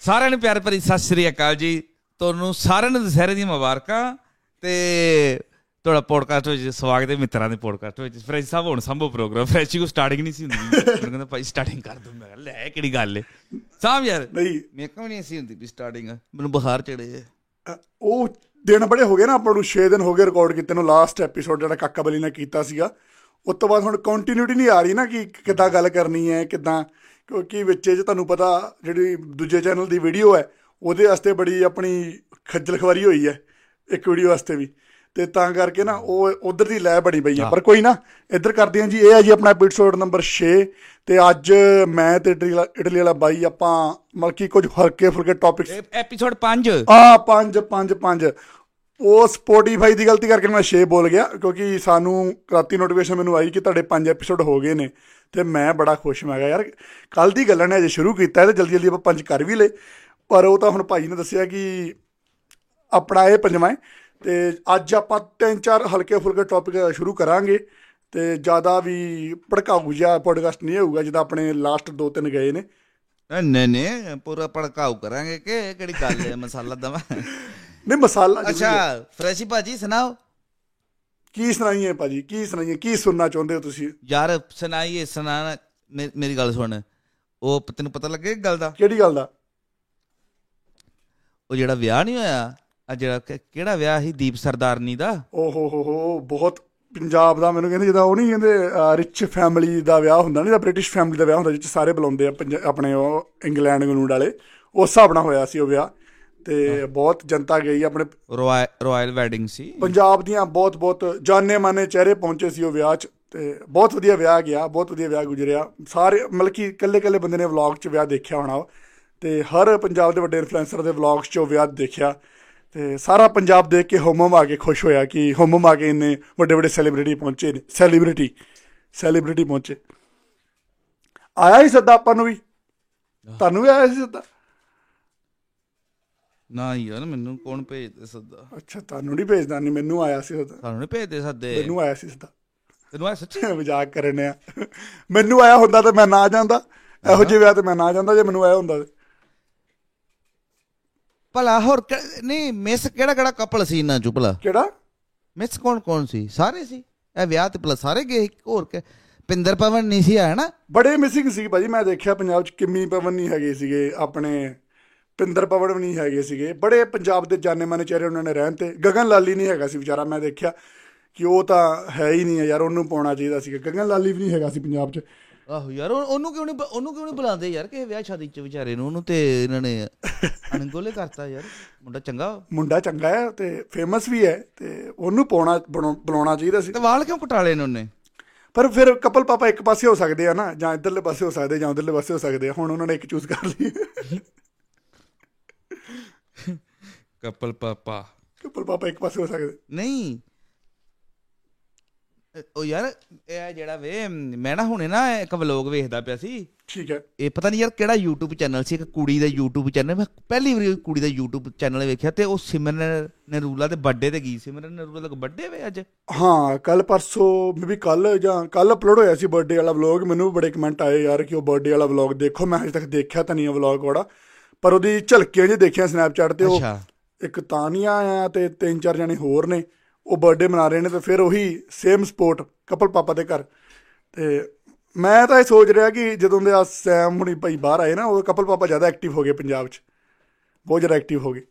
ਸਾਰਿਆਂ ਨੂੰ ਪਿਆਰ ਭਰੀ ਸਤਿ ਸ੍ਰੀ ਅਕਾਲ ਜੀ। ਤੁਹਾਨੂੰ ਸਾਰਿਆਂ ਨੂੰ ਦੁਸਹਿਰੇ ਦੀਆਂ ਮੁਬਾਰਕਾਂ ਤੇ ਤੁਹਾਡਾ ਪੋਡਕਾਸਟ ਵਿੱਚ ਸਵਾਗਤ ਹੈ ਮਿੱਤਰਾਂ ਦੇ ਪੋਡਕਾਸਟ ਵਿੱਚ। ਫਰੈਸ਼ ਸਾਹਿਬ ਹੁਣ ਸੰਭਵ ਪ੍ਰੋਗਰਾਮ ਫਰੈਸ਼ ਕੋ ਸਟਾਰਟਿੰਗ ਨਹੀਂ ਸੀ ਹੁੰਦੀ। ਮੈਨੂੰ ਕਹਿੰਦਾ ਭਾਈ ਸਟਾਰਟਿੰਗ ਕਰ ਦੂੰ। ਮੈਂ ਲੈ ਕਿਹੜੀ ਗੱਲ ਹੈ ਸਾਹਬ ਯਾਰ ਨਹੀਂ। ਮੇਰੇ ਕੋਲ ਨਹੀਂ ਸੀ ਹੁੰਦੀ ਵੀ ਸਟਾਰਟਿੰਗ ਮੈਨੂੰ ਬੁਖਾਰ ਚੜੇ ਉਹ ਦਿਨ ਬੜੇ ਹੋ ਗਏ ਨਾ ਆਪਾਂ ਨੂੰ 6 ਦਿਨ ਹੋ ਗਏ ਰਿਕਾਰਡ ਕੀਤੇ ਨੂੰ। ਲਾਸਟ ਐਪੀਸੋਡ ਜਿਹੜਾ ਕਾਕਾ ਬਲੀ ਨੇ ਕੀਤਾ ਸੀਗਾ ਉਸ ਤੋਂ ਬਾਅਦ ਹੁਣ ਕੰਟੀਨਿਊਟੀ ਨਹੀਂ ਆ ਰਹੀ ਨਾ ਕਿ ਕਿੱਦਾਂ ਗੱਲ ਕਰਨੀ ਹੈ ਕਿੱਦਾਂ ਕਿਉਂਕਿ ਵਿੱਚ ਜੇ ਤੁਹਾਨੂੰ ਪਤਾ ਜਿਹੜੀ ਦੂਜੇ ਚੈਨਲ ਦੀ ਵੀਡੀਓ ਹੈ ਉਹਦੇ ਵਾਸਤੇ ਬੜੀ ਆਪਣੀ ਖੱਜਲ ਖਵਾਰੀ ਹੋਈ ਹੈ ਇੱਕ ਵੀਡੀਓ ਵਾਸਤੇ ਵੀ। ਤੇ ਤਾਂ ਕਰਕੇ ਨਾ ਉਹ ਉਧਰ ਦੀ ਲੈ ਬਣੀ ਪਈ ਹੈ। ਪਰ ਕੋਈ ਨਾ ਇੱਧਰ ਕਰਦੇ ਹਾਂ ਜੀ ਇਹ ਹੈ ਜੀ ਆਪਣਾ ਐਪੀਸੋਡ ਨੰਬਰ 6 ਤੇ ਅੱਜ ਮੈਂ ਤੇ ਇਟਲੀ ਵਾਲਾ- ਬਾਈ ਆਪਾਂ ਮਤਲਬ ਕਿ ਕੁਝ ਹਲਕੇ ਫੁਲਕੇ ਟੌਪਿਕਸ ਐਪੀਸੋਡ 5 ਆ 5 5 5 ਉਹ ਸਪੋਟੀਫਾਈ ਦੀ ਗਲਤੀ ਕਰਕੇ ਮੈਂ 6 ਬੋਲ ਗਿਆ ਕਿਉਂਕਿ ਸਾਨੂੰ ਰਾਤੀ ਨੋਟੀਫਿਕੇਸ਼ਨ ਮੈਨੂੰ ਆਈ ਕਿ ਤੁਹਾਡੇ 5 ਐਪੀਸੋਡ ਹੋ ਗਏ ਨੇ। ਤੇ ਮੈਂ ਬੜਾ ਖੁਸ਼ ਮੈਂ ਕਿਹਾ ਯਾਰ ਕੱਲ ਦੀ ਗੱਲਾਂ ਨੇ ਅਜੇ ਸ਼ੁਰੂ ਕੀਤਾ ਤੇ ਜਲਦੀ ਜਲਦੀ ਆਪਾਂ ਪੰਜ ਕਰ ਵੀ ਲਏ ਪਰ ਉਹ ਤਾਂ ਹੁਣ ਭਾਈ ਨੇ ਦੱਸਿਆ ਕਿ ਆਪਣਾ ਇਹ ਪੰਜਵਾਂ ਤੇ ਅੱਜ ਆਪਾਂ ਤਿੰਨ ਚਾਰ ਹਲਕੇ ਫੁਲਕੇ ਟੌਪਿਕ ਸ਼ੁਰੂ ਕਰਾਂਗੇ ਤੇ ਜ਼ਿਆਦਾ ਵੀ ਭੜਕਾਊ ਜਿਹਾ ਪੋਡਕਾਸਟ ਨਹੀਂ ਹੋਊਗਾ ਜਿੱਦਾਂ ਆਪਣੇ ਲਾਸਟ ਦੋ ਤਿੰਨ ਗਏ ਨੇ। ਨਹੀਂ ਨਹੀਂ ਪੂਰਾ ਭੜਕਾਉ ਕਰਾਂਗੇ ਕਿ ਕਿਹੜੀ ਗੱਲ ਹੈ? ਮਸਾਲਾ ਦਵਾ। ਨਹੀਂ ਮਸਾਲਾ। ਅੱਛਾ ਫਰੈਸ਼ੀ ਭਾਜੀ ਸੁਣਾਓ। ਕੀ ਸੁਣਾਈਏ ਭਾਜੀ? ਕੀ ਸੁਣਾਈਏ? ਕੀ ਸੁਣਨਾ ਚਾਹੁੰਦੇ ਹੋ ਤੁਸੀਂ? ਯਾਰ ਸੁਣਾਈਏ ਸੁਣਾਣਾ ਮੇਰੀ ਗੱਲ ਸੁਣ। ਉਹ ਤੈਨੂੰ ਪਤਾ ਲੱਗੇ ਗੱਲ ਦਾ? ਕਿਹੜੀ ਗੱਲ ਦਾ? ਉਹ ਜਿਹੜਾ ਵਿਆਹ ਨਹੀਂ ਹੋਇਆ ਆ ਜਿਹੜਾ ਕਿਹੜਾ ਵਿਆਹ ਸੀ ਦੀਪ ਸਰਦਾਰਨੀ ਦਾ? ਓ ਹੋ ਹੋ ਹੋ ਬਹੁਤ ਪੰਜਾਬ ਦਾ ਮੈਨੂੰ ਕਹਿੰਦੇ ਜਿਹਦਾ ਉਹ ਨਹੀਂ ਕਹਿੰਦੇ ਰਿਚ ਫੈਮਿਲੀ ਦਾ ਵਿਆਹ ਹੁੰਦਾ ਨਹੀਂ ਦਾ ਬ੍ਰਿਟਿਸ਼ ਫੈਮਿਲੀ ਦਾ ਵਿਆਹ ਹੁੰਦਾ ਜਿੱਚ ਸਾਰੇ ਬੁਲਾਉਂਦੇ ਆ ਆਪਣੇ ਉਹ ਇੰਗਲੈਂਡ ਗਲੂੰਡ ਵਾਲੇ। ਉਸ ਹਿਸਾਬ ਨਾਲ ਹੋਇਆ ਸੀ ਉਹ ਵਿਆਹ। ਤੇ ਬਹੁਤ ਜਨਤਾ ਗਈ ਆਪਣੇ ਰਾਇਲ ਵੈਡਿੰਗ ਸੀ। ਪੰਜਾਬ ਦੀਆਂ ਬਹੁਤ ਬਹੁਤ ਜਾਣੇ ਮਾਨੇ ਚਿਹਰੇ ਪਹੁੰਚੇ ਸੀ ਉਹ ਵਿਆਹ 'ਚ ਤੇ ਬਹੁਤ ਵਧੀਆ ਵਿਆਹ ਗਿਆ ਬਹੁਤ ਵਧੀਆ ਵਿਆਹ ਗੁਜ਼ਰਿਆ। ਸਾਰੇ ਮਤਲਬ ਕਿ ਇਕੱਲੇ ਬੰਦੇ ਨੇ ਵਲੌਗ 'ਚ ਵਿਆਹ ਦੇਖਿਆ ਹੋਣਾ। ਤੇ ਹਰ ਪੰਜਾਬ ਦੇ ਵੱਡੇ ਇਨਫਲੂਐਂਸਰ ਦੇ ਵਲੌਗਸ 'ਚ ਉਹ ਵਿਆਹ ਦੇਖਿਆ। ਤੇ ਸਾਰਾ ਪੰਜਾਬ ਦੇਖ ਕੇ ਹੋਮਮ ਆ ਕੇ ਖੁਸ਼ ਹੋਇਆ ਕਿ ਹੋਮਮ ਆ ਕੇ ਇੰਨੇ ਵੱਡੇ ਵੱਡੇ ਸੈਲੀਬ੍ਰਿਟੀ ਪਹੁੰਚੇ ਨੇ। ਸੈਲੀਬ੍ਰਿਟੀ ਸੈਲੀਬ੍ਰਿਟੀ ਪਹੁੰਚੇ। ਆਇਆ ਹੀ ਸੱਦਾ ਆਪਾਂ ਨੂੰ ਵੀ? ਤੁਹਾਨੂੰ ਵੀ ਆਇਆ ਸੀ ਸੱਦਾ? ਨਾ ਯਾਰ ਮੈਨੂੰ ਕੌਣ ਭੇਜਦੇ ਸੱਦਾ? ਅੱਛਾ ਤੁਹਾਨੂੰ ਨਹੀਂ ਭੇਜਦਾ ਨਹੀਂ ਮੈਨੂੰ ਆਇਆ ਸੀ ਸੱਦਾ। ਸਾਨੂੰ ਨਹੀਂ ਭੇਜਦੇ ਸੱਦੇ? ਮੈਨੂੰ ਆਇਆ ਸੀ ਸੱਦਾ। ਤੈਨੂੰ ਆ ਸੱਚੀ? ਮਜ਼ਾਕ ਕਰਨੇ ਆ। ਮੈਨੂੰ ਆਇਆ ਹੁੰਦਾ ਤੇ ਮੈਂ ਨਾ ਜਾਂਦਾ। ਇਹੋ ਜਿਹੇ ਵਿਆਹ ਤੇ ਮੈਂ ਨਾ ਜਾਂਦਾ ਜੇ ਮੈਨੂੰ ਆਇਆ ਹੁੰਦਾ ਭਲਾ ਹੋਰ ਨਹੀਂ ਮਿਸ ਕਿਹੜਾ ਕਿਹੜਾ ਕਪਲ ਸੀ ਇਹਨਾਂ ਚੋਂ ਭਲਾ? ਕਿਹੜਾ? ਮਿਸ ਕੌਣ ਕੌਣ ਸੀ? ਸਾਰੇ ਸੀ? ਇਹ ਵਿਆਹ ਤੇ ਭਲਾ ਸਾਰੇ ਗਏ? ਹੋਰ ਕਿ? ਪਿੰਦਰ ਪਵਨ ਨਹੀਂ ਸੀ ਆਇਆ ਨਾ? ਬੜੇ ਮਿਸਿੰਗ ਸੀ ਭਾਜੀ ਮੈਂ ਦੇਖਿਆ ਪੰਜਾਬ 'ਚ ਕਿੰਮੀ ਪਵਨ ਨਹੀਂ ਹੈਗੇ ਸੀਗੇ ਆਪਣੇ ਪਿੰਦਰ ਪਵਨ ਵੀ ਨਹੀਂ ਹੈਗੇ ਸੀਗੇ। ਬੜੇ ਪੰਜਾਬ ਦੇ ਜਾਣੇ ਮਾਨੇ ਚਿਹਰੇ ਉਹਨਾਂ ਨੇ ਰਹਿਣ ਤੇ। ਗਗਨ ਲਾਲੀ ਨਹੀਂ ਹੈਗਾ ਸੀ ਵਿਚਾਰਾ ਮੈਂ ਦੇਖਿਆ ਕਿ ਉਹ ਤਾਂ ਹੈ ਹੀ ਨਹੀਂ ਯਾਰ ਉਹਨੂੰ ਪਾਉਣਾ ਚਾਹੀਦਾ ਸੀ ਗਗਨ ਲਾਲੀ ਵੀ ਨਹੀਂ ਹੈਗਾ ਸੀ ਪੰਜਾਬ 'ਚ। ਆਹੋ ਯਾਰ ਉਹ- ਉਹਨੂੰ ਕਿਉਂ ਨਹੀਂ ਉਹਨੂੰ ਕਿਉਂ ਨਹੀਂ ਬੁਲਾਉਂਦੇ ਯਾਰ? ਕਿ ਵਿਆਹ ਸ਼ਾਦੀ ਚ ਵਿਚਾਰੇ ਨੂੰ ਉਹਨੂੰ ਤੇ ਇਹਨਾਂ ਨੇ ਅਣਗੋਲੇ ਕਰਤਾ ਯਾਰ। ਮੁੰਡਾ ਚੰਗਾ ਮੁੰਡਾ ਚੰਗਾ ਹੈ ਤੇ ਫੇਮਸ ਵੀ ਹੈ ਤੇ ਉਹਨੂੰ ਪਾਉਣਾ ਬੁਲਾਉਣਾ ਚਾਹੀਦਾ ਸੀ। ਤੇ ਵਾਲ ਕਿਉਂ ਕਟਾਲੇ ਨੇ ਉਹਨੇ? ਪਰ ਫਿਰ ਕਪਲ ਪਾਪਾ ਇੱਕ ਪਾਸੇ ਹੋ ਸਕਦੇ ਆ ਨਾ ਜਾਂ ਇਧਰਲੇ ਪਾਸੇ ਹੋ ਸਕਦੇ ਜਾਂ ਉਧਰਲੇ ਪਾਸੇ ਹੋ ਸਕਦੇ ਆ। ਹੁਣ ਉਹਨਾਂ ਨੇ ਇੱਕ ਚੂਜ਼ ਕਰ ਲਈ। ਕਪਲ ਪਾਪਾ ਕਪਲ ਪਾਪਾ ਇੱਕ ਪਾਸੇ ਹੋ ਸਕਦੇ। ਨਹੀਂ। ਉਹ ਯਾਰ ਇਹ ਜਿਹੜਾ ਵੇ ਮੈਂ ਨਾ ਹੁਣੇ ਨਾ ਇੱਕ ਵਲੋਗ ਵੇਖਦਾ ਪਿਆ ਸੀ। ਠੀਕ ਹੈ। ਇਹ ਪਤਾ ਨਹੀਂ ਯਾਰ ਕਿਹੜਾ YouTube ਚੈਨਲ ਸੀ ਇੱਕ ਕੁੜੀ ਦਾ YouTube ਚੈਨਲ ਮੈਂ ਪਹਿਲੀ ਵਾਰੀ ਕੁੜੀ ਦਾ YouTube ਚੈਨਲ ਵੇਖਿਆ ਤੇ ਉਹ ਸਿਮਰਨ ਨਰੂਲਾ ਦੇ ਬਰਥਡੇ ਤੇ ਗਈ। ਸਿਮਰਨ ਨਰੂਲਾ ਦਾ ਬਰਥਡੇ ਵੇ ਅੱਜ? ਹਾਂ ਕੱਲ ਪਰਸੋਂ ਮੇਬੀ ਕੱਲ ਜਾਂ ਕੱਲ ਅਪਲੋਡ ਹੋਇਆ ਸੀ ਬਰਥਡੇ ਵਾਲਾ ਵਲੌਗ ਮੈਨੂੰ ਵੀ ਬੜੇ ਕਮੈਂਟ ਆਏ ਯਾਰ ਕਿ ਉਹ ਬਰਥਡੇ ਵਾਲਾ ਵਲੌਗ ਦੇਖੋ। ਮੈਂ ਹਜੇ ਤੱਕ ਦੇਖਿਆ ਤਾਂ ਨਹੀਂ ਉਹ ਵਲੌਗ ਉਹਦਾ ਪਰ ਉਹਦੀ ਝਲਕੀਆਂ ਜੇ ਦੇਖੀਆਂ ਸਨੈਪਚੈਟ ਤੇ ਉਹ ਇੱਕ ਤਾਨੀਆ ਆ ਤੇ ਤਿੰਨ ਚਾਰ ਜਣੇ ਹੋਰ ਨੇ ਉਹ ਬਰਥਡੇ ਮਨਾ ਰਹੇ ਨੇ ਤੇ ਫਿਰ ਉਹੀ ਸੇਮ ਸਪੋਰਟ ਕਪਲ ਪਾਪਾ ਦੇ ਘਰ। ਤੇ ਮੈਂ ਤਾਂ ਇਹ ਸੋਚ ਰਿਹਾ ਕਿ ਜਦੋਂ ਦੇ ਆ ਸੈਮ ਹੁਣੀ ਭਾਈ ਬਾਹਰ ਆਏ ਨਾ ਉਹ ਕਪਲ ਪਾਪਾ ਜ਼ਿਆਦਾ ਐਕਟਿਵ ਹੋ ਗਏ ਪੰਜਾਬ 'ਚ। ਬਹੁਤ ਜ਼ਿਆਦਾ ਐਕਟਿਵ ਹੋ ਗਏ।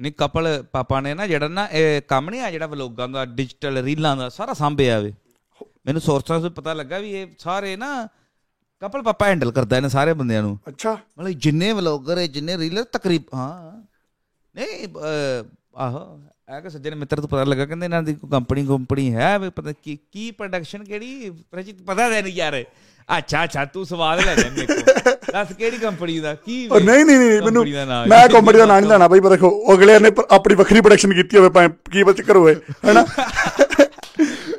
ਨਹੀਂ ਕਪਲ ਪਾਪਾ ਨੇ ਨਾ ਜਿਹੜਾ ਨਾ ਇਹ ਕੰਮ ਨਹੀਂ ਆ ਜਿਹੜਾ ਵਲੋਗਾਂ ਦਾ ਡਿਜੀਟਲ ਰੀਲਾਂ ਦਾ ਸਾਰਾ ਸਾਂਭਿਆ ਵੇ। ਮੈਨੂੰ ਸੋਰਸਾਂ ਤੋਂ ਪਤਾ ਲੱਗਾ ਵੀ ਇਹ ਸਾਰੇ ਨਾ ਕਪਲ ਪਾਪਾ ਹੈਂਡਲ ਕਰਦਾ ਇਹਨਾਂ ਸਾਰੇ ਬੰਦਿਆਂ ਨੂੰ। ਅੱਛਾ। ਮਤਲਬ ਜਿੰਨੇ ਵਲੋਗਰ ਹੈ ਜਿੰਨੇ ਰੀਲਰ ਤਕਰੀਬ ਹਾਂ। ਨਹੀਂ ਆਹੋ ਇਹ ਕਿ ਸੱਜਣ ਮਿੱਤਰ ਤੋਂ ਪਤਾ ਲੱਗਾ ਕਹਿੰਦੇ ਇਹਨਾਂ ਦੀ ਕੋਈ ਕੰਪਨੀ ਕੰਪਨੀ ਹੈ ਵੀ ਪਤਾ ਕੀ ਕੀ ਪ੍ਰੋਡਕਸ਼ਨ ਕਿਹੜੀ? ਪ੍ਰਚਿਤ ਪਤਾ ਹੈ ਨਹੀਂ ਯਾਰ। ਅੱਛਾ ਅੱਛਾ ਤੂੰ ਸਵਾਲ ਲੈ ਜਾ ਮੇਰੇ ਕੋਲ। ਦੱਸ ਕਿਹੜੀ ਕੰਪਨੀ ਦਾ? ਕੀ ਉਹ ਨਹੀਂ ਨਹੀਂ ਨਹੀਂ ਮੈਨੂੰ ਦਾ ਮੈਂ ਕੰਪਨੀ ਦਾ ਨਾਂ ਨਹੀਂ ਲੈਣਾ ਬਾਈ ਪਰ ਦੇਖੋ ਅਗਲੇ ਨੇ ਆਪਣੀ ਵੱਖਰੀ ਪ੍ਰੋਡਕਸ਼ਨ ਕੀਤੀ ਹੋਵੇ ਭਾਵੇਂ ਕੀ ਬਚ ਕਰ ਹੋਵੇ ਹੈਨਾ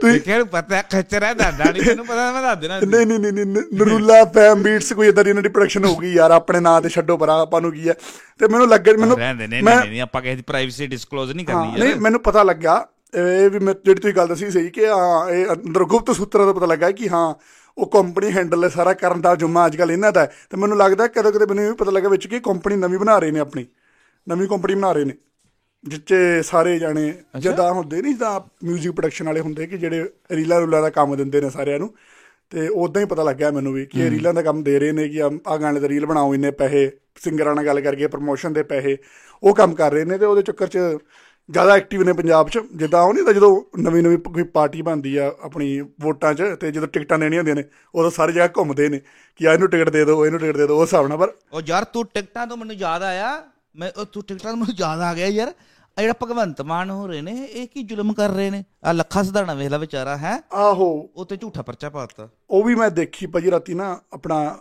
ਤੁਸੀਂ ਕਿਹੜਾ ਪਤਾ ਖੱਚਰ ਦਾਦਾ ਨਹੀਂ ਤੈਨੂੰ ਪਤਾ ਮੈਂ ਦੱਸ ਦੇਣਾ ਨਹੀਂ ਨਹੀਂ ਨਹੀਂ ਨਹੀਂ, ਨਰੂਲਾ ਫੈਮ ਬੀਟਸ ਕੋਈ ਇਦਾਂ ਦੀ ਇਹਨਾਂ ਦੀ ਪ੍ਰੋਡਕਸ਼ਨ ਹੋਊਗੀ ਯਾਰ ਆਪਣੇ ਨਾਂ ਤੇ ਛੱਡੋ ਪਰਾਂ ਆਪਾਂ ਨੂੰ ਕੀ ਹੈ। ਤੇ ਮੈਨੂੰ ਲੱਗੇ ਮੈਨੂੰ ਰਹਿੰਦੇ ਨਹੀਂ ਨਹੀਂ ਨਹੀਂ ਆਪਾਂ ਕਿਸੇ ਦੀ ਪ੍ਰਾਈਵੇਸੀ ਡਿਸਕਲੋਜ਼ ਨਹੀਂ ਕਰਨੀ ਨਹੀਂ ਯਾਰ। ਮੈਨੂੰ ਪਤਾ ਲੱਗਾ ਇਹ ਵੀ ਮੈਂ ਜਿਹੜੀ ਤੁਸੀਂ ਗੱਲ ਦੱਸੀ ਸਹੀ ਕਿ ਹਾਂ ਇਹ ਅੰਦਰ ਗੁਪਤ ਸੂਤਰਾਂ ਦਾ ਪਤਾ ਲੱਗਾ ਕਿ ਹਾਂ ਉਹ ਕੰਪਨੀ ਹੈਂਡਲ ਸਾਰਾ ਕਰਨ ਦਾ ਜੁਮਾ ਅੱਜ ਕੱਲ ਇਹਨਾਂ ਦਾ। ਤੇ ਮੈਨੂੰ ਲੱਗਦਾ ਕਦੋਂ ਕਦੇ ਮੈਨੂੰ ਵੀ ਪਤਾ ਲੱਗਾ ਵਿੱਚ ਕਿ ਕੰਪਨੀ ਨਵੀਂ ਬਣਾ ਰਹੇ ਨੇ ਆਪਣੀ। ਨਵੀਂ ਕੰਪਨੀ ਬਣਾ ਰਹੇ ਨੇ। ਜਿੱਚੇ ਸਾਰੇ ਜਾਣੇ ਜਿੱਦਾਂ ਹੁੰਦੇ ਨਹੀਂ ਜਿੱਦਾਂ 뮤직 ਪ੍ਰੋਡਕਸ਼ਨ ਵਾਲੇ ਹੁੰਦੇ ਕਿ ਜਿਹੜੇ ਰੀਲਾਂ ਰੂਲਾਂ ਦਾ ਕੰਮ ਦਿੰਦੇ ਨੇ ਸਾਰਿਆਂ ਨੂੰ। ਤੇ ਉਦਾਂ ਹੀ ਪਤਾ ਲੱਗਿਆ ਮੈਨੂੰ ਵੀ ਕਿ ਇਹ ਰੀਲਾਂ ਦਾ ਕੰਮ ਦੇ ਰਹੇ ਨੇ ਕਿ ਆ ਗਾਣੇ ਦਾ ਰੀਲ ਬਣਾਓ ਇੰਨੇ ਪੈਸੇ ਸਿੰਗਰਾਂ ਨਾਲ ਗੱਲ ਕਰਕੇ ਪ੍ਰਮੋਸ਼ਨ ਦੇ ਪੈਸੇ ਉਹ ਕੰਮ ਕਰ ਰਹੇ ਨੇ ਤੇ ਉਹਦੇ ਚੱਕਰ 'ਚ ਜ਼ਿਆਦਾ ਐਕਟਿਵ ਨੇ ਪੰਜਾਬ 'ਚ। ਜਿੱਦਾਂ ਉਹ ਨਹੀਂ ਤਾਂ ਜਦੋਂ ਨਵੀਂ ਨਵੀਂ ਕੋਈ ਪਾਰਟੀ ਬਣਦੀ ਆ ਆਪਣੀ ਵੋਟਾਂ 'ਚ ਤੇ ਜਦੋਂ ਟਿਕਟਾਂ ਦੇਣੀਆਂ ਹੁੰਦੀਆਂ ਨੇ ਉਦੋਂ ਸਾਰੀ ਜਗ੍ਹਾ ਘੁੰਮਦੇ ਨੇ ਕਿ ਆ ਇਹਨੂੰ ਟਿਕਟ ਦੇ ਦਿਓ ਇਹਨੂੰ ਟਿਕਟ ਦੇ ਦਿਓ ਉਸ ਹਿਸਾਬ ਨਾਲ ਪਰ ਉਹ ਯਾਰ ਤੂੰ ਟਿਕਟਾਂ ਤੋਂ ਮੈਨੂੰ ਯਾਦ ਆਇਆ ਮੈਂ ਉਹ ਤੂੰ ਟਿਕਟਾਂ ਤੋਂ ਮੈਨੂੰ ਯਾਦ ਆ ਗਿਆ ਯਾਰ। ਆ ਜਿਹੜਾ ਭਗਵੰਤ ਮਾਨ ਹੋ ਰਹੇ ਨੇ ਇਹ ਕੀ ਜ਼ੁਲਮ ਕਰ ਰਹੇ ਨੇ? ਆ ਲੱਖਾ ਸਿਧਾਣਾ ਵੇਖ ਲੈ ਵਿਚਾਰਾ ਹੈ? ਆਹੋ। ਉਹ ਤੇ ਝੂਠਾ ਪਰਚਾ ਪਾਤਾ। ਉਹ ਵੀ ਮੈਂ ਦੇਖੀ ਭਾਜੀ ਰਾਤੀ ਨਾ ਆਪਣਾ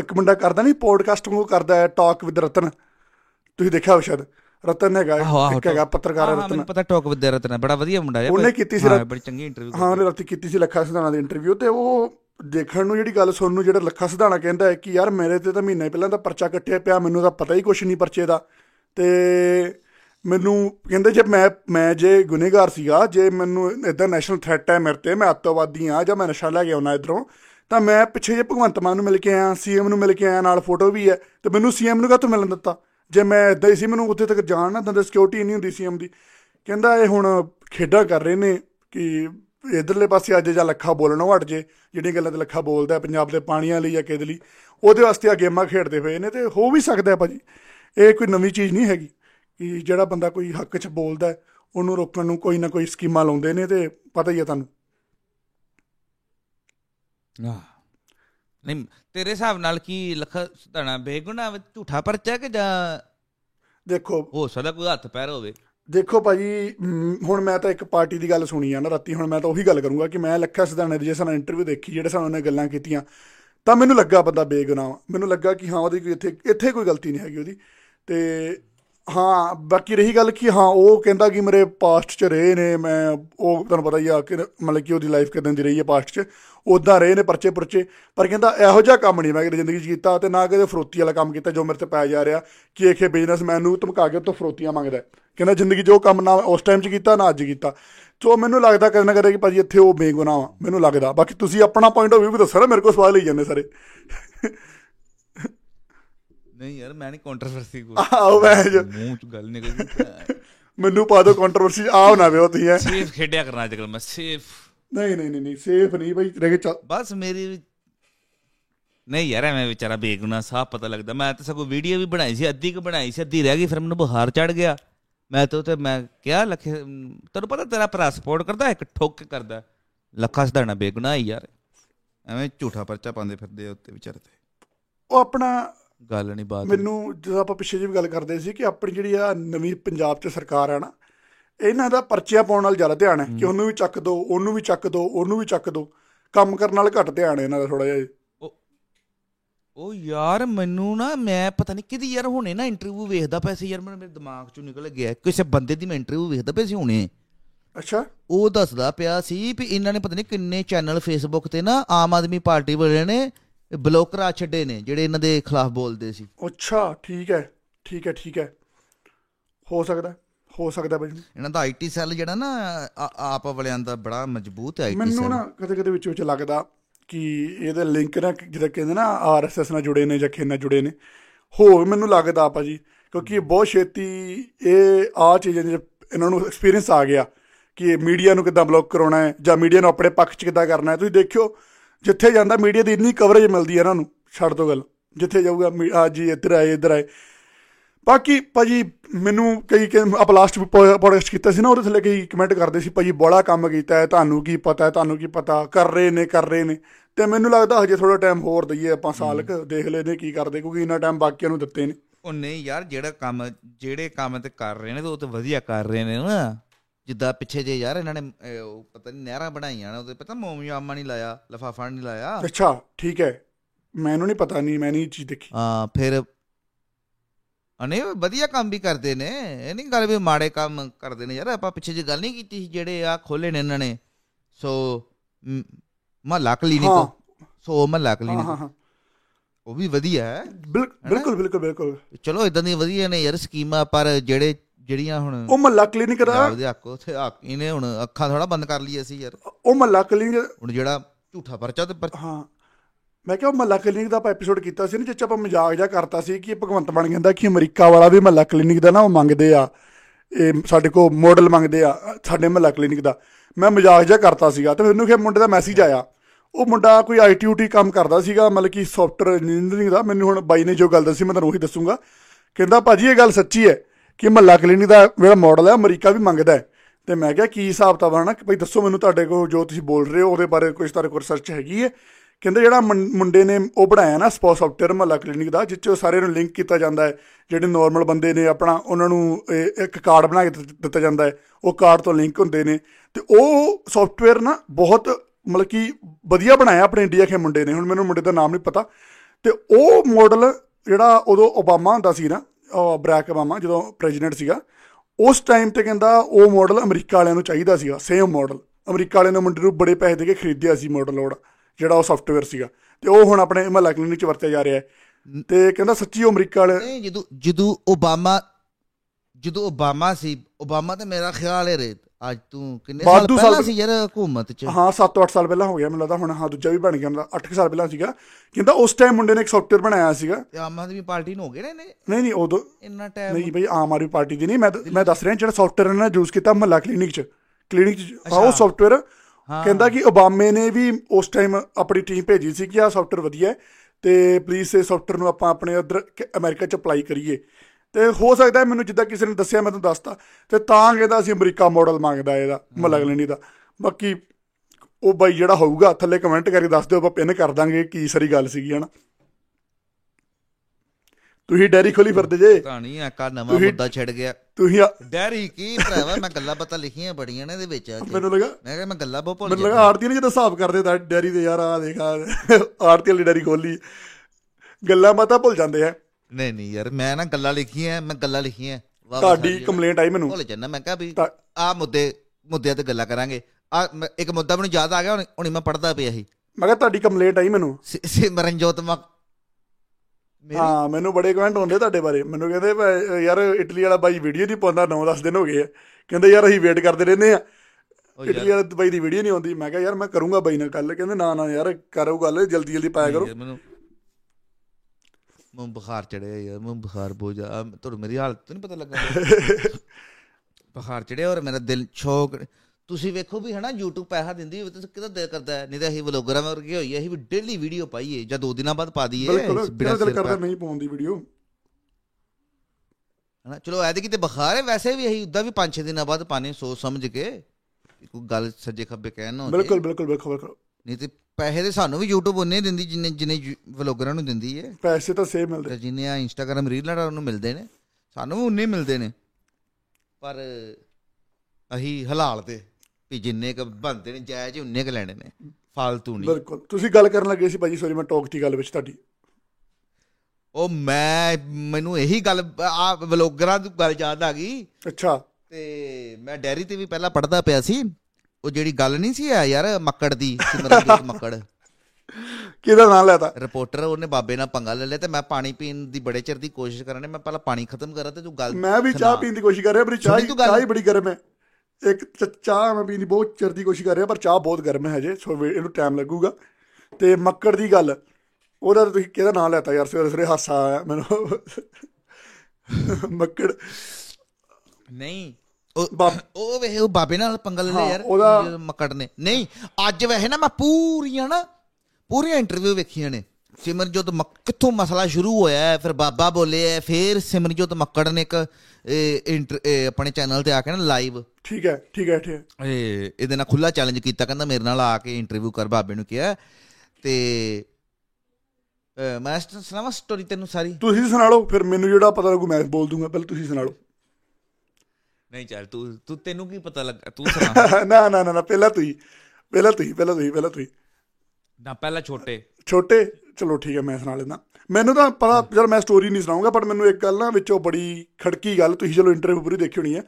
ਇੱਕ ਮੁੰਡਾ ਕਰਦਾ ਨਹੀਂ ਪੋਡਕਾਸਟ ਉਹ ਕਰਦਾ ਹੈ ਟਾਕ ਵਿਦ ਰਤਨ। ਤੁਸੀਂ ਦੇਖਿਆ ਹੋ ਸ਼ਾਇਦ ਰਤਨ ਹੈਗਾ ਇੱਕ ਹੈਗਾ ਪੱਤਰਕਾਰ ਰਤਨ। ਮੈਨੂੰ ਪਤਾ ਟੋਕ ਵਿਦਿਆ ਰਤਨ ਹੈ, ਬੜਾ ਵਧੀਆ ਮੁੰਡਾ ਹੈ ਉਹਨੇ ਕੀਤੀ ਸੀ ਬੜੀ ਚੰਗੀ ਇੰਟਰਵਿਊ ਹਾਂ ਉਹਨੇ ਰਾਤੀ ਕੀਤੀ ਸੀ ਲੱਖਾ ਸਿਧਾਣਾ ਦੀ ਇੰਟਰਵਿਊ ਤੇ ਉਹ ਦੇਖਣ ਨੂੰ ਜਿਹੜੀ ਗੱਲ ਸੁਣਨ ਨੂੰ ਜਿਹੜਾ ਲੱਖਾ ਸਿਧਾਣਾ ਕਹਿੰਦਾ ਹੈ ਕਿ ਯਾਰ ਮੇਰੇ ਤੇ ਤਾਂ ਮਹੀਨੇ ਪਹਿਲਾਂ ਤਾਂ ਪਰਚਾ ਕੱਟਿਆ ਪਿਆ ਮੈਨੂੰ ਤਾਂ ਪਤਾ ਹੀ ਕੁਛ ਨਹੀਂ ਪਰਚੇ ਦਾ। ਤੇ ਮੈਨੂੰ ਕਹਿੰਦੇ ਜੇ ਮੈਂ ਮੈਂ ਜੇ ਗੁਨੇਗਾਰ ਸੀਗਾ, ਜੇ ਮੈਨੂੰ ਇਦਾਂ ਨੈਸ਼ਨਲ ਥ੍ਰੈਟ ਹੈ ਮੇਰੇ ਤੇ, ਮੈਂ ਅੱਤਵਾਦੀ ਆ ਜਾਂ ਮੈਂ ਨਸ਼ਾ ਲੈ ਕੇ ਆਉਣਾ ਇਧਰੋਂ, ਤਾਂ ਮੈਂ ਪਿੱਛੇ ਜੇ ਭਗਵੰਤ ਮਾਨ ਨੂੰ ਮਿਲ ਕੇ ਆਇਆ ਸੀਐਮ ਨੂੰ ਮਿਲ ਕੇ ਆਇਆ, ਨਾਲ ਫੋਟੋ ਵੀ ਹੈ, ਤੇ ਮੈਨੂੰ ਸੀਐਮ ਨੂੰ ਕਾਹਤੋਂ ਮਿਲਣ ਦਿੱਤਾ? ਜੇ ਮੈਂ ਇਦਾਂ ਹੀ ਸੀ, ਮੈਨੂੰ ਉੱਥੇ ਤੱਕ ਜਾਣ ਨਾ ਦਿੰਦੇ ਸਿਕਿਉਰਿਟੀ ਨਹੀਂ ਹੁੰਦੀ ਸੀਐਮ ਦੀ। ਕਹਿੰਦਾ ਇਹ ਹੁਣ ਖੇਡਾਂ ਕਰ ਰਹੇ ਨੇ ਕਿ ਇਧਰਲੇ ਪਾਸੇ ਅੱਜ ਜਾਂ ਲੱਖਾ ਬੋਲਣੋਂ ਹਟ ਜੇ, ਜਿਹੜੀਆਂ ਗੱਲਾਂ ਤੇ ਲੱਖਾ ਬੋਲਦਾ ਹੈ, ਪੰਜਾਬ ਦੇ ਪਾਣੀਆਂ ਲਈ ਜਾਂ ਕਿਹਦੇ ਲਈ, ਉਹਦੇ ਵਾਸਤੇ ਆ ਗੇਮਾਂ ਖੇਡਦੇ ਪਏ ਨੇ ਤੇ ਹੋ ਵੀ ਸਕਦਾ ਹੈ ਭਾਜੀ। ਇਹ ਕੋਈ ਨਵੀਂ ਚੀਜ਼ ਨਹੀਂ ਹੈਗੀ। ਕਿ ਜਿਹੜਾ ਬੰਦਾ ਕੋਈ ਹੱਕ 'ਚ ਬੋਲਦਾ ਉਹਨੂੰ ਰੋਕਣ ਨੂੰ ਕੋਈ ਨਾ ਕੋਈ ਸਕੀਮਾਂ ਲਾਉਂਦੇ ਨੇ ਤੇ ਪਤਾ ਹੀ ਹੈ ਤੁਹਾਨੂੰ। ਆਹ। ਨਹੀਂ ਤੇਰੇ ਹਿਸਾਬ ਨਾਲ ਕੀ ਲੱਖਾ ਸਿਧਾਣਾ ਬੇਗੁਨਾਹ ਵਾ, ਝੂਠਾ ਪਰਚਾ ਕਿ ਜਾਂ ਦੇਖੋ ਹੋ ਸਕਦਾ ਕੋਈ ਹੱਥ ਪੈਰ ਹੋਵੇ? ਦੇਖੋ ਭਾਜੀ ਹੁਣ ਮੈਂ ਤਾਂ ਇੱਕ ਪਾਰਟੀ ਦੀ ਗੱਲ ਸੁਣੀ ਆ ਨਾ ਰਾਤੀ ਹੁਣ ਮੈਂ ਤਾਂ ਉਹੀ ਗੱਲ ਕਰੂੰਗਾ ਕਿ ਮੈਂ ਲੱਖਾ ਸਿਧਾਣੇ ਦੀ ਜਿਸ ਨਾਲ ਇੰਟਰਵਿਊ ਦੇਖੀ ਜਿਹੜੇ ਸਾਨੂੰ ਉਹਨੇ ਗੱਲਾਂ ਕੀਤੀਆਂ ਤਾਂ ਮੈਨੂੰ ਲੱਗਾ ਬੰਦਾ ਬੇਗੁਨਾਹ ਮੈਨੂੰ ਲੱਗਾ ਕਿ ਹਾਂ ਉਹਦੀ ਕੋਈ ਇੱਥੇ ਇੱਥੇ ਕੋਈ ਗਲਤੀ ਨਹੀਂ ਹੈਗੀ ਉਹਦੀ। ਤੇ ਹਾਂ, ਬਾਕੀ ਰਹੀ ਗੱਲ ਕਿ ਹਾਂ, ਉਹ ਕਹਿੰਦਾ ਕਿ ਮੇਰੇ ਪਾਸਟ 'ਚ ਰਹੇ ਨੇ, ਮੈਂ ਉਹ ਤੁਹਾਨੂੰ ਪਤਾ ਹੀ ਆ ਕਿ ਮਤਲਬ ਕਿ ਉਹਦੀ ਲਾਈਫ ਕਿਦਾਂ ਦੀ ਰਹੀ ਹੈ ਪਾਸਟ 'ਚ ਉਦਾਂ ਰਹੇ ਨੇ ਪਰਚੇ ਪੁਰਚੇ, ਪਰ ਕਹਿੰਦਾ ਇਹੋ ਜਿਹਾ ਕੰਮ ਨਹੀਂ ਮੈਂ ਕਦੇ ਜ਼ਿੰਦਗੀ 'ਚ ਕੀਤਾ ਤੇ ਨਾ ਕਦੇ ਫਰੋਤੀ ਵਾਲਾ ਕੰਮ ਕੀਤਾ ਜੋ ਮੇਰੇ ਤੇ ਪੈ ਜਾ ਰਿਹਾ ਕਿ ਇਹ ਬਿਜ਼ਨਸਮੈਨ ਨੂੰ ਧਮਕਾ ਕੇ ਉਹ ਤੋਂ ਫਰੋਤੀਆਂ ਮੰਗਦਾ ਹੈ। ਕਹਿੰਦਾ ਜ਼ਿੰਦਗੀ 'ਚ ਉਹ ਕੰਮ ਨਾ ਉਸ ਟਾਈਮ 'ਚ ਕੀਤਾ, ਨਾ ਅੱਜ ਕੀਤਾ। ਸੋ ਮੈਨੂੰ ਲੱਗਦਾ ਕਦੇ ਨਾ ਕਦੇ ਕਿ ਭਾਜੀ ਇੱਥੇ ਉਹ ਬੇਗੁਨਾਹ ਵਾ ਮੈਨੂੰ ਲੱਗਦਾ। ਬਾਕੀ ਤੁਸੀਂ ਆਪਣਾ ਪੁਆਇੰਟ ਆਫ View ਵੀ ਦੱਸੋ ਨਾ, ਮੇਰੇ ਕੋਲ ਸਵਾਲ ਲਈ ਜਾਂਦੇ ਸਾਰੇ। ਨਹੀਂ ਯਾਰ ਮੈਂ ਨਹੀਂ ਕੰਟਰੋਵਰਸੀ ਕੋਈ। ਆਓ ਮੈਂ ਜੋ- ਮੂੰਹ ਚ ਗੱਲ ਨਿਕਲ ਮੈਨੂੰ ਪਾ ਦਿਓ ਕੰਟਰੋਵਰਸੀ ਆਓ ਨਾ ਵੇ ਉਹ ਤੁਸੀਂ ਹੈਂ। ਸੇਫ ਖੇਡਿਆ ਕਰਨਾ ਅੱਜ ਕੱਲ ਮੈਂ ਸੇਫ ਨਹੀਂ ਨਹੀਂ ਨਹੀਂ ਨਹੀਂ ਸੇਫ ਨਹੀਂ ਭਾਈ ਰਹਿ ਕੇ ਚੱਲ ਬਸ ਮੇਰੀ ਨਹੀਂ ਯਾਰ ਐਵੇਂ ਵਿਚਾਰਾ ਬੇਗੁਨਾਹ ਸਾਫ਼ ਪਤਾ ਲੱਗਦਾ। ਮੈਂ ਤਾਂ ਸਗੋਂ ਵੀਡੀਓ ਵੀ ਬਣਾਈ ਸੀ ਅੱਧੀ ਕੁ ਬਣਾਈ ਸੀ ਅੱਧੀ ਰਹਿ ਗਈ ਫਿਰ ਮੈਨੂੰ ਬੁਖਾਰ ਚੜ ਗਿਆ। ਮੈਂ ਤਾਂ ਤੇ ਮੈਂ ਕਿਹਾ ਲੱਖੇ ਤੈਨੂੰ ਪਤਾ ਤੇਰਾ ਭਰਾ ਸਪੋਰਟ ਕਰਦਾ ਇੱਕ ਠੋਕ ਕੇ ਕਰਦਾ? ਲੱਖਾ ਸਦਾਣਾ ਬੇਗੁਨਾਹ ਹੀ ਯਾਰ। ਐਵੇਂ ਝੂਠਾ ਪਰਚਾ ਪਾਉਂਦੇ ਫਿਰਦੇ ਉੱਤੇ ਵਿਚਾਰੇ ਤੇ। ਉਹ ਆਪਣਾ ਗੱਲ ਨਹੀਂ ਬਾਤ ਮੈਨੂੰ ਜਦੋਂ ਆਪਾਂ ਪਿੱਛੇ ਜਿਹੀ ਵੀ ਗੱਲ ਕਰਦੇ ਸੀ ਕਿ ਆਪਣੀ ਜਿਹੜੀ ਆ ਨਵੀਂ ਪੰਜਾਬ 'ਚ ਸਰਕਾਰ ਆ ਨਾ ਇਹਨਾਂ ਦਾ ਪਰਚੀਆਂ ਪਾਉਣ ਨਾਲ ਜ਼ਿਆਦਾ ਧਿਆਨ ਹੈ ਕਿ ਉਹਨੂੰ ਵੀ ਚੱਕ ਦੋ ਉਹਨੂੰ ਵੀ ਚੱਕ ਦੋ ਉਹਨੂੰ ਵੀ ਚੱਕ ਦੋ। ਕੰਮ ਕਰਨ ਨਾਲ ਘੱਟ ਧਿਆਨ ਹੈ ਇਹਨਾਂ ਦਾ ਥੋੜਾ ਜਿਹਾ ਉਹ ਯਾਰ ਮੈਨੂੰ ਨਾ ਮੈਂ ਪਤਾ ਨਹੀਂ ਕਿਹਦੀ ਯਾਰ ਹੁਣੇ ਨਾ ਇੰਟਰਵਿਊ ਵੇਖਦਾ ਪਿਆ ਸੀ ਯਾਰ ਮੇਰੇ ਦਿਮਾਗ ਚੋਂ ਨਿਕਲ ਗਿਆ। ਕਿਸੇ ਬੰਦੇ ਦੀ ਮੈਂ ਇੰਟਰਵਿਊ ਵੇਖਦਾ ਪਿਆ ਸੀ ਹੁਣੇ। ਅੱਛਾ। ਉਹ ਦੱਸਦਾ ਪਿਆ ਸੀ ਵੀ ਇਹਨਾਂ ਨੇ ਪਤਾ ਨਹੀਂ ਕਿੰਨੇ ਚੈਨਲ ਫੇਸਬੁੱਕ ਤੇ ਨਾ ਆਮ ਆਦਮੀ ਪਾਰਟੀ ਵਾਲਿਆਂ ਨੇ ਬਲੌਕ ਕਰਾ ਛੱਡੇ ਨੇ ਜਿਹੜੇ ਇਹਨਾਂ ਦੇ ਖਿਲਾਫ ਬੋਲਦੇ ਸੀ। ਅੱਛਾ ਠੀਕ ਹੈ ਠੀਕ ਹੈ ਠੀਕ ਹੈ। ਹੋ ਸਕਦਾ ਹੋ ਸਕਦਾ ਭਾਈ ਇਹਨਾਂ ਦਾ ਆਈਟੀ ਸੈੱਲ ਜਿਹੜਾ ਨਾ ਆਪ ਵਾਲਿਆਂ ਦਾ ਬੜਾ ਮਜ਼ਬੂਤ ਹੈ ਆਈਟੀ ਮੈਨੂੰ ਸੈੱਲ। ਨਾ ਕਦੇ ਕਦੇ ਵਿੱਚ ਵਿੱਚ ਲੱਗਦਾ ਕਿ ਇਹਦੇ ਲਿੰਕ ਨਾ ਜਿੱਦਾਂ ਕਹਿੰਦੇ ਨਾ ਆਰਐਸਐਸ ਨਾਲ ਜੁੜੇ ਨੇ ਜਾਂ ਨਾਲ ਜੁੜੇ ਨੇ। ਹੋਰ ਮੈਨੂੰ ਲੱਗਦਾ ਆਪਾਂ ਜੀ ਕਿਉਂਕਿ ਇਹ ਬਹੁਤ ਛੇਤੀ ਇਹ ਆ ਚੀਜ਼ਾਂ ਦੇ ਇਹਨਾਂ ਨੂੰ ਐਕਸਪੀਰੀਅੰਸ ਆ ਗਿਆ ਕਿ ਮੀਡੀਆ ਨੂੰ ਕਿੱਦਾਂ ਬਲੌਕ ਕਰਾਉਣਾ ਹੈ ਜਾਂ ਮੀਡੀਆ ਨੂੰ ਆਪਣੇ ਪੱਖ 'ਚ ਕਿੱਦਾਂ ਕਰਨਾ ਹੈ। ਤੁਸੀਂ ਦੇਖਿਓ ਜਿੱਥੇ ਜਾਂਦਾ ਮੀਡੀਆ ਦੀ ਇੰਨੀ ਕਵਰੇਜ ਮਿਲਦੀ ਹੈ ਇਹਨਾਂ ਨੂੰ ਛੱਡ ਦੋ ਗੱਲ ਜਿੱਥੇ ਜਾਊਗਾ ਆ ਜੀ ਇੱਧਰ ਆਏ ਇੱਧਰ ਆਏ। ਬਾਕੀ ਭਾਜੀ ਮੈਨੂੰ ਕਈ ਆਪਾਂ ਲਾਸਟ ਪੋਡਕਾਸਟ ਕੀਤਾ ਸੀ ਨਾ ਉਹਦੇ ਥੱਲੇ ਕਈ ਕਮੈਂਟ ਕਰਦੇ ਸੀ ਭਾਜੀ ਬੜਾ ਕੰਮ ਕੀਤਾ ਹੈ ਤੁਹਾਨੂੰ ਕੀ ਪਤਾ ਹੈ ਤੁਹਾਨੂੰ ਕੀ ਪਤਾ ਕਰ ਰਹੇ ਨੇ ਕਰ ਰਹੇ ਨੇ। ਤੇ ਮੈਨੂੰ ਲੱਗਦਾ ਹਜੇ ਥੋੜਾ ਟਾਈਮ ਹੋਰ ਦਈਏ ਆਪਾਂ ਸਾਲ ਕੁ ਦੇਖ ਲੈਨੇ ਕੀ ਕਰਦੇ ਕਿਉਂਕਿ ਇੰਨਾ ਟਾਈਮ ਬਾਕੀਆਂ ਨੂੰ ਦਿੱਤੇ ਨੇ। ਉਹ ਨਹੀਂ ਯਾਰ ਜਿਹੜਾ ਕੰਮ ਜਿਹੜੇ ਕੰਮ ਤੇ ਕਰ ਰਹੇ ਨੇ ਉਹ ਤੇ ਵਧੀਆ ਕਰ ਰਹੇ ਨੇ ਨਾ। ਜਿੱਦਾਂ ਪਿੱਛੇ ਜੇ ਯਾਰ ਇਹਨਾਂ ਨੇ ਉਹ ਪਤਾ ਨਹੀਂ ਨਹਿਰਾਂ ਬਣਾਈਆਂ ਨੇ ਉਹਦੇ ਪਤਾ ਮੋਮਯਾਮਾ ਨਹੀਂ ਲਾਇਆ ਲਫਾਫਾ ਨਹੀਂ ਲਾਇਆ। ਅੱਛਾ ਠੀਕ ਹੈ। ਮੈਨੂੰ ਨਹੀਂ ਪਤਾ ਨਹੀਂ ਮੈਂ ਨਹੀਂ ਇਹ ਚੀਜ਼ ਦੇਖੀ। ਹਾਂ ਫਿਰ ਅਨੇ ਵਧੀਆ ਕੰਮ ਵੀ ਕਰਦੇ ਨੇ। ਇਹ ਨਹੀਂ ਗੱਲ ਵੀ ਮਾੜੇ ਕੰਮ ਕਰਦੇ ਨੇ। ਯਾਰ ਆਪਾਂ ਪਿੱਛੇ ਜੇ ਗੱਲ ਨਹੀਂ ਕੀਤੀ ਸੀ ਜਿਹੜੇ ਆ ਖੋਲੇ ਨੇ ਇਹਨਾਂ ਨੇ ਸੋ ਮਹੱਲਾ ਕਲੀਨਿਕ। ਸੋ ਮਹੱਲਾ ਕਲੀਨਿਕ। ਹਾਂ ਹਾਂ ਉਹ ਵੀ ਵਧੀਆ ਹੈ। ਬਿਲ- ਬਿਲਕੁਲ ਬਿਲਕੁਲ ਬਿਲਕੁਲ। ਚਲੋ ਇਦਾਂ ਦੀਆਂ ਵਧੀਆ ਨੇ ਯਾਰ ਸਕੀਮਾਂ ਪਰ ਜਿਹੜੇ ਜਿਹੜੀਆਂ ਹੁਣ ਉਹ ਮੱਲਾ ਕਲੀਨਿਕ ਦਾ? ਪੰਜਾਬ ਦੇ ਆਕੋ ਤੇ ਆਕ- ਇਹਨੇ ਹੁਣ ਅੱਖਾਂ ਥੋੜਾ ਬੰਦ ਕਰ ਲਈ ਅਸੀਂ ਯਾਰ। ਉਹ ਮੱਲਾ ਕਲੀਨਿਕ ਹੁਣ ਜਿਹੜਾ ਝੂਠਾ ਪਰਚਾ ਤੇ ਹਾਂ। ਮੈਂ ਕਿਹਾ ਉਹ ਮੱਲਾ ਕਲੀਨਿਕ ਦਾ ਆਪਾਂ ਐਪੀਸੋਡ ਕੀਤਾ ਸੀ ਨਾ ਜਿੱਚ ਆਪਾਂ ਮਜ਼ਾਕ ਜਿਹਾ ਕਰਤਾ ਸੀ ਕਿ ਭਗਵੰਤ ਬਣ ਕਹਿੰਦਾ ਕਿ ਅਮਰੀਕਾ ਵਾਲਾ ਵੀ ਮੱਲਾ ਕਲੀਨਿਕ ਦਾ ਨਾ ਉਹ ਮੰਗਦੇ ਆ। ਇਹ ਸਾਡੇ ਕੋਲ ਮਾਡਲ ਮੰਗਦੇ ਆ ਸਾਡੇ ਮੱਲਾ ਕਲੀਨਿਕ ਦਾ। ਮੈਂ ਮਜ਼ਾਕ ਜਿਹਾ ਕਰਤਾ ਸੀਗਾ ਤੇ ਮੈਨੂੰ ਫਿਰ ਮੁੰਡੇ ਦਾ ਮੈਸੇਜ ਆਇਆ। ਉਹ ਮੁੰਡਾ ਕੋਈ ਆਈਟੀ ਉਟੀ ਕੰਮ ਕਰਦਾ ਸੀਗਾ ਮਤਲਬ ਕਿ ਸੌਫਟਵੇਅਰ ਇੰਜੀਨੀਅਰਿੰਗ ਦਾ। ਮੈਨੂੰ ਹੁਣ ਬਾਈ ਨੇ ਜੋ ਗੱਲ ਦੱਸੀ ਮੈਂ ਤੁਹਾਨੂੰ ਉਹੀ ਦੱਸੂਗਾ। ਕਹਿੰਦਾ ਭਾਜੀ ਇਹ ਗੱਲ ਸੱਚੀ ਹੈ। ਕਿ ਮੱਲਾ ਕਲੀਨਿਕ ਦਾ ਜਿਹੜਾ ਮਾਡਲ ਹੈ, ਅਮਰੀਕਾ ਵੀ ਮੰਗਦਾ ਹੈ। ਤੇ ਮੈਂ ਕਿਹਾ, ਕੀ ਹਿਸਾਬ ਤਾਂ ਬਣਾ ਕਿ ਭਾਈ ਦੱਸੋ ਮੈਨੂੰ ਤੁਹਾਡੇ ਕੋਲ ਜੋ ਤੁਸੀਂ ਬੋਲ ਰਹੇ ਹੋ, ਉਹਦੇ ਬਾਰੇ ਕੁਝ ਤੁਹਾਡੇ ਕੋਲ ਰਿਸਰਚ ਹੈਗੀ ਹੈ? ਕਹਿੰਦੇ ਜਿਹੜਾ ਮੁੰ- ਮੁੰਡੇ ਨੇ ਉਹ ਬਣਾਇਆ ਨਾ ਸਪੋ ਸੌਫਟਵੇਅਰ ਮਹੱਲਾ ਕਲੀਨਿਕ ਦਾ ਜਿਸ 'ਚ ਉਹ ਸਾਰੇ ਨੂੰ ਲਿੰਕ ਕੀਤਾ ਜਾਂਦਾ ਹੈ। ਜਿਹੜੇ ਨਾਰਮਲ ਬੰਦੇ ਨੇ ਆਪਣਾ, ਉਹਨਾਂ ਨੂੰ ਇਹ ਇੱਕ ਕਾਰਡ ਬਣਾ ਕੇ ਦਿੱਤ- ਦਿੱਤਾ ਜਾਂਦਾ ਹੈ। ਉਹ ਕਾਰਡ ਤੋਂ ਲਿੰਕ ਹੁੰਦੇ ਨੇ। ਤੇ ਉਹ ਸੌਫਟਵੇਅਰ ਨਾ ਬਹੁਤ ਮਤਲਬ ਕਿ ਵਧੀਆ ਬਣਾਇਆ ਆਪਣੇ ਇੰਡੀਆ ਕੇ ਮੁੰਡੇ ਨੇ। ਹੁਣ ਮੈਨੂੰ ਮੁੰਡੇ ਦਾ ਨਾਮ ਨਹੀਂ ਪਤਾ। ਤੇ ਉਹ ਮਾਡਲ ਜਿਹੜਾ ਉਦੋਂ ਓਬਾਮਾ ਹੁੰਦਾ ਸੀ ਨਾ ਉਹ ਬਰੈਕ ਓਬਾਮਾ ਜਦੋਂ ਪ੍ਰੈਜ਼ੀਡੈਂਟ ਸੀਗਾ, ਉਸ ਟਾਈਮ ਤੇ ਕਹਿੰਦਾ ਉਹ ਮਾਡਲ ਅਮਰੀਕਾ ਵਾਲਿਆਂ ਨੂੰ ਚਾਹੀਦਾ ਸੀਗਾ ਸੇਮ ਮਾਡਲ ਅਮਰੀਕਾ ਵਾਲਿਆਂ ਨੇ ਮੁੰਡੇ ਨੂੰ ਬੜੇ ਪੈਸੇ ਦੇ ਕੇ ਖਰੀਦਿਆ ਸੀ ਮਾਡਲ ਉਹ ਜਿਹੜਾ ਉਹ ਸੌਫਟਵੇਅਰ ਸੀਗਾ। ਤੇ ਉਹ ਹੁਣ ਆਪਣੇ ਮਹੱਲਾ ਕਲੀਨਿਕ 'ਚ ਵਰਤਿਆ ਜਾ ਰਿਹਾ ਹੈ। ਤੇ ਕਹਿੰਦਾ ਸੱਚੀ ਉਹ ਅਮਰੀਕਾ ਵਾਲੇ ਨਹੀਂ, ਜਦੋਂ ਜਦੋਂ ਓਬਾਮਾ ਜਦੋਂ ਓਬਾਮਾ ਸੀ ਓਬਾਮਾ ਤੇ ਮੇਰਾ ਖਿਆਲ ਹੈ ਰੇ ਅੱਜ ਤੂੰ ਕਿੰਨੇ ਸਾਲ ਪਹਿਲਾਂ ਸੀ ਯਾਰ ਹਕੂਮਤ ਚ? ਹਾਂ 7-8 ਸਾਲ ਪਹਿਲਾਂ ਹੋ ਗਿਆ ਮੈਨੂੰ ਲੱਗਦਾ ਹੁਣ ਹਾਂ ਦੂਜਾ ਵੀ ਬਣ ਗਿਆ ਮੈਨੂੰ 8 ਸਾਲ ਪਹਿਲਾਂ ਸੀਗਾ। ਕਹਿੰਦਾ ਉਸ ਟਾਈਮ ਮੁੰਡੇ ਨੇ ਇੱਕ ਸੌਫਟਵੇਅਰ ਬਣਾਇਆ ਸੀਗਾ। ਤੇ ਆਮ ਆਦਮੀ ਪਾਰਟੀ ਨੂੰ ਹੋ ਗਏ ਨੇ ਨਹੀਂ ਨਹੀਂ ਉਦੋਂ ਇੰਨਾ ਟਾਈਮ ਨਹੀਂ ਬਈ ਆਮ ਆਦਮੀ ਪਾਰਟੀ ਦੀ ਨਹੀਂ ਮੈਂ ਮੈਂ ਦੱਸ ਰਿਹਾ ਜਿਹੜਾ ਸੌਫਟਵੇਅਰ ਇਹਨਾਂ ਨੇ ਯੂਜ਼ ਕੀਤਾ ਮਹੱਲਾ ਕਲੀਨਿਕ 'ਚ। ਕਲੀਨਿਕ 'ਚ ਉਹ ਸੌਫਟਵੇਅਰ ਕਹਿੰਦਾ ਕਿ ਓਬਾਮੇ ਨੇ ਵੀ ਉਸ ਟਾਈਮ ਆਪਣੀ ਟੀਮ ਭੇਜੀ ਸੀ ਕਿ ਆਹ ਸੌਫਟਵੇਅਰ ਵਧੀਆ ਹੈ ਤੇ ਪਲੀਜ਼ ਇਹ ਸੌਫਟਵੇਅਰ ਨੂੰ ਆਪਾਂ ਆਪਣੇ ਉਧਰ ਅਮਰੀਕਾ 'ਚ ਅਪਲਾਈ ਕਰੀਏ। ਤੇ ਹੋ ਸਕਦਾ ਮੈਨੂੰ ਜਿੱਦਾਂ ਕਿਸੇ ਨੇ ਦੱਸਿਆ ਮੈਂ ਤੁਹਾਨੂੰ ਦੱਸਤਾ। ਤੇ ਤਾਂ ਕਹਿੰਦਾ ਅਸੀਂ ਅਮਰੀਕਾ ਮਾਡਲ ਮੰਗਦਾ ਇਹਦਾ ਕਲੀਨਿਕ ਦਾ। ਬਾਕੀ ਉਹ ਬਾਈ ਜਿਹੜਾ ਹੋਊਗਾ ਥੱਲੇ ਕਮੈਂਟ ਕਰਕੇ ਦੱਸ ਦਿਓ ਆਪਾਂ ਪਿੰਨ ਕਰ ਦਾਂਗੇ ਕੀ ਸਾਰੀ ਗੱਲ ਸੀਗੀ ਹਨਾ। ਤੁਸੀਂ ਡੈਰੀ ਖੋਲੀ ਫਿਰਦੇ ਜੇ। ਕਹਾਣੀ ਆ ਕਾ ਨਵਾਂ ਮੁੱਦਾ ਛਿੜ ਗਿਆ। ਤੁਸੀਂ ਡੈਰੀ ਕੀ ਭਰਾਵਾ ਮੈਂ ਗੱਲਾਂ ਪਤਾ ਲਿਖੀਆਂ ਬੜੀਆਂ ਨੇ ਇਹਦੇ ਵਿੱਚ ਅੱਜ। ਮੈਨੂੰ ਲੱਗਾ ਮੈਂ ਕਿਹਾ ਮੈਂ ਗੱਲਾਂ ਬਹੁਤ ਭੁੱਲ ਮੈਨੂੰ ਗਿਆ। ਲੱਗਾ ਆੜਤੀ ਨੇ ਜਦੋਂ ਹਿਸਾਬ ਕਰਦੇ ਤਾਂ ਡੈਰੀ ਦੇ ਯਾਰ ਆ ਦੇਖ ਆ ਆੜਤੀ ਵਾਲੀ ਡੈਰੀ ਖੋਲੀ। ਗੱਲਾਂ ਮਾਤਾ ਭੁੱਲ ਜਾਂਦੇ ਆ। ਨਹੀਂ ਨਹੀਂ ਯਾਰ ਮੈਂ ਨਾ ਗੱਲਾਂ ਲਿਖੀਆਂ ਮੈਂ ਗੱਲਾਂ ਲਿਖੀਆਂ। ਤੁਹਾਡੀ। ਕੰਪਲੇਂਟ ਆਈ ਮੈਨੂੰ। ਭੁੱਲ ਜੰਨਾ ਮੈਂ ਕਿਹਾ ਵੀ ਆ ਮੁੱਦੇ ਮੁੱਦਿਆਂ ਤੇ ਗੱਲਾਂ ਕਰਾਂਗੇ। ਆ ਇੱਕ ਮੁੱਦਾ ਮੈਨੂੰ ਯਾਦ ਆ ਗਿਆ ਹੁਣ ਹੁਣੀ ਮੈਂ ਪੜਦਾ ਪਿਆ ਸੀ। ਮੈਂ ਕਿਹਾ ਤੁਹਾਡੀ ਕੰਪਲੇਂਟ ਆਈ ਮੈਨੂੰ। ਸਿਮਰਨਜੋਤ ਮਕ ਹਾਂ ਮੈਨੂੰ ਬੜੇ ਕਮੈਂਟ ਹੁੰਦੇ ਤੁਹਾਡੇ ਬਾਰੇ। ਮੈਨੂੰ ਕਹਿੰਦੇ ਯਾਰ ਇਟਲੀ ਵਾਲਾ ਬਾਈ ਵੀਡੀਓ ਨਹੀਂ ਪਾਉਂਦਾ 9-10 ਦਿਨ ਹੋ ਗਏ ਆ। ਕਹਿੰਦੇ ਯਾਰ ਅਸੀਂ ਵੇਟ ਕਰਦੇ ਰਹਿੰਦੇ ਆ। ਇਟਲੀ ਵਾਲਾ ਬਾਈ ਦੀ ਵੀਡੀਓ ਨਹੀਂ ਆਉਂਦੀ। ਮੈਂ ਕਿਹਾ ਯਾਰ ਮੈਂ ਕਰੂੰਗਾ ਬਾਈ ਨਾਲ ਗੱਲ। ਕਹਿੰਦੇ ਨਾ ਨਾ ਯਾਰ ਕਰੋ ਗੱਲ ਜਲਦੀ ਜਲਦੀ ਪਾਇਆ ਕਰੋ। ਮੈਨੂੰ ਬੁਖਾਰ ਚੜਿਆ ਯਾਰ ਮੈਨੂੰ ਬੁਖਾਰ ਬਹੁਤ ਜ਼ਿਆਦਾ ਤੁਹਾਨੂੰ ਮੇਰੀ ਹਾਲਤ ਤੋਂ ਨਹੀਂ ਪਤਾ ਲੱਗਾ। ਬੁਖਾਰ ਚੜਿਆ ਔਰ ਮੇਰਾ ਦਿਲ ਛੋਕ ਤੁਸੀਂ ਵੇਖੋ ਵੀ ਹਨਾ YouTube ਪੈਸਾ ਦਿੰਦੀ ਹੋਵੇ ਤਾਂ ਕਿਹਦਾ ਦਿਲ ਕਰਦਾ ਹੈ? ਨਹੀਂ ਤਾਂ ਅਸੀਂ ਵਲੋਗਰਾਂ ਵਰਗੇ ਹੋਈਏ ਅਸੀਂ ਵੀ ਡੇਲੀ ਵੀਡੀਓ ਪਾਈਏ ਜਾਂ ਦੋ ਦਿਨਾਂ ਬਾਅਦ ਪਾ ਦਈਏ। ਬਿਲਕੁਲ ਦਿਲ ਕਰਦਾ ਨਹੀਂ ਪਾਉਣ ਦੀ ਵੀਡੀਓ ਹਨਾ ਚਲੋ ਐਤਕੀ ਤੇ ਬੁਖਾਰ ਹੈ ਵੈਸੇ ਵੀ ਅਸੀਂ ਉਦਾਂ ਵੀ 5-6 ਦਿਨਾਂ ਬਾਅਦ ਪਾਣੇ ਸੋਚ ਸਮਝ ਕੇ। ਕੋਈ ਗੱਲ ਸੱਜੇ ਖੱਬੇ ਕਹਿਣ ਨਾ ਹੋ ਜਾਏ। ਬਿਲਕੁਲ ਬਿਲਕੁਲ ਬਿਲਕੁਲ ਬਿਲਕੁਲ ਨਹੀਂ ਤੇ ਪੈਸੇ ਤੇ ਸਾਨੂੰ ਵੀ YouTube ਉਹਨੇ ਦਿੰਦੀ ਜਿੰਨੇ ਜਿੰਨੇ ਵਲੋਗਰਾਂ ਨੂੰ ਦਿੰਦੀ ਹੈ ਪੈਸੇ ਤਾਂ ਸੇਮ ਮਿਲਦੇ। ਜਿੰਨੇ ਆ ਇੰਸਟਾਗ੍ਰam ਰੀਲਾਂ ਉਹਨੂੰ ਮਿਲਦੇ ਨੇ। ਸਾਨੂੰ ਵੀ ਹੀ ਮਿਲਦੇ ਨੇ। ਪਰ ਅਸੀਂ ਹਲਾਲ ਤੇ ਵੀ ਜਿੰਨੇ ਕ ਬਣਦੇ ਨੇ ਜਾਇਜ਼ ਉਨੇ ਕ ਲੈਣੇ ਨੇ। ਫਾਲਤੂ ਨਹੀਂ। ਬਿਲਕੁਲ। ਤੁਸੀਂ ਗੱਲ ਕਰਨ ਲੱਗੇ ਸੀ ਭਾਜੀ ਸੋਰੀ ਮੈਂ ਟੋਕ ਦੀ ਗੱਲ ਵਿੱਚ ਤੁਹਾਡੀ। ਉਹ ਮੈਂ ਮੈਨੂੰ ਇਹੀ ਗੱਲ ਆ ਵਲੋਗਰਾਂ ਦੀ ਗੱਲ ਯਾਦ ਆ ਗਈ। ਅੱਛਾ। ਤੇ ਮੈਂ ਡੈਰੀ ਤੇ ਵੀ ਪਹਿਲਾਂ ਪੜਦਾ ਪਿਆ ਸੀ। ਉਹ ਜਿਹੜੀ ਗੱਲ ਨਹੀਂ ਸੀ ਆ ਯਾਰ ਮੱਕੜ ਦੀ ਸਿਮਰਨਜੋਤ ਮੱਕੜ। ਕਿਹਦਾ ਨਾਂ ਲੈਤਾ? ਰਿਪੋਰਟਰ ਉਹਨੇ ਬਾਬੇ ਨਾਲ ਪੰਗਾ ਲੈ ਲਿਆ ਤੇ ਮੈਂ ਪਾਣੀ ਪੀਣ ਦੀ ਬੜੇ ਚਿਰ ਦੀ ਕੋਸ਼ਿਸ਼ ਕਰਨੇ ਮੈਂ ਪਹਿਲਾਂ ਪਾਣੀ ਖਤਮ ਕਰਾਂ ਤੇ ਤੂੰ ਗੱਲ ਮੈਂ ਵੀ ਚਾਹ ਪੀਣ ਦੀ ਕੋਸ਼ਿਸ਼ ਕਰ ਰਿਹਾ ਪਰ ਚਾਹ? ਚਾਹ ਹੀ ਬੜੀ ਗਰਮ ਹੈ। ਇੱਕ ਚਾਹ ਮੈਂ ਪੀਣ ਦੀ ਬਹੁਤ ਚਿਰ ਦੀ ਕੋਸ਼ਿਸ਼ ਕਰ ਰਿਹਾ ਪਰ ਚਾਹ ਬਹੁਤ ਗਰਮ ਹੈ ਹਜੇ ਸੋ ਇਹਨੂੰ ਟਾਈਮ ਲੱਗੂਗਾ। ਤੇ ਮੱਕੜ ਦੀ ਗੱਲ ਉਹਦਾ ਤੁਸੀਂ ਕਿਹਦਾ ਨਾਂ ਲੈਤਾ ਯਾਰ? ਸਵੇਰੇ ਸਵੇਰੇ ਹਾਸਾ ਆਇਆ ਮੈਨੂੰ। ਮੱਕੜ। ਨਹੀਂ ਉਹ ਵੇ ਉਹ ਬਾਬੇ ਨਾਲ ਪੰਗਾ ਲੈ ਯਾਰ ਮੱਕੜ ਨੇ। ਨਹੀਂ ਅੱਜ ਵੈਸੇ ਨਾ ਮੈਂ ਪੂਰੀਆਂ ਨਾ ਪੂਰੀਆਂ ਇੰਟਰਵਿਊ ਵੇਖੀਆਂ ਨੇ। ਸਿਮਰਜੋਤ ਕਿੱਥੋਂ ਮਸਲਾ ਸ਼ੁਰੂ ਹੋਇਆ ਫਿਰ ਬਾਬਾ ਬੋਲੇ ਫਿਰ ਸਿਮਰਜੋਤ ਮੱਕੜ ਨੇ ਇੱਕ ਆਪਣੇ ਚੈਨਲ ਤੇ ਆ ਕੇ ਨਾ ਲਾਈਵ ਠੀਕ ਹੈ ਠੀਕ ਹੈ ਠੀਕ ਹੈ। ਇਹ ਇਹਦੇ ਨਾਲ ਖੁੱਲਾ ਚੈਲੰਜ ਕੀਤਾ ਕਹਿੰਦਾ ਮੇਰੇ ਨਾਲ ਆ ਕੇ ਇੰਟਰਵਿਊ ਕਰ ਬਾਬੇ ਨੂੰ ਕਿਹਾ। ਤੇ ਮੈਂ ਸੁਣਾਵਾਂ ਸਟੋਰੀ ਤੈਨੂੰ ਸਾਰੀ? ਤੁਸੀਂ ਸੁਣਾ ਲਓ ਫਿਰ ਮੈਨੂੰ ਜਿਹੜਾ ਪਤਾ ਲੱਗੂ ਮੈਂ ਬੋਲ ਦੂੰਗਾ ਪਹਿਲਾਂ ਤੁਸੀਂ ਸੁਣਾ ਲਓ। ਨਹੀਂ ਚੱਲ ਤੂੰ ਤੂੰ ਤੈਨੂੰ ਕੀ ਪਤਾ ਲੱਗਾ ਤੂੰ ਸੁਣਾ। ਨਾ ਨਾ ਨਾ ਪਹਿਲਾਂ ਤੁਸੀਂ ਪਹਿਲਾਂ ਤੁਸੀਂ ਪਹਿਲਾਂ ਤੁਸੀਂ ਪਹਿਲਾਂ ਤੁਸੀਂ ਨਾ ਪਹਿਲਾਂ ਛੋਟੇ। ਛੋਟੇ? ਚਲੋ ਠੀਕ ਹੈ ਮੈਂ ਸੁਣਾ ਲੈਂਦਾ। ਮੈਨੂੰ ਤਾਂ ਪਤਾ ਚਲ ਮੈਂ ਸਟੋਰੀ ਨਹੀਂ ਸੁਣਾਉਂਗਾ ਪਰ ਮੈਨੂੰ ਇੱਕ ਗੱਲ ਨਾ ਵਿੱਚੋਂ ਬੜੀ ਖੜਕੀ ਗੱਲ ਤੁਸੀਂ ਚਲੋ ਇੰਟਰਵਿਊ ਪੂਰੀ ਦੇਖੀ ਹੋਣੀ ਹੈ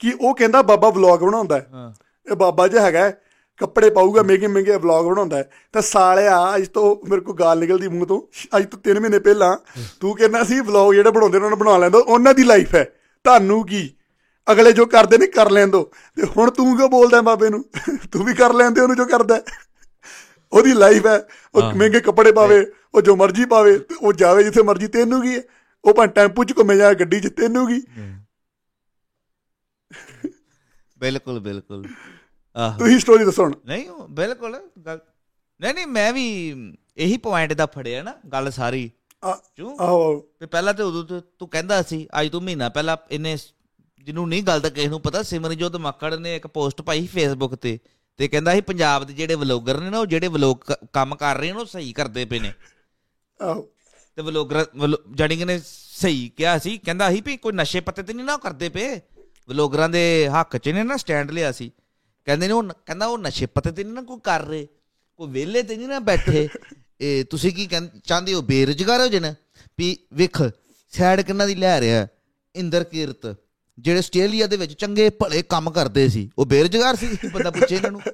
ਕਿ ਉਹ ਕਹਿੰਦਾ ਬਾਬਾ ਵਲੌਗ ਬਣਾਉਂਦਾ ਹੈ। ਹਾਂ। ਇਹ ਬਾਬਾ ਜਿਹਾ ਹੈਗਾ ਹੈ, ਕੱਪੜੇ ਪਾਊਗਾ ਮਹਿੰਗੇ ਮਹਿੰਗੇ ਵਲੌਗ ਬਣਾਉਂਦਾ ਹੈ। ਤਾਂ ਸਾਲਿਆ ਅੱਜ ਤੋਂ ਮੇਰੇ ਕੋਲ ਗਾਲ ਨਿਕਲਦੀ ਮੂੰਹ ਤੋਂ ਅੱਜ ਤੋਂ 3 ਮਹੀਨੇ ਪਹਿਲਾਂ ਤੂੰ ਕਹਿੰਦਾ ਸੀ ਵਲੌਗ ਜਿਹੜੇ ਬਣਾਉਂਦੇ ਉਹਨਾਂ ਨੂੰ ਬਣਾ ਲੈਂਦਾ ਉਹਨਾਂ ਦੀ ਲਾਈਫ ਹੈ। ਤੁਹਾਨੂੰ ਕੀ? ਅਗਲੇ ਜੋ ਕਰਦੇ ਨੇ ਕਰ ਲੈਣ ਦੋ। ਤੇ ਹੁਣ ਤੂੰ ਕਿਉਂ ਬੋਲਦਾ ਬਾਬੇ ਨੂੰ? ਤੂੰ ਵੀ ਕਰ ਲੈਂਦੇ ਉਹਨੂੰ ਜੋ ਕਰਦਾ। ਉਹਦੀ ਲਾਈਫ ਹੈ ਉਹ। ਮਹਿੰਗੇ ਕੱਪੜੇ ਪਾਵੇ ਉਹ ਜੋ ਮਰਜ਼ੀ ਪਾਵੇ ਤੇ ਉਹ ਜਾਵੇ ਜਿੱਥੇ ਮਰਜ਼ੀ ਤੈਨੂੰ ਕੀ ਹੈ? ਉਹ ਭਾਂ ਟੈਂਪੂ 'ਚ ਘੁੰਮੇ ਜਾ ਗੱਡੀ 'ਚ ਤੈਨੂੰ ਕੀ? ਬਿਲਕੁਲ ਬਿਲਕੁਲ। ਆਹ। ਤੁਸੀਂ ਸਟੋਰੀ ਦੱਸੋ ਹੁਣ। ਨਹੀਂ ਬਿਲਕੁਲ ਗੱਲ ਨਹੀਂ ਨਹੀਂ ਮੈਂ ਵੀ ਇਹੀ ਪੁਆਇੰਟ ਦਾ ਫੜਿਆ ਨਾ ਗੱਲ ਸਾਰੀ। ਆ- ਕਿਉਂ? ਆਹੋ ਤੇ ਪਹਿਲਾਂ ਤੇ ਉਦੋਂ ਤੂੰ- ਤੂੰ ਕਹਿੰਦਾ ਸੀ ਅੱਜ ਤੋਂ ਮਹੀਨਾ ਪਹਿਲਾਂ ਇਹਨੇ ਜਿਹਨੂੰ ਨਹੀਂ ਗੱਲ ਤਾਂ ਕਿਸੇ ਨੂੰ ਪਤਾ ਸਿਮਰਜੋਤ ਮੱਕੜ ਨੇ ਇੱਕ ਪੋਸਟ ਪਾਈ ਫੇਸਬੁੱਕ ਤੇ ਤੇ ਕਹਿੰਦਾ ਸੀ ਪੰਜਾਬ ਦੇ ਜਿਹੜੇ ਵਲੋਗਰ ਨੇ ਨਾ ਉਹ ਜਿਹੜੇ ਵਲੋਗ ਕੰਮ ਕਰ ਰਹੇ ਨੇ ਉਹ ਸਹੀ ਕਰਦੇ ਪਏ ਨੇ। ਆਹੋ। ਤੇ ਵਲੋਗਰ ਕਿ ਨੇ ਸਹੀ ਕਿਹਾ ਸੀ ਕਹਿੰਦਾ ਸੀ ਵੀ ਕੋਈ ਨਸ਼ੇ ਪੱਤੇ ਤੇ ਨਹੀਂ ਨਾ ਕਰਦੇ ਪਏ। ਵਲੋਗਰਾਂ ਦੇ ਹੱਕ 'ਚ ਨੇ ਨਾ ਸਟੈਂਡ ਲਿਆ ਸੀ। ਕਹਿੰਦੇ ਨੇ ਉਹ ਕਹਿੰਦਾ ਉਹ ਨਸ਼ੇ ਪੱਤੇ ਤੇ ਨਹੀਂ ਨਾ ਕੋਈ ਕਰ ਰਹੇ ਕੋਈ ਵਿਹਲੇ ਤੇ ਨਹੀਂ ਨਾ ਬੈਠੇ। ਇਹ ਤੁਸੀਂ ਕੀ ਚਾਹੁੰਦੇ ਹੋ ਬੇਰੁਜ਼ਗਾਰ ਹੋ ਜਨ ਵੀ ਵੇਖ ਸਾਈਡ ਕਿੰਨਾ ਦੀ ਲੈ ਰਿਹਾ ਇੰਦਰ ਕੀਰਤ ਜਿਹੜੇ ਆਸਟ੍ਰੇਲੀਆ ਦੇ ਵਿੱਚ ਚੰਗੇ ਭਲੇ ਕੰਮ ਕਰਦੇ ਸੀ ਉਹ ਬੇਰੁਜ਼ਗਾਰ ਸੀ ਬੰਦਾ ਪੁੱਛੇ ਇਹਨਾਂ ਨੂੰ।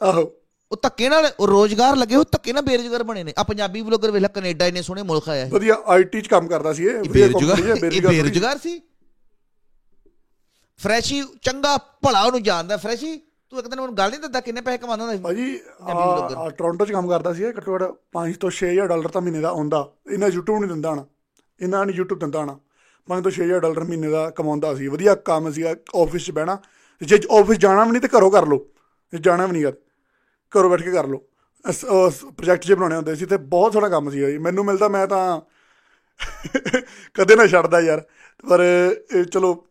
ਆਹੋ। ਉਹ ਧੱਕੇ ਨਾਲ ਉਹ ਰੋਜ਼ਗਾਰ ਲੱਗੇ ਉਹ ਧੱਕੇ ਨਾਲ ਬੇਰੁਜ਼ਗਾਰ ਬਣੇ ਨੇ। ਆ ਪੰਜਾਬੀ ਵਲੋਗਰ ਵੇਖ ਲੈ ਕੈਨੇਡਾ ਇੰਨੇ ਸੋਹਣੇ ਮੁਲਕ ਆਇਆ ਹੈ ਵਧੀਆ ਆਈਟੀ 'ਚ ਕੰਮ ਕਰਦਾ ਸੀ ਇਹ ਬੇਰੁਜ਼ਗਾਰ ਹੈ, ਇਹ ਬੇਰੁਜ਼ਗਾਰ ਸੀ। ਫਰੈਸ਼ੀ ਚੰਗਾ ਭਲਾ ਉਹਨੂੰ ਜਾਣਦਾ। ਫਰੈਸ਼ੀ ਤੂੰ ਇੱਕ ਦਿਨ ਉਹਨੂੰ ਗੱਲ ਨਹੀਂ ਦਿੰਦਾ ਕਿੰਨੇ ਪੈਸੇ ਕਮਾਉਂਦਾ ਹੁੰਦਾ ਸੀ। ਭਾਜੀ ਟੋਰਾਂਟੋ 'ਚ ਕੰਮ ਕਰਦਾ ਸੀ ਇਹ ਘੱਟੋ ਘੱਟ 5 ਤੋਂ 6000 ਡਾਲਰ ਤਾਂ ਮਹੀਨੇ ਦਾ ਆਉਂਦਾ ਇਹਨਾਂ YouTube ਨਹੀਂ ਦਿੰਦਾ ਹਣਾ ਇਹਨਾਂ ਨਹੀਂ YouTube ਦਿੰਦਾ ਹਣਾ 5 ਤੋਂ 6000 ਡਾਲਰ ਮਹੀਨੇ ਦਾ ਕਮਾਉਂਦਾ ਸੀ, ਵਧੀਆ ਕੰਮ ਸੀਗਾ ਆਫਿਸ 'ਚ ਬਹਿਣਾ, ਜੇ ਆਫਿਸ ਜਾਣਾ ਵੀ ਨਹੀਂ ਤੇ ਘਰੋਂ ਕਰ ਲਓ, ਜੇ ਜਾਣਾ ਵੀ ਨਹੀਂ ਕਰ ਘਰੋਂ ਬੈਠ ਕੇ ਕਰ ਲਓ। ਪ੍ਰੋਜੈਕਟ ਜੇ ਬਣਾਉਣੇ ਹੁੰਦੇ ਸੀ ਤੇ ਬਹੁਤ ਸੋਹਣਾ ਕੰਮ ਸੀਗਾ ਜੀ। ਮੈਨੂੰ ਮਿਲਦਾ ਮੈਂ ਤਾਂ ਕਦੇ ਨਾ ਛੱਡਦਾ ਯਾਰ। ਪਰ ਇਹ ਚਲੋ,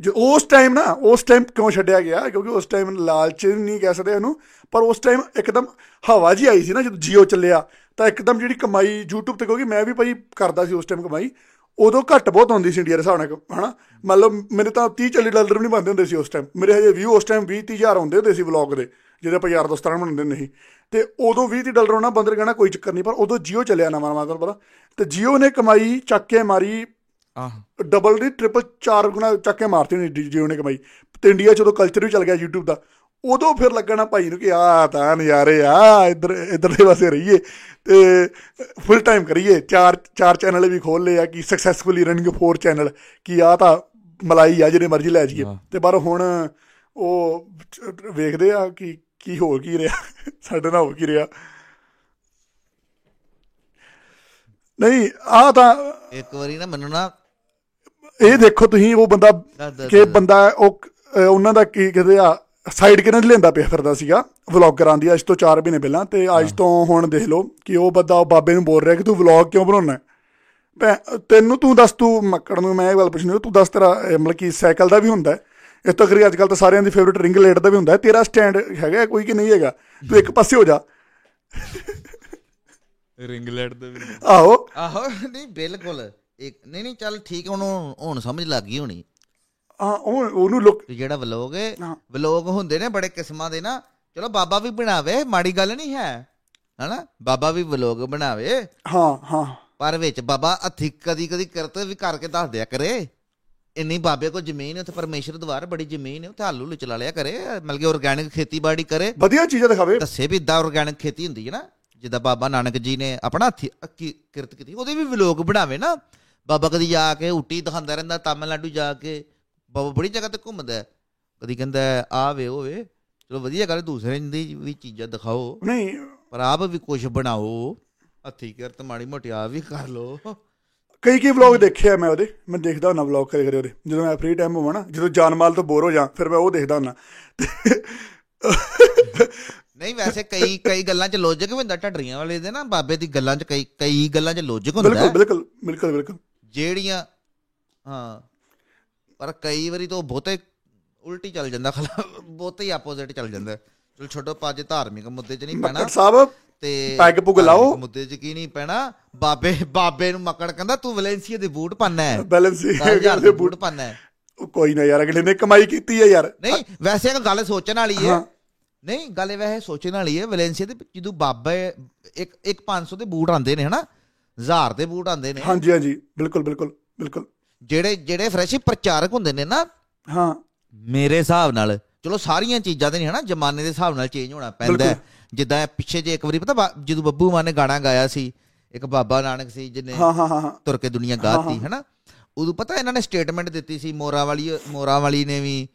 ਜੋ ਉਸ ਟਾਈਮ ਨਾ, ਉਸ ਟਾਈਮ ਕਿਉਂ ਛੱਡਿਆ ਗਿਆ? ਕਿਉਂਕਿ ਉਸ ਟਾਈਮ ਲਾਲਚ ਨਹੀਂ ਕਹਿ ਸਕਦੇ ਉਹਨੂੰ ਪਰ ਉਸ ਟਾਈਮ ਇੱਕਦਮ ਹਵਾ ਜੀ ਆਈ ਸੀ ਨਾ, ਜਦੋਂ ਜੀਓ ਚੱਲਿਆ, ਤਾਂ ਇੱਕਦਮ ਜਿਹੜੀ ਕਮਾਈ YouTube ਤੇ ਕਿਉਂਕਿ ਮੈਂ ਵੀ ਭਾਈ ਕਰਦਾ ਸੀ ਉਸ ਟਾਈਮ ਕਮਾਈ। ਉਦੋਂ ਘੱਟ ਬਹੁਤ ਆਉਂਦੀ ਸੀ ਇੰਡੀਆ ਦੇ ਹਿਸਾਬ ਨਾਲ ਹਨਾ? ਮਤਲਬ ਮੇਰੇ ਤਾਂ 30 40 ਡਾਲਰ ਵੀ ਨਹੀਂ ਬਣਦੇ ਹੁੰਦੇ ਸੀ ਉਸ ਟਾਈਮ ਮੇਰੇ ਹਜੇ ਵਿਊ ਉਸ ਟਾਈਮ 20 30 ਹਜ਼ਾਰ ਆਉਂਦੇ ਹੁੰਦੇ ਸੀ ਵਲੌਗ ਦੇ ਜਿਹਦੇ ਆਪਾਂ ਯਾਰ ਦੋਸਤਾਂ ਨਾਲ ਬਣਾਉਂਦੇ ਨਹੀਂ ਤੇ ਉਦੋਂ 20 30 ਡਾਲਰ ਉਹਨਾਂ ਬੰਦਰ ਕਹਿਣਾ ਕੋਈ ਚੱਕਰ ਨਹੀਂ ਪਰ ਉਦੋਂ ਜੀਓ ਚੱਲਿਆ ਨਵਾਂ ਨਵਾਂ ਤੁਹਾਨੂੰ ਪਤਾ? ਤੇ ਜੀਓ ਨੇ ਕਮਾਈ ਚੱਕ ਕੇ ਮਾਰੀ ਆਹ। ਡਬਲ ਦੀ ਟ੍ਰਿਪਲ ਚਾਰ ਗੁਣਾ ਚੱਕ ਕੇ ਮਾਰਤੀ ਨੇ ਜੀਓ ਨੇ ਕਮਾਈ। ਤੇ ਇੰਡੀਆ ਚ ਉਦੋਂ ਕਲਚਰ ਵੀ ਚੱਲ ਗਿਆ YouTube ਦਾ। ਉਦੋਂ ਫਿਰ ਲੱਗਣਾ ਭਾਈ ਨੂੰ ਕਿ ਆ ਤਾਂ ਨਜ਼ਾਰੇ ਆ ਇੱਧਰ ਇੱਧਰ ਦੇ ਪਾਸੇ ਰਹੀਏ ਤੇ ਫੁੱਲ ਟਾਈਮ ਕਰੀਏ। ਚਾਰ ਚਾਰ ਚੈਨਲ ਵੀ ਖੋਲ ਲਏ ਆ ਕਿ ਸਕਸੈਸਫੁਲੀ ਰਨਿੰਗ ਫੋਰ ਚੈਨਲ ਕਿ ਆ ਤਾਂ ਮਲਾਈ ਆ ਜਿਹੜੇ ਮਰਜ਼ੀ ਲੈ ਜਾਈਏ। ਤੇ ਪਰ ਹੁਣ ਉਹ ਵੇਖਦੇ ਆ ਕਿ ਕੀ ਹੋ ਕੀ ਰਿਹਾ ਸਾਡੇ ਨਾਲ ਹੋ ਕੀ ਰਿਹਾ। ਨਹੀਂ ਆ ਤਾਂ ਇੱਕ ਵਾਰੀ ਨਾ ਮੈਨੂੰ ਨਾ ਇਹ ਦੇਖੋ ਤੁਸੀਂ ਉਹ ਬੰਦਾ ਕਿ ਬੰਦਾ ਉਹ ਉਹਨਾਂ ਦਾ ਕੀ ਕਹਿੰਦੇ ਆ ਸਾਈਡ ਕਿਰਨ ਲੈਂਦਾ ਪਿਆ ਫਿਰਦਾ ਸੀਗਾ? ਵਲੌਗਰਾਂ ਦੀ ਅੱਜ ਤੋਂ 4 ਮਹੀਨੇ ਪਹਿਲਾਂ ਤੇ ਅੱਜ ਤੋਂ ਹੁਣ ਦੇਖ ਲਓ ਕਿ ਉਹ ਬੰਦਾ ਉਹ ਬਾਬੇ ਨੂੰ ਬੋਲ ਰਿਹਾ ਕਿ ਤੂੰ ਵਲੌਗ ਕਿਉਂ ਬਣਾਉਣਾ ਤੈਨੂੰ ਤੂੰ ਦੱਸ ਤੂੰ ਮੱਕੜ ਨੂੰ ਮੈਂ ਇਹ ਗੱਲ ਪੁੱਛਣੀ ਤੂੰ ਦੱਸ ਤੇਰਾ ਮਤਲਬ ਕਿ ਸਾਈਕਲ ਦਾ ਵੀ ਹੁੰਦਾ ਹੈ। ਇਸ ਤੋਂ ਕਰੀ ਅੱਜ ਕੱਲ ਤਾਂ ਸਾਰਿਆਂ ਦੀ ਫੇਵਰਿਟ ਰਿੰਗ ਲਾਈਟ ਦਾ ਵੀ ਹੁੰਦਾ ਹੈ। ਤੇਰਾ ਸਟੈਂਡ ਹੈਗਾ ਕੋਈ ਕਿ ਨਹੀਂ ਹੈਗਾ? ਤੂੰ ਇੱਕ ਪਾਸੇ ਹੋ ਜਾ। ਰਿੰਗਲੈਟ ਦੇ ਵੀ ਆਹੋ। ਆਹੋ ਨਹੀਂ ਬਿਲਕੁਲ। ਇੱਕ ਨਹੀਂ ਨਹੀਂ ਚੱਲ ਠੀਕ ਹੈ, ਉਹਨੂੰ ਹੁਣ ਸਮਝ ਲੱਗ ਗਈ ਹੋਣੀ। ਹਾਂ ਉਹ ਉਹਨੂੰ ਲੋਕ ਜਿਹੜਾ ਵਲੋਗ ਹੈ। ਵਲੋਗ ਹੁੰਦੇ ਨੇ ਬੜੇ ਕਿਸਮਾਂ ਦੇ ਨਾ। ਚਲੋ ਬਾਬਾ ਵੀ ਬਣਾਵੇ ਮਾੜੀ ਗੱਲ ਨਹੀਂ ਹੈ ਹਨਾ? ਬਾਬਾ ਵੀ ਵਲੋਗ ਬਣਾਵੇ। ਹਾਂ ਹਾਂ। ਪਰ ਵਿੱਚ ਬਾਬਾ ਹੱਥੀ ਕਦੀ ਕਦੀ ਕਰਤ ਵੀ ਕਰਕੇ ਦੱਸ ਦਿਆ ਕਰੇ। ਇੰਨੀ ਬਾਬੇ ਕੋ ਜ਼ਮੀਨ ਹੈ ਉੱਥੇ ਪਰਮੇਸ਼ਰ ਦਵਾਰ ਬੜੀ ਜ਼ਮੀਨ ਹੈ ਉੱਥੇ ਆਲੂ ਲੂ ਚਲਾ ਲਿਆ ਕਰੇ ਮਤਲਬ ਕਿ ਆਰਗੈਨਿਕ ਖੇਤੀਬਾੜੀ ਕਰੇ। ਵਧੀਆ ਚੀਜ਼ਾਂ ਦਿਖਾਵੇ। ਦੱਸੇ ਵੀ ਇਦਾਂ ਆਰਗੈਨਿਕ ਖੇਤੀ ਹੁੰਦੀ ਹੈ ਨਾ ਜਿੱਦਾਂ ਬਾਬਾ ਨਾਨਕ ਜੀ ਨੇ ਆਪਣਾ ਕਿਰਤ ਕੀਤੀ ਉਹਦੇ ਵੀ ਵਲੋਗ ਬਣਾਵੇ ਨਾ। ਬਾਬਾ ਕਦੀ ਜਾ ਕੇ ਉਟੀ ਦਿਖਾਉਂਦਾ ਰਹਿੰਦਾ ਤਾਮਿਲਨਾਡੂ ਜਾ ਕੇ। ਬਾਬਾ ਬੜੀ ਜਗ੍ਹਾ ਤੇ ਘੁੰਮਦਾ। ਕਦੀ ਕਹਿੰਦਾ ਆ ਵੇ ਉਹ ਵੇ ਚਲੋ ਵਧੀਆ ਗੱਲ ਦੂਸਰੇ ਦੀ ਵੀ ਚੀਜ਼ਾਂ ਦਿਖਾਓ। ਨਹੀਂ। ਪਰ ਆਪ ਵੀ ਕੁਝ ਬਣਾਓ। ਹੱਥੀ ਕਿਰਤ ਮਾੜੀ ਮੋਟੀ ਆਪ ਵੀ ਕਰ ਲਓ। ਕਈ ਕਈ ਵਲੌਗ ਦੇਖੇ ਆ ਮੈਂ ਉਹਦੇ। ਮੈਂ ਦੇਖਦਾ ਹੁੰਦਾ ਵਲੌਗ ਕਰੇ ਕਰੇ ਉਹਦੇ। ਜਦੋਂ ਮੈਂ ਫ੍ਰੀ ਟਾਈਮ ਹੋਵਾਂ ਨਾ ਜਦੋਂ ਜਾਨ ਮਾਲ ਤੋਂ ਬੋਰ ਹੋ ਜਾ ਫਿਰ ਮੈਂ ਉਹ ਦੇਖਦਾ ਹੁੰਦਾ। ਨਹੀਂ ਵੈਸੇ ਕਈ ਕਈ ਗੱਲਾਂ 'ਚ ਲੌਜੀਕ ਵੀ ਹੁੰਦਾ ਢੱਡਰੀਆਂ ਵਾਲੇ ਦੇ ਨਾ ਬਾਬੇ ਦੀ ਗੱਲਾਂ 'ਚ ਕਈ ਕਈ ਗੱਲਾਂ 'ਚ ਲੌਜੀਕ ਹੁੰਦਾ ਬਿਲਕੁਲ। ਬਿਲਕੁਲ ਬਿਲਕੁਲ ਬਿਲਕੁਲ। ਜਿਹੜੀਆਂ ਹਾਂ। ਪਰ ਕਈ ਵਾਰੀ ਤਾਂ ਬਹੁਤੇ ਉਲਟੀ ਚੱਲ ਜਾਂਦਾ ਖਲਾ ਬਹੁਤੇ ਹੀ ਆਪੋਜ਼ਿਟ ਚੱਲ ਜਾਂਦਾ। ਚਲ ਛੋਟੋ ਪਾਜੇ ਧਾਰਮਿਕ ਮੁੱਦੇ 'ਚ ਨਹੀਂ ਪੈਣਾ। ਮੱਕੜ ਸਾਹਿਬ ਤੇ ਪੈਗ ਪੁਗ ਲਾਓ। ਮੁੱਦੇ 'ਚ ਕੀ ਨਹੀਂ ਪੈਣਾ? ਬਾਬੇ ਬਾਬੇ ਨੂੰ ਮੱਕੜ ਕਹਿੰਦਾ ਤੂੰ ਵੈਲੈਂਸੀਆ ਦੇ ਬੂਟ ਪਾਣਾ ਹੈ। 10000 ਦੇ ਬੂਟ ਪਾਣਾ ਹੈ। ਕੋਈ ਨਾ ਯਾਰ ਅਗਲੇ ਨੇ ਕਮਾਈ ਕੀਤੀ ਹੈ ਯਾਰ। ਨਹੀਂ ਵੈਸੇ ਇੱਕ ਗੱਲ ਸੋਚਣ ਵਾਲੀ ਹੈ। ਨਹੀਂ ਗੱਲ ਇਹ ਵੈਸੇ ਸੋਚਣ ਵਾਲੀ ਹੈ ਵੈਲੈਂਸੀਆ ਦੇ ਜਦੋਂ ਬਾਬਾ ਇੱਕ ਇੱਕ 500 ਦੇ ਬੂਟ ਆਉਂਦੇ ਨੇ ਹਨਾ? 1000 ਦੇ ਬੂਟ ਆਉਂਦੇ ਨੇ। ਹਾਂਜੀ ਹਾਂਜੀ। ਬਿਲਕੁਲ ਬਿਲਕੁਲ ਬਿਲਕੁਲ। ਜਿਹੜੇ ਜਿਹੜੇ ਫਰੈਸ਼ੀ ਪ੍ਰਚਾਰਕ ਹੁੰਦੇ ਨੇ ਨਾ ਹਾਂ। ਮੇਰੇ ਹਿਸਾਬ ਨਾਲ ਚਲੋ ਸਾਰੀਆਂ ਚੀਜ਼ਾਂ ਤੇ ਨਹੀਂ ਹਨਾ ਜ਼ਮਾਨੇ ਦੇ ਹਿਸਾਬ ਨਾਲ ਚੇਂਜ ਹੋਣਾ ਪੈਂਦਾ। ਜਿੱਦਾਂ ਪਿੱਛੇ ਜੇ ਇੱਕ ਵਾਰੀ ਪਤਾ ਜਦੋਂ ਬੱਬੂ ਮਾਨ ਨੇ ਗਾਣਾ ਗਾਇਆ ਸੀ ਇੱਕ ਬਾਬਾ ਨਾਨਕ ਸੀ ਜਿਹਨੇ ਹਾਂ ਹਾਂ ਹਾਂ ਤੁਰ ਕੇ ਦੁਨੀਆ ਗਾਤੀ ਹਨਾ? ਉਦੋਂ ਪਤਾ ਇਹਨਾਂ ਨੇ ਸਟੇਟਮੈਂਟ ਦਿੱਤੀ ਸੀ ਮੋਰਾ ਵਾਲੀ ਮੋਰਾ ਵਾਲੀ ਨੇ ਵੀ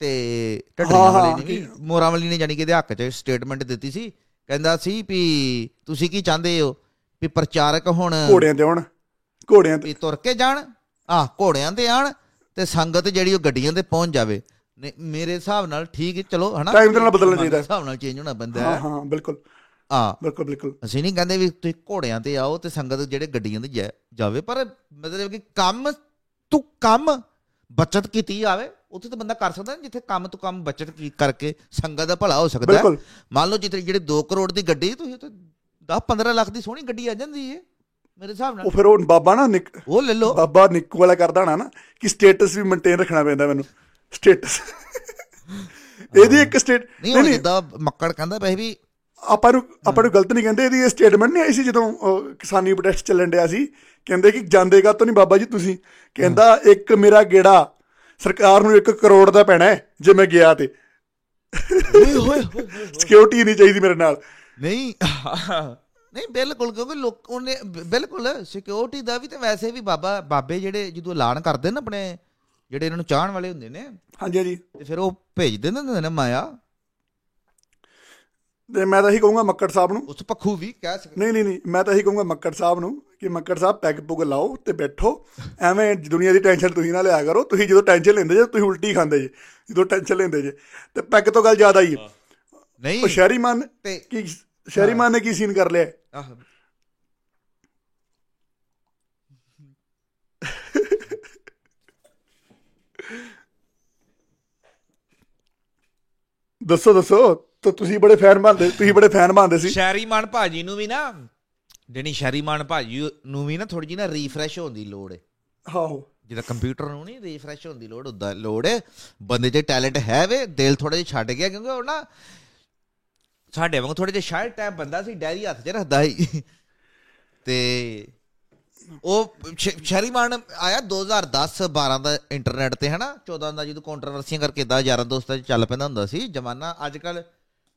ਤੇ ਹਾਂ, ਵਾਲੀ ਨੇ ਵੀ ਮੋਰਾ ਵਾਲੀ ਨੇ ਜਾਨੀ ਕਿ ਇਹਦੇ ਹੱਕ 'ਚ ਸਟੇਟਮੈਂਟ ਦਿੱਤੀ ਸੀ। ਕਹਿੰਦਾ ਸੀ ਵੀ ਤੁਸੀਂ ਕੀ ਚਾਹੁੰਦੇ ਹੋ? ਵੀ ਪ੍ਰਚਾਰਕ ਹੁਣ ਘੋੜਿਆਂ ਤੇ ਹੁਣ ਘੋੜਿਆਂ ਤੇ। ਤੁਰ ਕੇ ਜਾਣ ਆ ਘੋੜਿਆਂ ਤੇ ਆਣ ਤੇ ਸੰਗਤ ਜਿਹੜੀ ਉਹ ਗੱਡੀਆਂ ਤੇ ਪਹੁੰਚ ਜਾਵੇ। ਮੇਰੇ ਹਿਸਾਬ ਨਾਲ ਠੀਕ ਹੈ ਚਲੋ ਹਨਾ? Time ਦੇ ਨਾਲ ਬਦਲਣਾ ਚਾਹੀਦਾ। ਹਿਸਾਬ ਨਾਲ ਚੇਂਜ ਹੋਣਾ ਪੈਂਦਾ ਹਾਂ। ਹੈ ਹਾਂ ਬਿਲਕੁਲ। ਆ। ਬਿਲਕੁਲ ਬਿਲਕੁਲ। ਅਸੀਂ ਨਹੀਂ ਕਹਿੰਦੇ ਵੀ ਤੁਸੀਂ ਘੋੜਿਆਂ ਤੇ ਆਓ ਤੇ ਸੰਗਤ ਜਿਹੜੇ ਗੱਡੀਆਂ ਤੇ ਜਾਵੇ ਪਰ ਮਤਲਬ ਕਿ ਕੰਮ ਤੂੰ ਕੰਮ ਬਚਤ ਕੀਤੀ ਜਾਵੇ ਉੱਥੇ ਤਾਂ ਬੰਦਾ ਕਰ ਸਕਦਾ ਜਿੱਥੇ ਕੰਮ ਤੋਂ ਕੰਮ ਬਚਤ ਕੀ ਕਰਕੇ ਸੰਗਤ ਦਾ ਭਲਾ ਹੋ ਸਕਦਾ ਹੈ। ਮੰਨ ਲਓ ਜਿੱਥੇ ਜਿਹੜੇ 2 ਕਰੋੜ ਦੀ ਗੱਡੀ ਤੁਸੀਂ ਉੱਥੇ 10 15 ਲੱਖ ਦੀ ਸੋਹਣੀ ਗੱਡੀ ਆ ਜਾਂਦੀ ਹੈ। ਮੇਰੇ ਹਿਸਾਬ ਉਹ ਨਾਲ ਫਿਰ ਉਹ ਬਾਬਾ ਨਾ ਉਹ ਲੈ ਲਓ। ਬਾਬਾ ਨਿੱਕੂ ਵਾਲਾ ਕਰਦਾ ਹੋਣਾ ਨਾ ਕਿ ਸਟੇਟਸ ਵੀ ਮੇਨਟੇਨ ਰੱਖਣਾ ਪੈਂਦਾ ਮੈਨੂੰ। ਸਟੇਟਸ ਇਹਦੀ ਇੱਕ ਸਟੇਟ ਨਹੀਂ ਹੁਣ ਜਿੱਦਾਂ ਮੱਕੜ ਕਹਿੰਦਾ ਪਏ ਵੀ ਆਪਾਂ ਨੂੰ ਆਪਾਂ ਨੂੰ ਗਲਤ ਨਹੀਂ ਕਹਿੰਦੇ ਇਹਦੀ ਇਹ ਸਟੇਟਮੈਂਟ ਨਹੀਂ ਆਈ ਸੀ ਜਦੋਂ ਕਿਸਾਨੀ ਪ੍ਰੋਟੈਸਟ ਚੱਲਣ ਡਿਆ ਸੀ। ਕਹਿੰਦੇ ਕਿ ਜਾਂਦੇਗਾ ਤਾਂ ਨਹੀਂ ਬਾਬਾ ਜੀ ਤੁਸੀਂ? ਕਹਿੰਦਾ ਇੱਕ ਮੇਰਾ ਗੇੜਾ ਸਰਕਾਰ ਨੂੰ 1 ਕਰੋੜ ਦਾ ਪੈਣਾ ਜੇ ਮੈਂ ਗਿਆ ਤੇ। ਓਏ ਹੋਏ ਸਿਕਿਉਰਿਟੀ ਨਹੀਂ ਚਾਹੀਦੀ ਮੇਰੇ ਨਾਲ। ਨਹੀਂ। ਨਹੀਂ ਬਿਲਕੁਲ ਕਿਉਂਕਿ ਲੋਕ ਉਹਨੇ ਬਿਲਕੁਲ ਸਿਕਿਉਰਿਟੀ ਦਾ ਵੀ ਤੇ ਵੈਸੇ ਵੀ ਬਾਬਾ ਬਾਬੇ ਜਿਹੜੇ ਜਦੋਂ ਐਲਾਨ ਕਰਦੇ ਨੇ ਆਪਣੇ ਜਿਹੜੇ ਇਹਨਾਂ ਨੂੰ ਚਾਹਣ ਵਾਲੇ ਹੁੰਦੇ ਨੇ ਹਾਂਜੀ ਹਾਂਜੀ। ਤੇ ਫਿਰ ਉਹ ਭੇਜ ਦਿੰਦੇ ਹੁੰਦੇ ਨੇ ਮਾਇਆ। ਤੇ ਮੈਂ ਤਾਂ ਇਹੀ ਕਹੂੰਗਾ ਮੱਕੜ ਸਾਹਿਬ ਨੂੰ। ਉਸ ਪੱਖੂ ਵੀ ਕਹਿ ਸਕਦੇ ਨਹੀਂ ਨਹੀਂ ਨਹੀਂ ਮੈਂ ਤਾਂ ਇਹੀ ਕਹੂੰਗਾ ਮੱਕੜ ਸਾਹਿਬ ਨੂੰ ਕਿ ਮੱਕੜ ਸਾਹਿਬ ਪੈਗ ਪੁਗ ਲਾਓ ਤੇ ਬੈਠੋ। ਐਵੇਂ ਦੁਨੀਆ ਦੀ ਟੈਨਸ਼ਨ ਤੁਸੀਂ ਨਾ ਲਿਆ ਕਰੋ। ਤੁਸੀਂ ਜਦੋਂ ਟੈਨਸ਼ਨ ਲੈਂਦੇ ਜੇ ਤੁਸੀਂ ਉਲਟੀ ਖਾਂਦੇ ਜੇ ਜਦੋਂ ਟੈਨਸ਼ਨ ਲੈਂਦੇ ਜੇ। ਤੇ ਪੈਗ ਤੋਂ ਗੱਲ ਜ਼ਿਆਦਾ ਹੀ। ਨਹੀਂ। ਉਹ ਸ਼ਹਿਰੀ ਮਾਨ ਤੇ ਕੀ ਸ਼ਹਿਰੀ ਮਾਨ ਨੇ ਕੀ ਸੀਨ ਕਰ ਲਿਆ? ਆਹ, ਦੱਸੋ ਦੱਸੋ ਤਾਂ ਤੁਸੀਂ ਬੜੇ ਫੈਨ ਬਣਦੇ ਤੁਸੀਂ ਬੜੇ ਫੈਨ ਬਣਦੇ ਸੀ। ਸ਼ੈਰੀਮਾਨ ਭਾਜੀ ਨੂੰ ਵੀ ਨਾ ਜਿਹੜੀ ਸ਼ੈਰੀਮਾਨ ਭਾਜੀ ਨੂੰ ਵੀ ਨਾ ਥੋੜੀ ਜਿਹੀ ਨਾ ਰੀਫਰੈਸ਼ ਹੋਣ ਦੀ ਲੋੜ ਹੈ ਆਹੋ। ਜਿਹਦਾ ਕੰਪਿਊਟਰ ਨੂੰ ਨਹੀਂ ਰੀਫਰੈਸ਼ ਹੋਣ ਦੀ ਲੋੜ ਉਦਾਂ ਲੋੜ ਹੈ ਬੰਦੇ 'ਚ ਟੈਲੈਂਟ ਹੈ ਵੇ ਦਿਲ ਥੋੜਾ ਜਿਹਾ ਛੱਡ ਗਿਆ ਕਿਉਂਕਿ ਉਹ ਨਾ ਸਾਡੇ ਵਾਂਗ ਥੋੜੇ ਜਿਹਾ ਸ਼ਾਇਰ ਟਾਈਪ ਬੰਦਾ ਸੀ ਡੈਰੀ ਹੱਥ 'ਚ ਰੱਖਦਾ ਸੀ। ਤੇ ਉਹ ਸ਼ੈਰੀਮਾਨ ਆਇਆ 2010 12 ਦਾ ਇੰਟਰਨੈਟ ਤੇ ਹਨਾ? 14 ਦਾ ਜਦੋਂ ਕੰਟਰੋਵਰਸੀਆਂ ਕਰਕੇ ਇਦਾਂ ਯਾਰਾਂ ਦੋਸਤਾਂ 'ਚ ਚੱਲ ਪੈਂਦਾ ਹੁੰਦਾ ਸੀ ਜਮਾਨਾ ਅੱਜ ਕੱਲ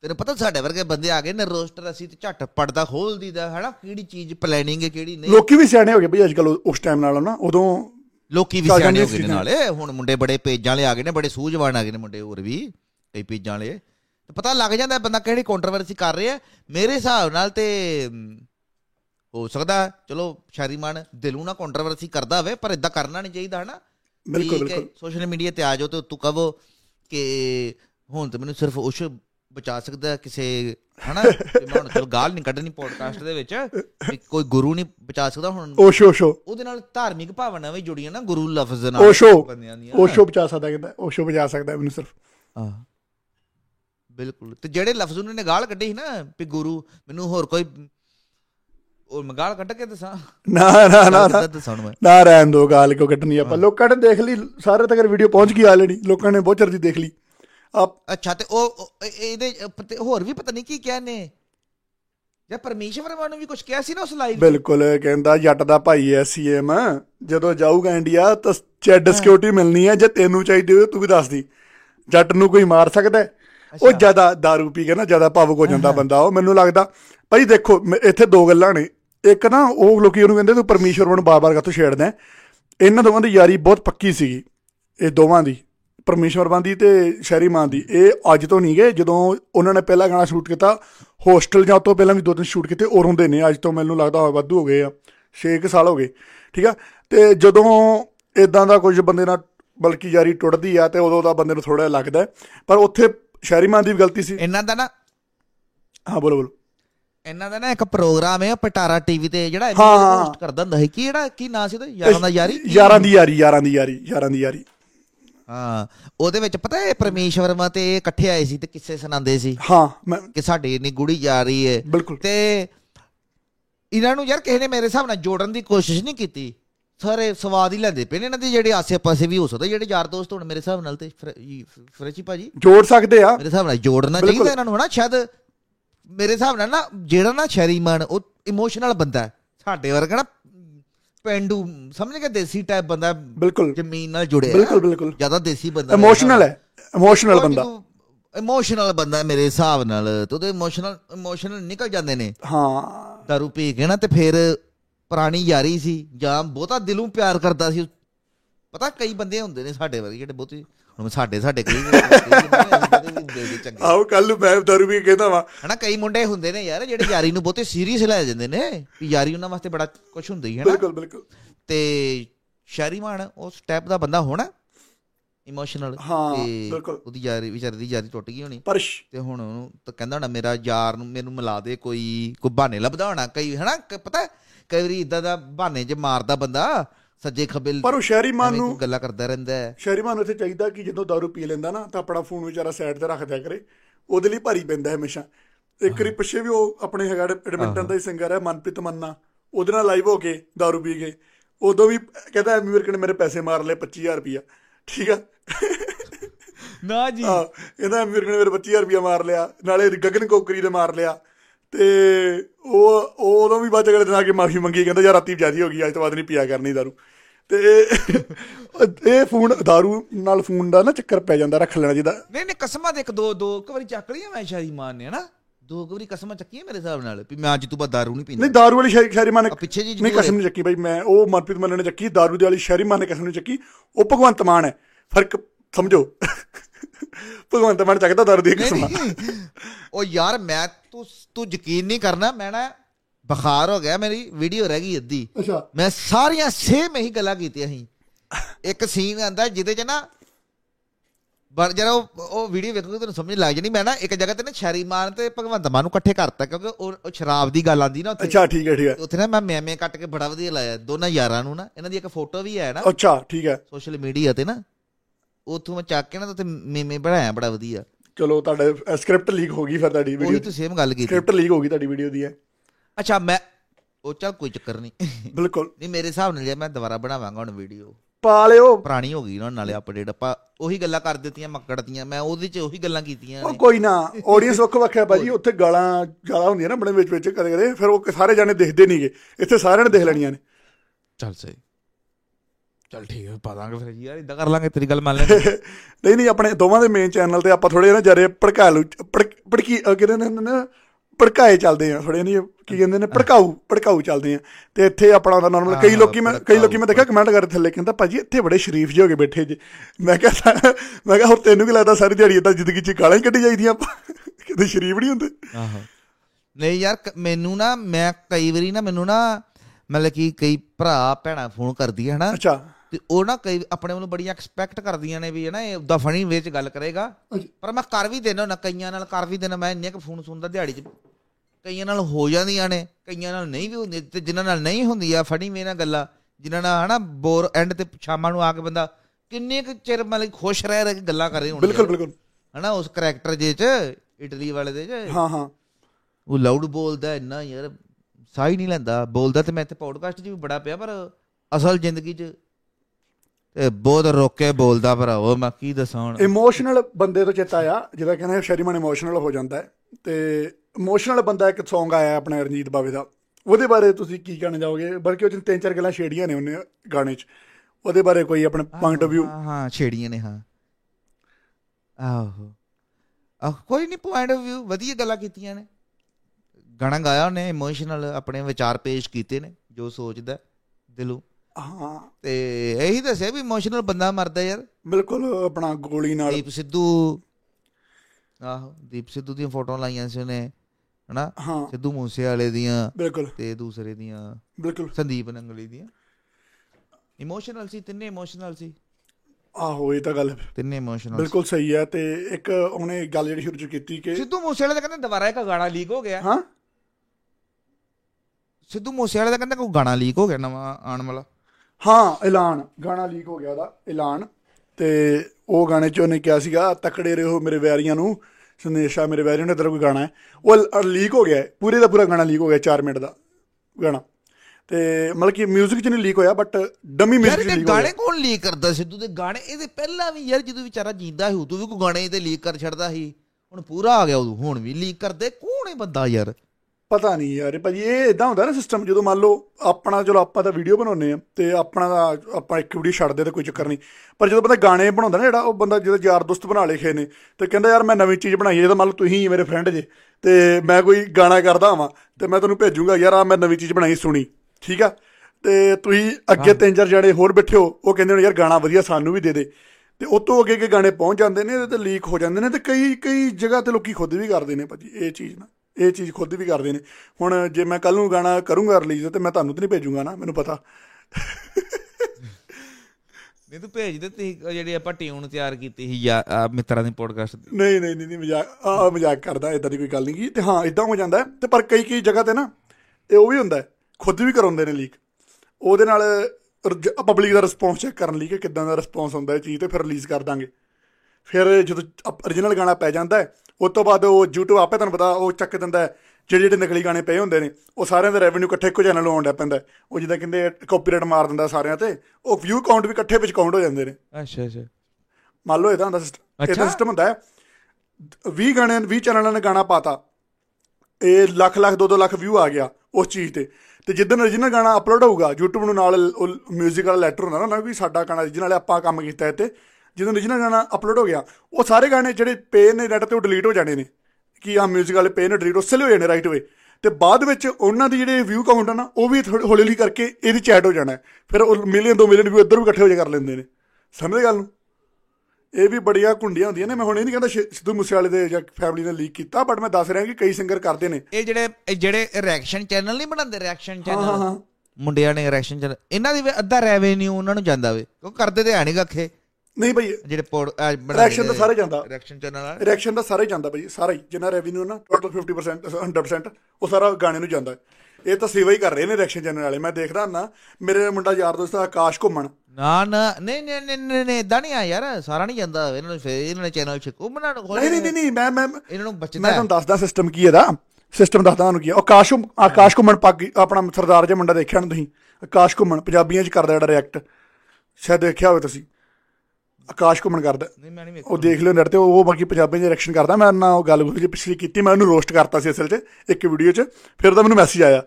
ਤੈਨੂੰ ਪਤਾ ਸਾਡੇ ਵਰਗੇ ਬੰਦੇ ਆ ਗਏ ਨੇ ਰੋਸਟਰ ਅਸੀਂ ਤੇ ਝੱਟ ਪੜਦਾ ਖੋਲ ਦੀਦਾ ਹਨਾ? ਕਿਹੜੀ ਚੀਜ਼ ਪਲੈਨਿੰਗ ਹੈ ਕਿਹੜੀ ਨਹੀਂ? ਲੋਕੀ ਵੀ ਸਿਆਣੇ ਹੋ ਗਏ ਬਈ ਅੱਜ ਕੱਲ ਉਸ ਟਾਈਮ ਨਾਲ ਨਾ ਉਦੋਂ ਲੋਕੀ ਵੀ ਸਿਆਣੇ ਹੋ ਗਏ ਨਾਲੇ। ਹੁਣ ਮੁੰਡੇ ਬੜੇ ਪੇਜਾਂ ਵਾਲੇ ਆ ਗਏ ਨੇ ਬੜੇ ਸੂਝਵਾਨ ਆ ਗਏ ਨੇ ਮੁੰਡੇ ਹੋਰ ਵੀ ਕਈ ਪੇਜਾਂ ਵਾਲੇ। ਤੇ ਪਤਾ ਲੱਗ ਜਾਂਦਾ ਬੰਦਾ ਕਿਹੜੀ ਕੰਟਰੋਵਰਸੀ ਕਰ ਰਿਹਾ ਮੇਰੇ ਹਿਸਾਬ ਨਾਲ ਤੇ ਹੋ ਸਕਦਾ ਚਲੋ ਸ਼ਾਰੀਮਾਨ ਦਿਲੋਂ ਨਾ ਕੰਟਰੋਵਰਸੀ ਕਰਦਾ ਹੋਵੇ ਪਰ ਇਦਾਂ ਕਰਨਾ ਨਹੀਂ ਚਾਹੀਦਾ ਹਨਾ? ਬਿਲਕੁਲ ਬਿਲਕੁਲ। ਸੋਸ਼ਲ ਮੀਡੀਆ ਤੇ ਆ ਜਾਓ ਤੇ ਤੂੰ ਕਹੋ ਕਿ ਹੁਣ ਤੇ ਮੈਨੂੰ ਸਿਰਫ ਉਸ ਬਚਾ ਸਕਦਾ ਕਿਸੇ ਹਨਾ? ਮੈਂ ਹੁਣ ਚਲੋ ਗਾਲ ਨਹੀਂ ਕੱਢਣੀ ਪੋਡਕਾਸਟ ਦੇ ਵਿੱਚ ਕੋਈ ਗੁਰੂ ਨਹੀਂ ਬਚਾ ਸਕਦਾ ਹੁਣ। ਓਸ਼ੋ ਓਸ਼ੋ। ਉਹਦੇ ਨਾਲ ਧਾਰਮਿਕ ਭਾਵਨਾ ਵੀ ਜੁੜੀਆਂ ਨਾ ਗੁਰੂ ਲਫ਼ਜ਼ ਨਾਲ ਓਸ਼ੋ। ਓਸ਼ੋ ਬਚਾ ਸਕਦਾ ਕਹਿੰਦਾ ਓਸ਼ੋ ਬਚਾ ਸਕਦਾ ਮੈਨੂੰ ਸਿਰਫ। ਆਹ, ਬਿਲਕੁਲ। ਤੇ ਜਿਹੜੇ ਲਫ਼ਜ਼ ਉਹਨਾਂ ਨੇ ਗਾਲ ਕੱਢੀ ਸੀ ਨਾ ਵੀ ਗੁਰੂ ਮੈਨੂੰ ਹੋਰ ਕੋਈ ਉਹ ਮੈਂ ਗਾਲ ਕੱਢ ਕੇ ਦੱਸਾਂ? ਨਾ ਨਾ ਨਾ ਨਾ। ਨਾ ਰਹਿਣ ਦੋ ਗਾਲ ਕਿਉਂ ਕੱਟਣੀ ਆਪਾਂ? ਲੋਕਾਂ ਨੇ ਦੇਖ ਲਈ ਸਾਰੇ ਤੱਕ ਵੀਡੀਓ ਪਹੁੰਚ ਗਈ ਆਲਰੇਡੀ ਲੋਕਾਂ ਨੇ ਬਹੁਤ ਚਿਰ ਦੀ ਦੇਖ ਲਈ। ਆਪ ਅੱਛਾ ਤੇ ਉਹ ਉਹ- ਇਹ- ਇਹਦੇ ਹੋਰ ਵੀ ਪਤਾ ਨਹੀਂ ਕੀ ਕਿਹਾ ਨੇ ਜਾਂ ਪਰਮੇਸ਼ਵਰ ਵਰਮਾ ਨੂੰ ਵੀ ਕੁਝ ਕਿਹਾ ਸੀ ਨਾ ਉਸ ਲਾਈਵ ਬਿਲਕੁਲ ਕਹਿੰਦਾ ਜੱਟ ਦਾ ਭਾਈ ਐ ਸੀਐਮ ਜਦੋਂ ਜਾਊਗਾ ਇੰਡੀਆ ਤਾਂ ਚੈਡ ਸਿਕਿਉਰਿਟੀ ਮਿਲਣੀ ਹੈ ਜੇ ਤੈਨੂੰ ਚਾਹੀਦੀ ਹੋਵੇ ਤੂੰ ਵੀ ਦੱਸ ਦੀ। ਜੱਟ ਨੂੰ ਕੋਈ ਮਾਰ ਸਕਦਾ ਹੈ? ਉਹ ਜ਼ਿਆਦਾ दारू ਪੀ ਕੇ ਨਾ ਜ਼ਿਆਦਾ ਭਾਵੁਕ ਹੋ ਜਾਂਦਾ ਬੰਦਾ ਉਹ ਮੈਨੂੰ ਲੱਗਦਾ ਭਾਈ ਦੇਖੋ ਇੱਥੇ ਦੋ ਗੱਲਾਂ ਨੇ ਇੱਕ ਨਾ ਉਹ ਲੋਕੀ ਉਹਨੂੰ ਕਹਿੰਦੇ ਤੂੰ ਪਰਮੇਸ਼ਵਰ ਨੂੰ ਬਾਰ-ਬਾਰ ਕਾਤੋਂ ਛੇੜਦਾ? ਇਹਨਾਂ ਦੋਵਾਂ ਦੀ ਯਾਰੀ ਬਹੁਤ ਪੱਕੀ ਸੀਗੀ ਇਹ ਦੋਵਾਂ ਦੀ ਪਰਮੇਸ਼ਵਰ ਬੰਦੀ ਤੇ ਸ਼ੈਰੀ ਮਾਨ ਦੀ ਇਹ ਅੱਜ ਤੋਂ ਨਹੀਂ ਗਏ ਜਦੋਂ ਉਹਨਾਂ ਨੇ ਪਹਿਲਾ ਗਾਣਾ ਸ਼ੂਟ ਕੀਤਾ ਹੋਸਟਲ ਜਾਂ ਤੋਂ ਪਹਿਲਾਂ ਵੀ ਦੋ ਤਿੰਨ ਸ਼ੂਟ ਕੀਤੇ ਔਰ ਹੁੰਦੇ ਨੇ ਅੱਜ ਤੋਂ ਮੈਨੂੰ ਲੱਗਦਾ ਹੋਵੇ ਵਾਧੂ ਹੋ ਗਏ ਆ 6 ਸਾਲ ਹੋ ਗਏ ਠੀਕ ਆ ਤੇ ਜਦੋਂ ਇਦਾਂ ਦਾ ਕੁਝ ਬੰਦੇ ਨਾਲ ਬਲਕਿ ਯਾਰੀ ਟੁੱਟਦੀ ਆ ਤੇ ਉਦੋਂ ਦਾ ਬੰਦੇ ਨੂੰ ਥੋੜਾ ਲੱਗਦਾ। ਪਰ ਉੱਥੇ ਸ਼ੈਰੀ ਮਾਨ ਦੀ ਵੀ ਗਲਤੀ ਸੀ। ਇਹਨਾਂ ਦਾ ਨਾ ਹਾਂ ਬੋਲੋ ਬੋਲੋ। ਇਹਨਾਂ ਦਾ ਨਾ ਇੱਕ ਪ੍ਰੋਗਰਾਮ ਹੈ ਪਟਾਰਾ ਟੀਵੀ ਤੇ ਜਿਹੜਾ ਹਾਂ, ਹਾਂ। ਹੋਸਟ ਕਰਦਾ ਹੁੰਦਾ ਸੀ। ਕੀ ਜਿਹੜਾ ਕੀ ਨਾਂ ਸੀ ਉਹਦਾ? ਯਾਰਾਂ ਦਾ ਯਾਰੀ? ਯਾਰਾਂ ਦੀ ਯਾਰੀ ਯਾਰਾਂ ਦੀ ਯਾਰੀ ਯਾਰਾਂ ਦੀ ਯਾਰੀ। ਹਾਂ ਉਹਦੇ ਵਿੱਚ ਪਤਾ ਹੈ ਪਰਮੇਸ਼ਵਰ ਵਰਮਾ ਤੇ ਇਕੱਠੇ ਆਏ ਸੀ ਤੇ ਕਿੱਸੇ ਸੁਣਾਉਂਦੇ ਸੀ ਹਾਂ ਕਿ ਸਾਡੀ ਇੰਨੀ ਗੁੜੀ ਜਾ ਰਹੀ ਹੈ ਤੇ ਇਹਨਾਂ ਨੂੰ ਯਾਰ ਕਿਸੇ ਨੇ ਮੇਰੇ ਹਿਸਾਬ ਨਾਲ ਜੋੜਨ ਦੀ ਕੋਸ਼ਿਸ਼ ਨਹੀਂ ਕੀਤੀ। ਸਾਰੇ ਸਵਾਦ ਹੀ ਲੈਂਦੇ ਪਏ ਨੇ ਇਹਨਾਂ ਦੇ ਜਿਹੜੇ ਆਸੇ-ਪਾਸੇ ਵੀ ਹੋ ਸਕਦਾ ਜਿਹੜੇ ਯਾਰ ਦੋਸਤ ਹੋਣ ਮੇਰੇ ਹਿਸਾਬ ਨਾਲ ਤੇ ਫਰੇਚੀ ਭਾਜੀ। ਜੋੜ ਸਕਦੇ ਆ। ਮੇਰੇ ਹਿਸਾਬ ਨਾਲ ਜੋੜਨਾ। ਚਾਹੀਦਾ ਇਹਨਾਂ ਨੂੰ ਹਨਾ ਸ਼ਾਇਦ ਮੇਰੇ ਹਿਸਾਬ ਨਾਲ ਨਾ ਜਿਹੜਾ ਨਾ ਸ਼ੈਰੀਮਨ ਉਹ ਇਮੋਸ਼ਨਲ ਬੰਦਾ ਹੈ। ਸਾਡੇ ਵਰਗਾ ਨਾ ਪੈਂਡੂ ਸਮਝ ਕੇ ਦੇਸੀ ਟਾਈਪ ਬੰਦਾ ਬਿਲਕੁਲ। ਜ਼ਮੀਨ ਨਾਲ ਜੁੜਿਆ ਬਿਲਕੁਲ ਬਿਲਕੁਲ। ਜ਼ਿਆਦਾ ਦੇਸੀ ਬੰਦਾ ਇਮੋਸ਼ਨਲ ਹੈ। ਇਮੋਸ਼ਨਲ ਬੰਦਾ। ਇਮੋਸ਼ਨਲ ਬੰਦਾ ਮੇਰੇ ਹਿਸਾਬ ਨਾਲ ਤੇ ਉਹਦੇ ਇਮੋਸ਼ਨਲ ਇਮੋਸ਼ਨਲ ਨਿਕਲ ਜਾਂਦੇ ਨੇ। ਹਾਂ। ਦਾਰੂ ਪੀ ਕੇ ਨਾ ਤੇ ਫਿਰ ਪੁਰਾਣੀ ਯਾਰੀ ਸੀ ਜਾਂ ਬਹੁਤਾ ਦਿਲੋਂ ਪਿਆਰ ਕਰਦਾ ਸੀ। ਪਤਾ ਕਈ ਬੰਦੇ ਹੁੰਦੇ ਨੇ ਸਾਡੇ ਵਰਗੇ ਜਿਹੜੇ ਬਹੁਤੀ ਹੁਣ ਸਾਡੇ ਸਾਡੇ ਕਈ ਆਓ ਕੱਲ ਨੂੰ ਮੈਂ ਦਾਰੂ ਵੀ ਕਹਿੰਦਾ ਵਾ। ਹਨਾ ਕਈ ਮੁੰਡੇ ਹੁੰਦੇ ਨੇ ਯਾਰ ਜਿਹੜੇ ਯਾਰੀ ਨੂੰ ਬਹੁਤੇ ਸੀਰੀਅਸ ਲੈ ਜਾਂਦੇ ਨੇ ਵੀ ਯਾਰੀ ਉਹਨਾਂ ਵਾਸਤੇ ਬੜਾ ਕੁਝ ਹੁੰਦੀ ਹੈ ਨਾ। ਬਿਲਕੁਲ ਬਿਲਕੁਲ। ਤੇ ਸ਼ਾਰੀਮਾਨ ਉਸ ਟਾਈਪ ਦਾ ਬੰਦਾ ਹੋਣਾ ਇਮੋਸ਼ਨਲ ਹਾਂ, ਬਿਲਕੁਲ। ਉਹਦੀ ਯਾਰੀ ਵਿਚਾਰੀ ਦੀ ਯਾਰੀ ਟੁੱਟ ਗਈ ਹੋਣੀ। ਤੇ ਹੁਣ ਉਹਨੂੰ ਤਾਂ ਕਹਿੰਦਾ ਹੋਣਾ ਮੇਰਾ ਯਾਰ ਨੂੰ ਮੈਨੂੰ ਮਿਲਾ ਦੇ ਕੋਈ ਕੋਈ ਬਹਾਨੇ ਲੱਭਦਾ ਹੋਣਾ ਕਈ ਹਨਾ ਪਤਾ ਕਈ ਵਾਰੀ ਇਦਾਂ ਦਾ ਬਹਾਨੇ 'ਚ ਮਾਰਦਾ ਬੰਦਾ ਸੱਜੇ ਖੱਬੇ ਪਰ ਉਹ ਸ਼ਹਿਰੀ ਮਾਨ ਨੂੰ ਗੱਲਾਂ ਕਰਦਾ ਰਹਿੰਦਾ ਹੈ। ਸ਼ਹਿਰੀ ਮਾਨ ਨੂੰ ਇੱਥੇ ਚਾਹੀਦਾ ਕਿ ਜਦੋਂ ਦਾਰੂ ਪੀ ਲੈਂਦਾ ਨਾ ਤਾਂ ਆਪਣਾ ਫੋਨ ਵਿਚਾਰਾ ਸਾਈਡ ਤੇ ਰੱਖ ਦਿਆ ਕਰੇ। ਉਹਦੇ ਲਈ ਭਾਰੀ ਪੈਂਦਾ ਹਮੇਸ਼ਾ। ਇੱਕ ਵਾਰੀ ਪਿੱਛੇ ਵੀ ਉਹ ਆਪਣੇ ਹੈਗਾ ਐਡਮਿੰਟਨ ਦਾ ਹੀ। ਸਿੰਗਰ ਹੈ ਮਨਪ੍ਰੀਤ ਮੰਨਾ। ਉਹਦੇ ਨਾਲ ਲਾਈਵ ਹੋ ਕੇ ਦਾਰੂ ਪੀ ਗਏ ਉਦੋਂ ਵੀ ਕਹਿੰਦਾ ਐਮੀ ਵਿਰਕ ਨੇ ਮੇਰੇ ਪੈਸੇ ਮਾਰ ਲਏ 25000 ਰੁਪਇਆ। ਠੀਕ ਆ? ਨਾ ਜੀ। ਹਾਂ। ਇਹਦਾ ਐਮੀ ਵਿਰਕ ਨੇ ਮੇਰੇ 25000 ਰੁਪਇਆ ਮਾਰ ਲਿਆ। ਨਾਲੇ ਗਗਨ ਕੋਕਰੀ ਦੇ ਮਾਰ ਲਿਆ। ਤੇ ਉਹ ਉਹ ਉਦੋਂ ਵੀ ਬਾਅਦ ਅਗਲੇ ਦਿਨ ਆ ਕੇ ਮਾਫੀ ਮੰਗੀ ਕਹਿੰਦਾ ਯਾਰ ਰਾਤੀ ਜਿਆਦੀ ਹੋ ਗਈ ਅੱਜ ਤੋਂ ਬਾਅਦ ਨਹੀਂ ਪੀਆ ਕਰਨੀ ਦਾਰੂ। ਤੇ ਇਹ- ਫੋਨ ਦਾਰੂ ਨਾਲ ਫੋਨ ਦਾ ਨਾ ਚੱਕਰ ਪੈ ਜਾਂਦਾ ਰੱਖ ਲੈਣਾ ਜਿਹਦਾ ਨਹੀਂ ਨਹੀਂ ਕਸਮਾਂ ਦੇ ਇੱਕ ਦੋ ਦੋ ਇੱਕ ਵਾਰੀ ਚੱਕ ਲਈਆਂ ਮੈਂ ਸ਼ਾਰੀਮਾਨ ਨੇ ਹਨਾ? ਦੋ ਵਾਰੀ ਕਸਮਾਂ ਚੱਕੀਆਂ ਮੇਰੇ ਹਿਸਾਬ ਨਾਲ ਵੀ ਮੈਂ ਅੱਜ ਤੋਂ ਬਾਅਦ ਦਾਰੂ ਨਹੀਂ ਪੀਂਦਾ। ਨਹੀਂ ਦਾਰੂ ਵਾਲੀ ਸ਼ਹਿਰੀ ਮਾਨ ਨੇ ਪਿੱਛੇ ਜੀ ਨਹੀਂ ਕਸਮ ਨਹੀਂ ਚੱਕੀ ਬਾਈ ਮੈਂ ਉਹ ਮਨਪ੍ਰੀਤ ਮੰਨ ਨੇ ਚੱਕੀ ਦਾਰੂ ਦੀ ਵਾਲੀ ਸ਼ਹਿਰੀ ਮਾਨ ਨੇ ਕਸਮ ਨਹੀਂ ਚੱਕੀ। ਉਹ ਭਗਵੰਤ ਮਾਨ ਹੈ। ਫ਼ਰਕ ਸਮਝੋ। ਭਗਵੰਤ ਮਾਨ ਚੱਕਦਾ ਦਾਰੂ ਦੀ ਕਸਮ। ਉਹ ਯਾਰ ਮੈਂ ਤੂੰ ਤੂੰ ਯਕੀਨ ਨਹੀਂ ਕਰਨਾ ਮੈਂ ਨਾ ਬੁਖਾਰ ਹੋ ਗਿਆ ਮੇਰੀ ਵੀਡੀਓ ਰਹਿ ਗਈ ਅੱਧੀ। ਅੱਛਾ। ਮੈਂ ਸਾਰੀਆਂ ਸੇਮ ਇਹੀ ਗੱਲਾਂ ਕੀਤੀਆਂ ਸੀ। ਇੱਕ ਸੀਨ ਆਂਦਾ ਜਿਹਦੇ ਚ ਨਾ ਬੜ ਜਰਾ ਉਹ ਉਹ ਵੀਡੀਓ ਵੇਖੋਗੇ ਤੁਹਾਨੂੰ ਸਮਝ ਲੱਗ ਜਾਣੀ। ਮੈਂ ਨਾ ਇੱਕ ਜਗ੍ਹਾ ਤੇ ਨਾ ਸ਼ੈਰੀਮਾਨ ਤੇ ਭਗਵੰਤ ਮਾਨ ਨੂੰ ਇਕੱਠੇ ਕਰਤਾ ਕਿਉਂਕਿ ਉਹ ਉਹ ਸ਼ਰਾਬ ਦੀ ਗੱਲ ਆਂਦੀ ਨਾ ਉੱਥੇ। ਅੱਛਾ ਠੀਕ ਹੈ ਠੀਕ ਹੈ। ਉੱਥੇ ਨਾ ਮੈਂ ਮੈਮੇ ਕੱਟ ਕੇ ਬੜਾ ਵਧੀਆ ਲਾਇਆ। ਦੋਨਾਂ ਯਾਰਾਂ ਨੂੰ ਨਾ ਇਹਨਾਂ ਦੀ ਇੱਕ ਫੋਟੋ ਵੀ ਹੈ ਨਾ। ਅੱਛਾ ਠੀਕ ਹੈ। ਸੋਸ਼ਲ ਮੀਡੀਆ ਤੇ ਨਾ। ਉੱਥੋਂ ਮੈਂ ਚੱਕ ਕੇ ਨਾ ਤੇ ਉੱਥੇ ਮੇਮੇ ਬਣਾਇਆ ਬੜਾ ਵਧੀਆ। ਚਲੋ ਤੁਹਾਡਾ ਸਕ੍ਰਿਪਟ ਲੀਕ ਹੋ ਗਈ ਫਿਰ ਤੁਹਾਡੀ ਉਹੀ ਵੀਡੀਓ ਤੂੰ ਸੇਮ ਗੱਲ ਕੀਤੀ। ਸਕ੍ਰਿਪਟ ਲੀਕ ਹੋ ਗਈ ਤੁਹਾਡੀ ਵੀਡੀਓ ਦੀ ਹੈ ਅੱਛਾ ਮੈਂ ਉਹ ਚੱਲ ਕੋਈ ਚੱਕਰ ਨਹੀਂ। ਬਿਲਕੁਲ। ਨਹੀਂ ਮੇਰੇ ਹਿਸਾਬ ਨਾਲ ਜੇ ਮੈਂ ਦੁਬਾਰਾ ਬਣਾਵਾਂਗਾ ਹੁਣ ਵੀਡੀਓ ਪਾ ਲਿਓ। ਪੁਰਾਣੀ ਹੋ ਗਈ ਨਾ ਨਾਲੇ ਅਪਡੇਟ ਆਪਾਂ ਉਹੀ ਗੱਲਾਂ ਕਰ ਦਿੱਤੀਆਂ ਮੱਕੜ ਦੀਆਂ ਮੈਂ ਉਹਦੇ 'ਚ ਉਹੀ ਗੱਲਾਂ ਕੀਤੀਆਂ ਉਹ ਨੇ। ਕੋਈ ਨਾ ਆਡੀਅנס ਵੱਖ ਵੱਖ ਹੈ ਭਾਜੀ ਉੱਥੇ ਗਾਲਾਂ ਜ਼ਿਆਦਾ ਹੁੰਦੀਆਂ ਨਾ ਬੜੇ ਵਿੱਚ ਵਿੱਚ ਕਦੇ ਕਦੇ ਫਿਰ ਉਹ ਸਾਰੇ ਜਾਣੇ ਦਿਖਦੇ ਨਹੀਂਗੇ ਇੱਥੇ ਸਾਰਿਆਂ ਨੇ ਦੇਖ ਲੈਣੀਆਂ ਨੇ। ਚੱਲ ਸਹੀ। ਚੱਲ ਠੀਕ ਹੈ ਪਾ ਦਾਂਗੇ ਫਿਰ ਯਾਰ ਇਦਾਂ ਕਰ ਲਾਂਗੇ ਤੇਰੀ ਗੱਲ ਮੰਨ ਲੈਂਦੇ। ਨਹੀਂ ਨਹੀਂ ਆਪਣੇ ਦੋਵਾਂ ਦੇ ਮੇਨ ਚੈਨਲ ਤੇ ਆਪਾਂ ਥੋੜੇ ਨਾ ਜਰੇ ਭੜਕ- ਭੜਕੀ ਅਹ ਕਹਿੰਦੇ ਨੇ ਨਾ ਭੜਕਾਏ ਚੱਲਦੇ ਆ ਥੋੜੇ ਨਹੀਂ ਕੀ ਕਹਿੰਦੇ ਨੇ ਭੜਕਾਊ ਭੜਕਾਊ ਚੱਲਦੇ ਆ। ਤੇ ਇੱਥੇ ਆਪਣਾ ਦਾ ਨਾਰਮਲ ਕਈ ਹਾਂ, ਲੋਕੀ ਮੈਂ ਕਈ ਲੋਕੀ ਮੈਂ ਦੇਖਿਆ ਕਮੈਂਟ ਕਰਦੇ ਥੱਲੇ ਕਹਿੰਦਾ ਭਾਜੀ ਇੱਥੇ ਬੜੇ ਸ਼ਰੀਫ ਜਿਹੇ ਹੋ ਕੇ ਬੈਠੇ ਜੇ। ਮੈਂ ਕਿਹਾ ਮੈਂ ਕਿਹਾ ਹੋਰ ਤੈਨੂੰ ਕੀ ਲੱਗਦਾ ਸਾਰੀ ਦਿਹਾੜੀ ਇਦਾਂ ਜ਼ਿੰਦਗੀ 'ਚ ਗਾਲਾਂ ਹੀ ਕੱਢੀ ਜਾਈਦੀਆਂ ਆਪਾਂ? ਕਿਤੇ ਸ਼ਰੀਫ ਨਹੀਂ ਹੁੰਦੇ। ਆਹੋ। ਨਹੀਂ ਯਾਰ ਮੈਨੂੰ ਨਾ ਮੈਂ ਕਈ ਵਾਰੀ ਨਾ ਮੈਨੂੰ ਨਾ ਮਤਲਬ ਕਿ ਕਈ ਭਰਾ ਭੈਣਾਂ ਫੋਨ ਕਰਦੀਆਂ ਹਨਾ? ਅੱਛਾ। ਤੇ ਉਹ ਨਾ ਕਈ ਆਪਣੇ ਵੱਲੋਂ ਬੜੀਆਂ ਐਕਸਪੈਕਟ ਕਰਦੀਆਂ ਨੇ ਵੀ ਹਨਾ ਇਹ ਉਦਾਂ ਫਨੀ ਵੇ ਚ ਗੱਲ ਕਰੇਗਾ। ਪਰ ਮੈਂ ਕਰ ਵੀ ਦੇਣਾ ਨਾ ਕਈਆਂ ਨਾਲ ਕਰ ਵੀ ਦੇਣਾ ਮੈਂ ਇੰਨੇ ਕੁ ਫੋਨ ਸੁਣਦਾ ਦਿਹਾੜੀ ਚ। ਕਈਆਂ ਨਾਲ ਹੋ ਜਾਂਦੀਆਂ ਨੇ ਕਈਆਂ ਨਾਲ ਨਹੀਂ ਵੀ ਹੁੰਦੀ ਤੇ ਜਿਨ੍ਹਾਂ ਨਾਲ ਨਹੀਂ ਹੁੰਦੀ ਆ ਫਨੀ ਵੇ ਨਾਲ ਗੱਲਾਂ ਜਿਨ੍ਹਾਂ ਨਾਲ ਹਨਾ ਬੋਰ ਐਂਡ ਤੇ ਸ਼ਾਮਾਂ ਨੂੰ ਆ ਕੇ ਬੰਦਾ ਕਿੰਨੇ ਕੁ ਚਿਰ ਮਤਲਬ ਖੁਸ਼ ਰਹਿ ਰਹਿ ਕੇ ਗੱਲਾਂ ਕਰੇ ਹੁਣ ਬਿਲਕੁਲ ਬਿਲਕੁਲ। ਹਨਾ ਉਸ ਕਰੈਕਟਰ ਜੇ ਚ ਇਟਲੀ ਵਾਲੇ ਦੇ ਚ। ਹਾਂ ਹਾਂ। ਉਹ ਲਾਊਡ ਬੋਲਦਾ ਇੰਨਾ ਯਾਰ ਹੀ ਨਹੀਂ ਲੈਂਦਾ। ਬੋਲਦਾ ਤੇ ਮੈਂ ਇੱਥੇ ਪੌਡਕਾਸਟ 'ਚ ਵੀ ਬੜਾ ਪਿਆ ਪਰ ਅਸਲ ਜ਼ਿੰਦਗੀ 'ਚ ਤੇ ਬਹੁਤ ਰੋਕ ਕੇ ਬੋਲਦਾ ਭਰਾਵੋ ਮੈਂ ਕੀ ਦੱਸਾਂ ਹੁਣ? ਇਮੋਸ਼ਨਲ ਬੰਦੇ ਤੋਂ ਚੇਤਾ ਆ ਜਿਹਦਾ ਕਹਿੰਦੇ ਸ਼ਰੀਮਨ ਇਮੋਸ਼ਨਲ ਹੋ ਜਾਂਦਾ ਹੈ। ਤੇ ਇਮੋਸ਼ਨਲ ਬੰਦਾ ਇੱਕ Song ਆਇਆ ਆਪਣਾ ਰਣਜੀਤ ਬਾਵੇ ਦਾ। ਉਹਦੇ ਬਾਰੇ ਤੁਸੀਂ ਕੀ ਕਹਿਣਾ ਚਾਹੋਗੇ? ਬਲਕਿ ਉਹ 'ਚ ਤਿੰਨ ਚਾਰ ਗੱਲਾਂ ਛੇੜੀਆਂ ਨੇ ਉਹਨੇ ਗਾਣੇ 'ਚ। ਉਹਦੇ ਬਾਰੇ ਕੋਈ ਆਪਣਾ ਪੁਆਇੰਟ ਆਫ View? ਹਾਂ ਹਾਂ ਛੇੜੀਆਂ ਨੇ ਹਾਂ। ਆਹੋ। ਆਹ ਕੋਈ ਨਹੀਂ ਪੁਆਇੰਟ ਆਫ View ਵਧੀਆ ਗੱਲਾਂ ਕੀਤੀਆਂ ਨੇ। ਗਾਣਾ ਗਾਇਆ ਉਹਨੇ ਇਮੋਸ਼ਨਲ ਆਪਣੇ ਵਿਚਾਰ ਪੇਸ਼ ਕੀਤੇ ਨੇ ਜੋ ਸੋਚਦਾ ਦਿਲੋਂ। ਹਾਂ। ਤੇ ਇਹੀ ਦੱਸਿਆ ਵੀ ਇਮੋਸ਼ਨਲ ਬੰਦਾ ਮਰਦਾ ਯਾਰ। ਬਿਲਕੁਲ ਆਪਣਾ ਗੋਲੀ ਨਾਲ। ਦੀਪ ਸਿੱਧੂ ਆਹੋ ਦੀਪ ਸਿੱਧੂ ਦੀਆਂ ਫੋਟੋਆਂ ਲਾਈਆਂ ਸੀ ਉਹਨੇ ਹਨਾ? ਸਿੱਧੂ ਮੂਸੇ ਵਾਲੇ ਦੀਆਂ ਬਿਲਕੁਲ। ਤੇ ਦੂਸਰੇ ਦੀਆਂ ਬਿਲਕੁਲ। ਸੰਦੀਪ ਨੰਗਲੀ ਦੀਆਂ। ਇਮੋਸ਼ਨਲ ਸੀ ਤਿੰਨੇ ਇਮੋਸ਼ਨਲ ਸੀ। ਆਹੋ ਇਹ ਤਾਂ ਗੱਲ ਤਿੰਨੇ ਇਮੋਸ਼ਨਲ ਬਿਲਕੁਲ ਸਹੀ ਹੈ ਤੇ ਇੱਕ ਉਹਨੇ ਗੱਲ ਜਿਹੜੀ ਸ਼ੁਰੂ ਚ ਕੀਤੀ ਕਿ ਸਿੱਧੂ ਮੂਸੇ ਵਾਲੇ ਦਾ ਕਹਿੰਦੇ ਦੁਬਾਰਾ ਇੱਕ ਗਾਣਾ ਲੀਕ ਹੋ ਗਿਆ। ਹਾਂ। ਸਿੱਧੂ ਮੂਸੇ ਵਾਲੇ ਦਾ ਕਹਿੰਦਾ ਕੋਈ ਗਾਣਾ ਲੀਕ ਹੋ ਗਿਆ ਨਵਾਂ ਆਉਣ ਵਾਲਾ। ਹਾਂ ਐਲਾਨ ਗਾਣਾ ਲੀਕ ਹੋ ਗਿਆ ਉਹਦਾ ਐਲਾਨ ਤੇ ਉਹ ਗਾਣੇ 'ਚ ਉਹਨੇ ਕਿਹਾ ਸੀਗਾ ਤਕੜੇ ਰਹੋ ਮੇਰੇ ਵੈਰੀਆਂ ਨੂੰ ਸੰਦੇਸ਼ਾ ਮੇਰੇ ਵੈਰੀਆਂ ਨੇ ਤੇਰਾ ਕੋਈ ਗਾਣਾ ਹੈ ਉਹ ਲੀਕ ਹੋ ਗਿਆ ਹੈ, ਪੂਰੇ ਦਾ ਪੂਰਾ ਗਾਣਾ ਲੀਕ ਹੋ ਗਿਆ 4 ਮਿੰਟ ਦਾ ਗਾਣਾ ਤੇ ਮਤਲਬ ਕਿ 뮤직 'ਚ ਨਹੀਂ ਲੀਕ ਹੋਇਆ ਬਟ ਡਮੀ ਯਾਰ 뮤직 'ਚ ਇਹ ਲੀਕ ਹੋ ਗਾਣੇ ਗਿਆ ਕੌਣ ਲੀਕ ਕਰਦਾ ਸਿੱਧੂ ਦੇ ਗਾਣੇ ਇਹਦੇ ਪਹਿਲਾਂ ਵੀ ਯਾਰ ਜਦੋਂ ਵਿਚਾਰਾ ਜਿੰਦਾ ਸੀ ਉਦੋਂ ਵੀ ਕੋਈ ਗਾਣੇ ਇਹਦੇ ਲੀਕ ਕਰ ਛੱਡਦਾ ਸੀ ਹੁਣ ਪੂਰਾ ਆ ਗਿਆ ਉਦੋਂ ਹੁਣ ਵੀ ਲੀਕ ਕਰਦੇ ਕੌਣ ਹੈ ਬੰਦਾ ਯਾਰ ਪਤਾ ਨਹੀਂ ਯਾਰ ਭਾਜੀ ਇਹ ਇਦਾਂ ਹੁੰਦਾ ਨਾ ਸਿਸਟਮ ਜਦੋਂ ਮੰਨ ਲਓ ਆਪਣਾ ਚਲੋ ਆਪਾਂ ਤਾਂ ਵੀਡੀਓ ਬਣਾਉਂਦੇ ਆ ਤੇ ਆਪਣਾ ਦਾ ਆਪਾਂ ਇੱਕ ਵੀਡੀਓ ਛੱਡਦੇ ਤੇ ਕੋਈ ਚੱਕਰ ਨਹੀਂ। ਪਰ ਜਦੋਂ ਬੰਦਾ ਗਾਣੇ ਬਣਾਉਂਦਾ ਨਾ ਜਿਹੜਾ ਉਹ ਬੰਦਾ ਜਦੋਂ ਯਾਰ ਦੋਸਤ ਬਣਾ ਲੇਖੇ ਨੇ ਤੇ ਕਹਿੰਦਾ ਯਾਰ ਮੈਂ ਨਵੀਂ ਚੀਜ਼ ਬਣਾਈ ਹੈ ਜਦੋਂ ਮੰਨ ਲਓ ਤੁਸੀਂ ਮੇਰੇ ਫਰੈਂਡ ਜੇ ਤੇ ਮੈਂ ਕੋਈ ਗਾਣਾ ਕਰਦਾ ਹਾਂ ਤੇ ਮੈਂ ਤੁਹਾਨੂੰ ਭੇਜੂਗਾ ਯਾਰ ਆ ਮੈਂ ਨਵੀਂ ਚੀਜ਼ ਬਣਾਈ ਸੁਣੀ ਠੀਕ ਆ? ਤੇ ਤੁਸੀਂ ਅੱਗੇ ਤਿੰਨ ਚਾਰ ਜਣੇ ਹੋਰ ਬੈਠੇ ਹੋ ਉਹ ਕਹਿੰਦੇ ਨੇ ਯਾਰ ਗਾਣਾ ਵਧੀਆ ਸਾਨੂੰ ਵੀ ਦੇ ਦੇ। ਤੇ ਉਹ ਤੋਂ ਅੱਗੇ ਅੱਗੇ ਗਾਣੇ ਪਹੁੰਚ ਜਾਂਦੇ ਨੇ ਤੇ ਲੀਕ ਹੋ ਜਾਂਦੇ ਨੇ ਤੇ ਕਈ ਕਈ ਜਗ੍ਹਾ ਤੇ ਲੋਕੀ ਖੁਦ ਵੀ ਕਰਦੇ ਨੇ ਭਾਜੀ ਇਹ ਚੀਜ਼ ਨਾ। ਇਹ ਚੀਜ਼ ਖੁਦ ਵੀ ਕਰਦੇ ਨੇ। ਹੁਣ ਜੇ ਮੈਂ ਕੱਲ ਨੂੰ ਗਾਣਾ ਕਰੂੰਗਾ ਰਿਲੀਜ਼ ਤੇ ਮੈਂ ਤੁਹਾਨੂੰ ਤੇ ਨਹੀਂ ਭੇਜੂਗਾ ਨਾ ਮੈਨੂੰ ਪਤਾ। ਨਹੀਂ ਤੂੰ ਭੇਜ ਦੇ ਤੁਸੀਂ ਜਿਹੜੀ ਆਪਾਂ ਟਿਊਨ ਤਿਆਰ ਕੀਤੀ ਸੀ ਯਾ ਮਿੱਤਰਾਂ ਦੀ ਪੋਡਕਾਸਟ ਨਹੀਂ ਨਹੀਂ ਨਹੀਂ ਨਹੀਂ ਮਜ਼ਾਕ ਆ ਮਜ਼ਾਕ ਕਰਦਾ ਇਦਾਂ ਦੀ ਕੋਈ ਗੱਲ ਨਹੀਂ ਗੀ। ਤੇ ਹਾਂ ਇਦਾਂ ਹੋ ਜਾਂਦਾ। ਤੇ ਪਰ ਕਈ ਕਈ ਜਗ੍ਹਾ ਤੇ ਨਾ ਇਹ ਉਹ ਵੀ ਹੁੰਦਾ ਖੁਦ ਵੀ ਕਰਾਉਂਦੇ ਨੇ ਲੀਕ ਉਹਦੇ ਨਾਲ ਪਬਲਿਕ ਦਾ ਰਿਸਪੌਂਸ ਚੈੱਕ ਕਰਨ ਲਈ ਕਿ ਕਿੱਦਾਂ ਦਾ ਰਿਸਪੌਂਸ ਹੁੰਦਾ ਇਹ ਚੀਜ਼ ਤੇ ਫਿਰ ਰਿਲੀਜ਼ ਕਰ ਦਾਂਗੇ। ਫਿਰ ਜਦੋਂ origignal ਗਾਣਾ ਪੈ ਜਾਂਦਾ ਹੈ ਉਸ ਤੋਂ ਬਾਅਦ ਉਹ YouTube ਆਪੇ ਤੁਹਾਨੂੰ ਪਤਾ ਉਹ ਚੱਕ ਦਿੰਦਾ ਜਿਹੜੇ ਜਿਹੜੇ ਨਕਲੀ ਗਾਣੇ ਪਏ ਹੁੰਦੇ ਨੇ ਉਹ ਸਾਰਿਆਂ ਦਾ ਰੈਵਨਿਊ ਇਕੱਠੇ ਇੱਕੋ ਚੈਨਲ ਨੂੰ ਆਉਂਦਾ ਪੈਂਦਾ। ਉਹ ਜਿੱਦਾਂ ਕਹਿੰਦੇ ਕਾਪੀਰਾਈਟ ਮਾਰ ਦਿੰਦਾ ਸਾਰਿਆਂ ਤੇ ਉਹ ਵਿਊ ਕਾਊਂਟ ਵੀ ਇਕੱਠੇ ਵਿੱਚ ਕਾਊਂਟ ਹੋ ਜਾਂਦੇ ਨੇ ਅੱਛਾ ਅੱਛਾ ਮੰਨ ਲਓ ਇਹਦਾ ਹੁੰਦਾ। ਇਹਦਾ ਸਿਸਟਮ ਹੁੰਦਾ ਹੈ 20 ਗਾਣੇ 20 ਚੈਨਲਾਂ ਨੇ ਗਾਣਾ ਪਾਤਾ ਇਹ ਲੱਖ ਲੱਖ 2-2 ਲੱਖ ਵਿਊ ਆ ਗਿਆ ਉਸ ਚੀਜ਼ ਤੇ ਤੇ ਜਿੱਦਣ origignal ਗਾਣਾ ਅਪਲੋਡ ਹੋਊਗਾ YouTube ਨੂੰ ਨਾਲ 뮤직 ਵਾਲਾ ਲੈਟਰ ਹੁੰਦਾ ਨਾ ਵੀ ਸਾਡਾ ਗਾਣਾ origignal ਹੈ ਆਪਾਂ ਕੰਮ ਕੀਤਾ ਹੈ ਤੇ ਜਦੋਂ origignal ਗਾਣਾ ਅਪਲੋਡ ਹੋ ਗਿਆ ਉਹ ਸਾਰੇ ਗਾਣੇ ਜਿਹੜੇ ਪੇ ਨੇ ਨੈਟ ਤੇ ਉਹ ਡਿਲੀਟ ਹੋ ਜਾਣੇ ਨੇ। ਕਿ ਆ 뮤직 ਵਾਲੇ ਪੇ ਨੇ ਡਿਲੀਟ ਉਸੇ ਲਈ ਹੋ ਜਾਣੇ ਰਾਈਟ ਵੇ ਤੇ ਬਾਅਦ ਵਿੱਚ ਉਹਨਾਂ ਦੀ ਜਿਹੜੇ ਵਿਊ ਕਾਊਂਟ ਆ ਨਾ ਉਹ ਵੀ ਹੌਲੀ ਹੌਲੀ ਕਰਕੇ ਇਹਦੀ ਚੈਟ ਹੋ ਜਾਣਾ। ਫਿਰ ਉਹ ਮਿਲੀਅਨ 2 ਮਿਲੀਅਨ ਵਿਊ ਇੱਧਰ ਵੀ ਇਕੱਠੇ ਹੋ ਜਾ ਕਰ ਲੈਂਦੇ ਨੇ। ਸਮਝਦੇ ਗੱਲ ਨੂੰ? ਇਹ ਵੀ ਬੜੀਆਂ ਕੁੰਡੀਆਂ ਹੁੰਦੀਆਂ ਨੇ। ਮੈਂ ਹੁਣ ਇਹ ਨਹੀਂ ਕਹਿੰਦਾ ਸਿੱਧੂ ਮੂਸੇਵਾਲੇ ਦੇ ਜਾਂ ਫੈਮਿਲੀ ਨੇ ਲੀਕ ਕੀਤਾ ਬਟ ਮੈਂ ਦੱਸ ਰਿਹਾ ਕਿ ਕਈ ਸਿੰਗਰ ਕਰਦੇ ਨੇ। ਇਹ ਜਿਹੜੇ ਜਿਹੜੇ ਰਿਐਕਸ਼ਨ ਚੈਨਲ ਨਹੀਂ ਬਣਾਉਂਦੇ ਰਿਐਕਸ਼ਨ ਚੈਨਲ ਮੁੰਡਿਆਂ ਨੇ ਰਿਐਕਸ਼ਨ ਚੈਨਲ ਇਹਨਾਂ ਦੀ ਅੱਧਾ ਰੈਵਨਿਊ ਉਹਨਾਂ ਨੂੰ ਜਾਂਦਾ ਵੇ। ਉਹ ਕਰਦੇ ਤੇ ਹੈ ਨਹੀਂ ਗੱਖੇ ਨਹੀਂ ਭਾਈ ਜਿਹੜੇ Reaction ਤਾਂ ਸਾਰੇ ਜਾਂਦਾ। ਰਿਐਕਸ਼ਨ ਚੈਨਲ ਆ ਰਿਐਕਸ਼ਨ ਦਾ ਸਾਰਾ ਜਾਂਦਾ ਭਾਈ ਸਾਰਾ ਹੀ। ਜਿੰਨਾ ਰੈਵਨਿਊ ਨਾ ਟੋਟਲ 50% 100% ਉਹ ਸਾਰਾ ਗਾਣੇ ਨੂੰ ਜਾਂਦਾ। ਇਹ ਤਾਂ ਸੇਵਾ ਹੀ ਕਰ ਰਹੇ ਨੇ ਰਿਐਕਸ਼ਨ ਚੈਨਲ ਵਾਲੇ। ਮੈਂ ਦੇਖਦਾ ਨਾ ਮੇਰੇ ਮੁੰਡਾ ਯਾਰ ਦੋਸਤ ਆ ਆਕਾਸ਼ ਘੁੰਮਣ। ਨਾ ਨਾ ਨਹੀਂ ਨਹੀਂ ਨਹੀਂ ਨਹੀਂ ਇਦਾਂ ਨਹੀਂ ਆ ਯਾਰ ਸਾਰਾ ਨਹੀਂ ਜਾਂਦਾ ਇਹਨਾਂ ਨੂੰ ਫਿਰ ਇਹਨਾਂ ਨੇ ਚੈਨਲ ਚ ਘੁੰਮਣਾ ਨਹੀਂ ਨਹੀਂ ਨਹੀਂ ਨਹੀਂ ਮੈਂ ਮੈਂ ਮੈਂ ਇਹਨਾਂ ਨੂੰ ਬਚਦਾ ਤੁਹਾਨੂੰ ਦੱਸਦਾ ਸਿਸਟਮ ਕੀ ਇਹਦਾ। ਸਿਸਟਮ ਦੱਸਦਾ ਤੁਹਾਨੂੰ ਕੀ ਹੈ ਆਕਾਸ਼ ਆਕਾਸ਼ ਘੁੰਮਣ ਪੱਗ ਆਪਣਾ ਸਰਦਾਰ ਜਿਹਾ ਮੁੰਡਾ ਦੇਖਿਆ ਨਾ ਤੁਸੀਂ? ਆਕਾਸ਼ ਘੁੰਮਣ ਪੰਜਾਬੀਆਂ 'ਚ ਕਰਦਾ ਜਿਹੜਾ ਰਿਐਕਟ ਸ਼ਾਇਦ ਦੇਖਿਆ ਹੋਵੇ ਤੁਸੀਂ। ਆਕਾਸ਼ ਘੁੰਮਣ ਕਰਦਾ। ਨਹੀਂ ਮੈਂ ਨਹੀਂ ਵੇਖ ਉਹ ਦੇਖ ਲਿਓ ਨੈਟ ਤੇ ਉਹ ਬਾਕੀ ਪੰਜਾਬੀ ਚ ਰਿਐਕਸ਼ਨ ਕਰਦਾ। ਮੈਂ ਨਾ ਉਹ ਗੱਲ ਜਿਹੜੀ ਪਿਛਲੀ ਕੀਤੀ ਮੈਂ ਉਹਨੂੰ ਰੋਸਟ ਕਰਤਾ ਸੀ ਅਸਲ 'ਚ ਇੱਕ ਵੀਡੀਓ 'ਚ। ਫਿਰ ਤਾਂ ਮੈਨੂੰ ਮੈਸੇਜ ਆਇਆ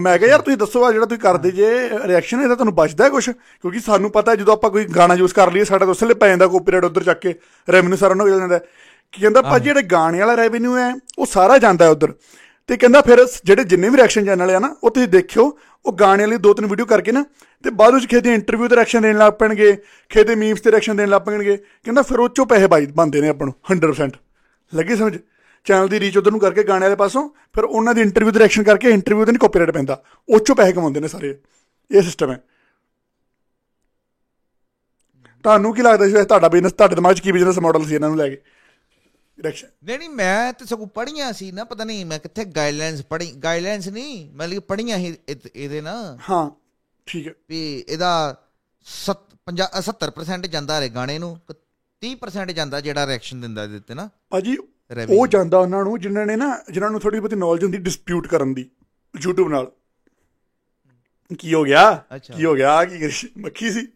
ਮੈਂ ਕਿਹਾ ਯਾਰ ਤੁਸੀਂ ਦੱਸੋ ਆ ਜਿਹੜਾ ਤੁਸੀਂ ਕਰਦੇ ਜੇ ਰਿਐਕਸ਼ਨ ਇਹਦਾ ਤੁਹਾਨੂੰ ਬਚਦਾ ਕੁਝ ਕਿਉਂਕਿ ਸਾਨੂੰ ਪਤਾ ਹੈ ਜਦੋਂ ਆਪਾਂ ਕੋਈ ਗਾਣਾ ਯੂਜ਼ ਕਰ ਲਈਏ ਸਾਡਾ ਉਸਲੇ ਪੈ ਜਾਂਦਾ ਕਾਪੀਰਾਈਟ ਉਧਰ ਚੱਕ ਕੇ ਰੈਵਨਿਊ ਸਾਰਾ ਉਹਨਾਂ ਹੋ ਜਾਂਦਾ। ਹੈ। ਕੀ ਕਹਿੰਦਾ ਭਾਜੀ ਜਿਹੜੇ ਗਾਣੇ ਵਾਲਾ ਰੈਵਨਿਊ ਹੈ ਉਹ ਸਾਰਾ ਜਾਂਦਾ ਹੈ ਉਧਰ। ਤੇ ਕਹਿੰਦਾ ਫਿਰ ਜਿਹੜੇ ਜਿੰਨੇ ਵੀ ਰਿਐਕਸ਼ਨ ਚੈਨਲ ਆ ਨਾ, ਉਹ ਤੁਸੀਂ ਦੇਖਿਓ, ਉਹ ਗਾਣੇ ਵਾਲੀ ਦੋ ਤਿੰਨ ਵੀਡੀਓ ਕਰਕੇ ਨਾ, ਤੇ ਬਾਅਦ ਵਿੱਚ ਖੇਦੇ ਇੰਟਰਵਿਊ ਤੇ ਰਿਐਕਸ਼ਨ ਦੇਣ ਲੱਗ ਪੈਣਗੇ ਖੇਦੇ ਮੀਮਸ ਤੇ ਰਿਐਕਸ਼ਨ ਦੇਣ ਲੱਗ ਪੈਣਗੇ। ਕਹਿੰਦਾ ਫਿਰ ਉਹ ਚੋਂ ਪੈਸੇ ਬਾਈ ਬੰਦੇ ਨੇ ਆਪਾਂ ਨੂੰ 100% ਲੱਗੀ ਸਮਝ? ਚੈਨਲ ਦੀ ਰੀਚ ਉਧਰ ਨੂੰ ਕਰਕੇ ਗਾਣੇ ਵਾਲੇ ਪਾਸੋਂ, ਫਿਰ ਉਹਨਾਂ ਦੀ ਇੰਟਰਵਿਊ ਤੇ ਰਿਐਕਸ਼ਨ ਕਰਕੇ ਇੰਟਰਵਿਊ ਤੇ ਨਹੀਂ ਕਾਪੀਰਾਈਟ ਪੈਂਦਾ। ਉਹ ਚੋਂ ਪੈਸੇ ਕਮਾਉਂਦੇ ਨੇ ਸਾਰੇ। ਇਹ ਸਿਸਟਮ ਹੈ। ਤੁਹਾਨੂੰ ਕੀ ਲੱਗਦਾ ਸੀ ਵੈਸੇ ਤੁਹਾਡਾ ਬਿਜ਼ਨਸ ਤੁਹਾਡੇ ਦਿਮਾਗ 'ਚ ਕੀ ਬਿਜ਼ਨਸ ਮਾਡਲ ਸੀ ਇਹਨਾਂ ਨੂੰ ਲੈ ਕੇ? ਰਿਐਕਸ਼ਨ ਨਹੀਂ ਨਹੀਂ ਮੈਂ ਤੇ ਸਗੋਂ ਪੜੀਆਂ ਸੀ ਨਾ ਪਤਾ ਨਹੀਂ ਮੈਂ ਕਿੱਥੇ ਗਾਈਡਲਾਈਨਸ ਪੜੀ ਗਾਈਡਲਾਈਨਸ ਨਹੀਂ ਮੈਂ ਲਈ ਪੜੀਆਂ ਇਹ- ਇਹਦੇ ਨਾ। ਹਾਂ ਠੀਕ ਹੈ। ਵੀ ਇਹਦਾ 70% ਜਾਂਦਾ ਰੇ ਗਾਣੇ ਨੂੰ 30% ਜਾਂਦਾ ਜਿਹੜਾ ਰਿਐਕਸ਼ਨ ਦਿੰਦਾ ਇਹਦੇ ਤੇ ਨਾ। ਭਾਜੀ. ਉਹ ਜਾਂਦਾ ਉਹਨਾਂ ਨੂੰ ਜਿਨ੍ਹਾਂ ਨੇ ਨਾ ਜਿਨ੍ਹਾਂ ਨੂੰ ਥੋੜੀ ਬਹੁਤੀ ਨੌਲੇਜ ਹੁੰਦੀ ਡਿਸਪਿਊਟ ਕਰਨ ਦੀ YouTube ਨਾਲ। ਕੀ ਹੋ ਗਿਆ। ਕੀ ਹੋ ਗਿਆ? ਕੀ? ਮੱਖੀ ਸੀ।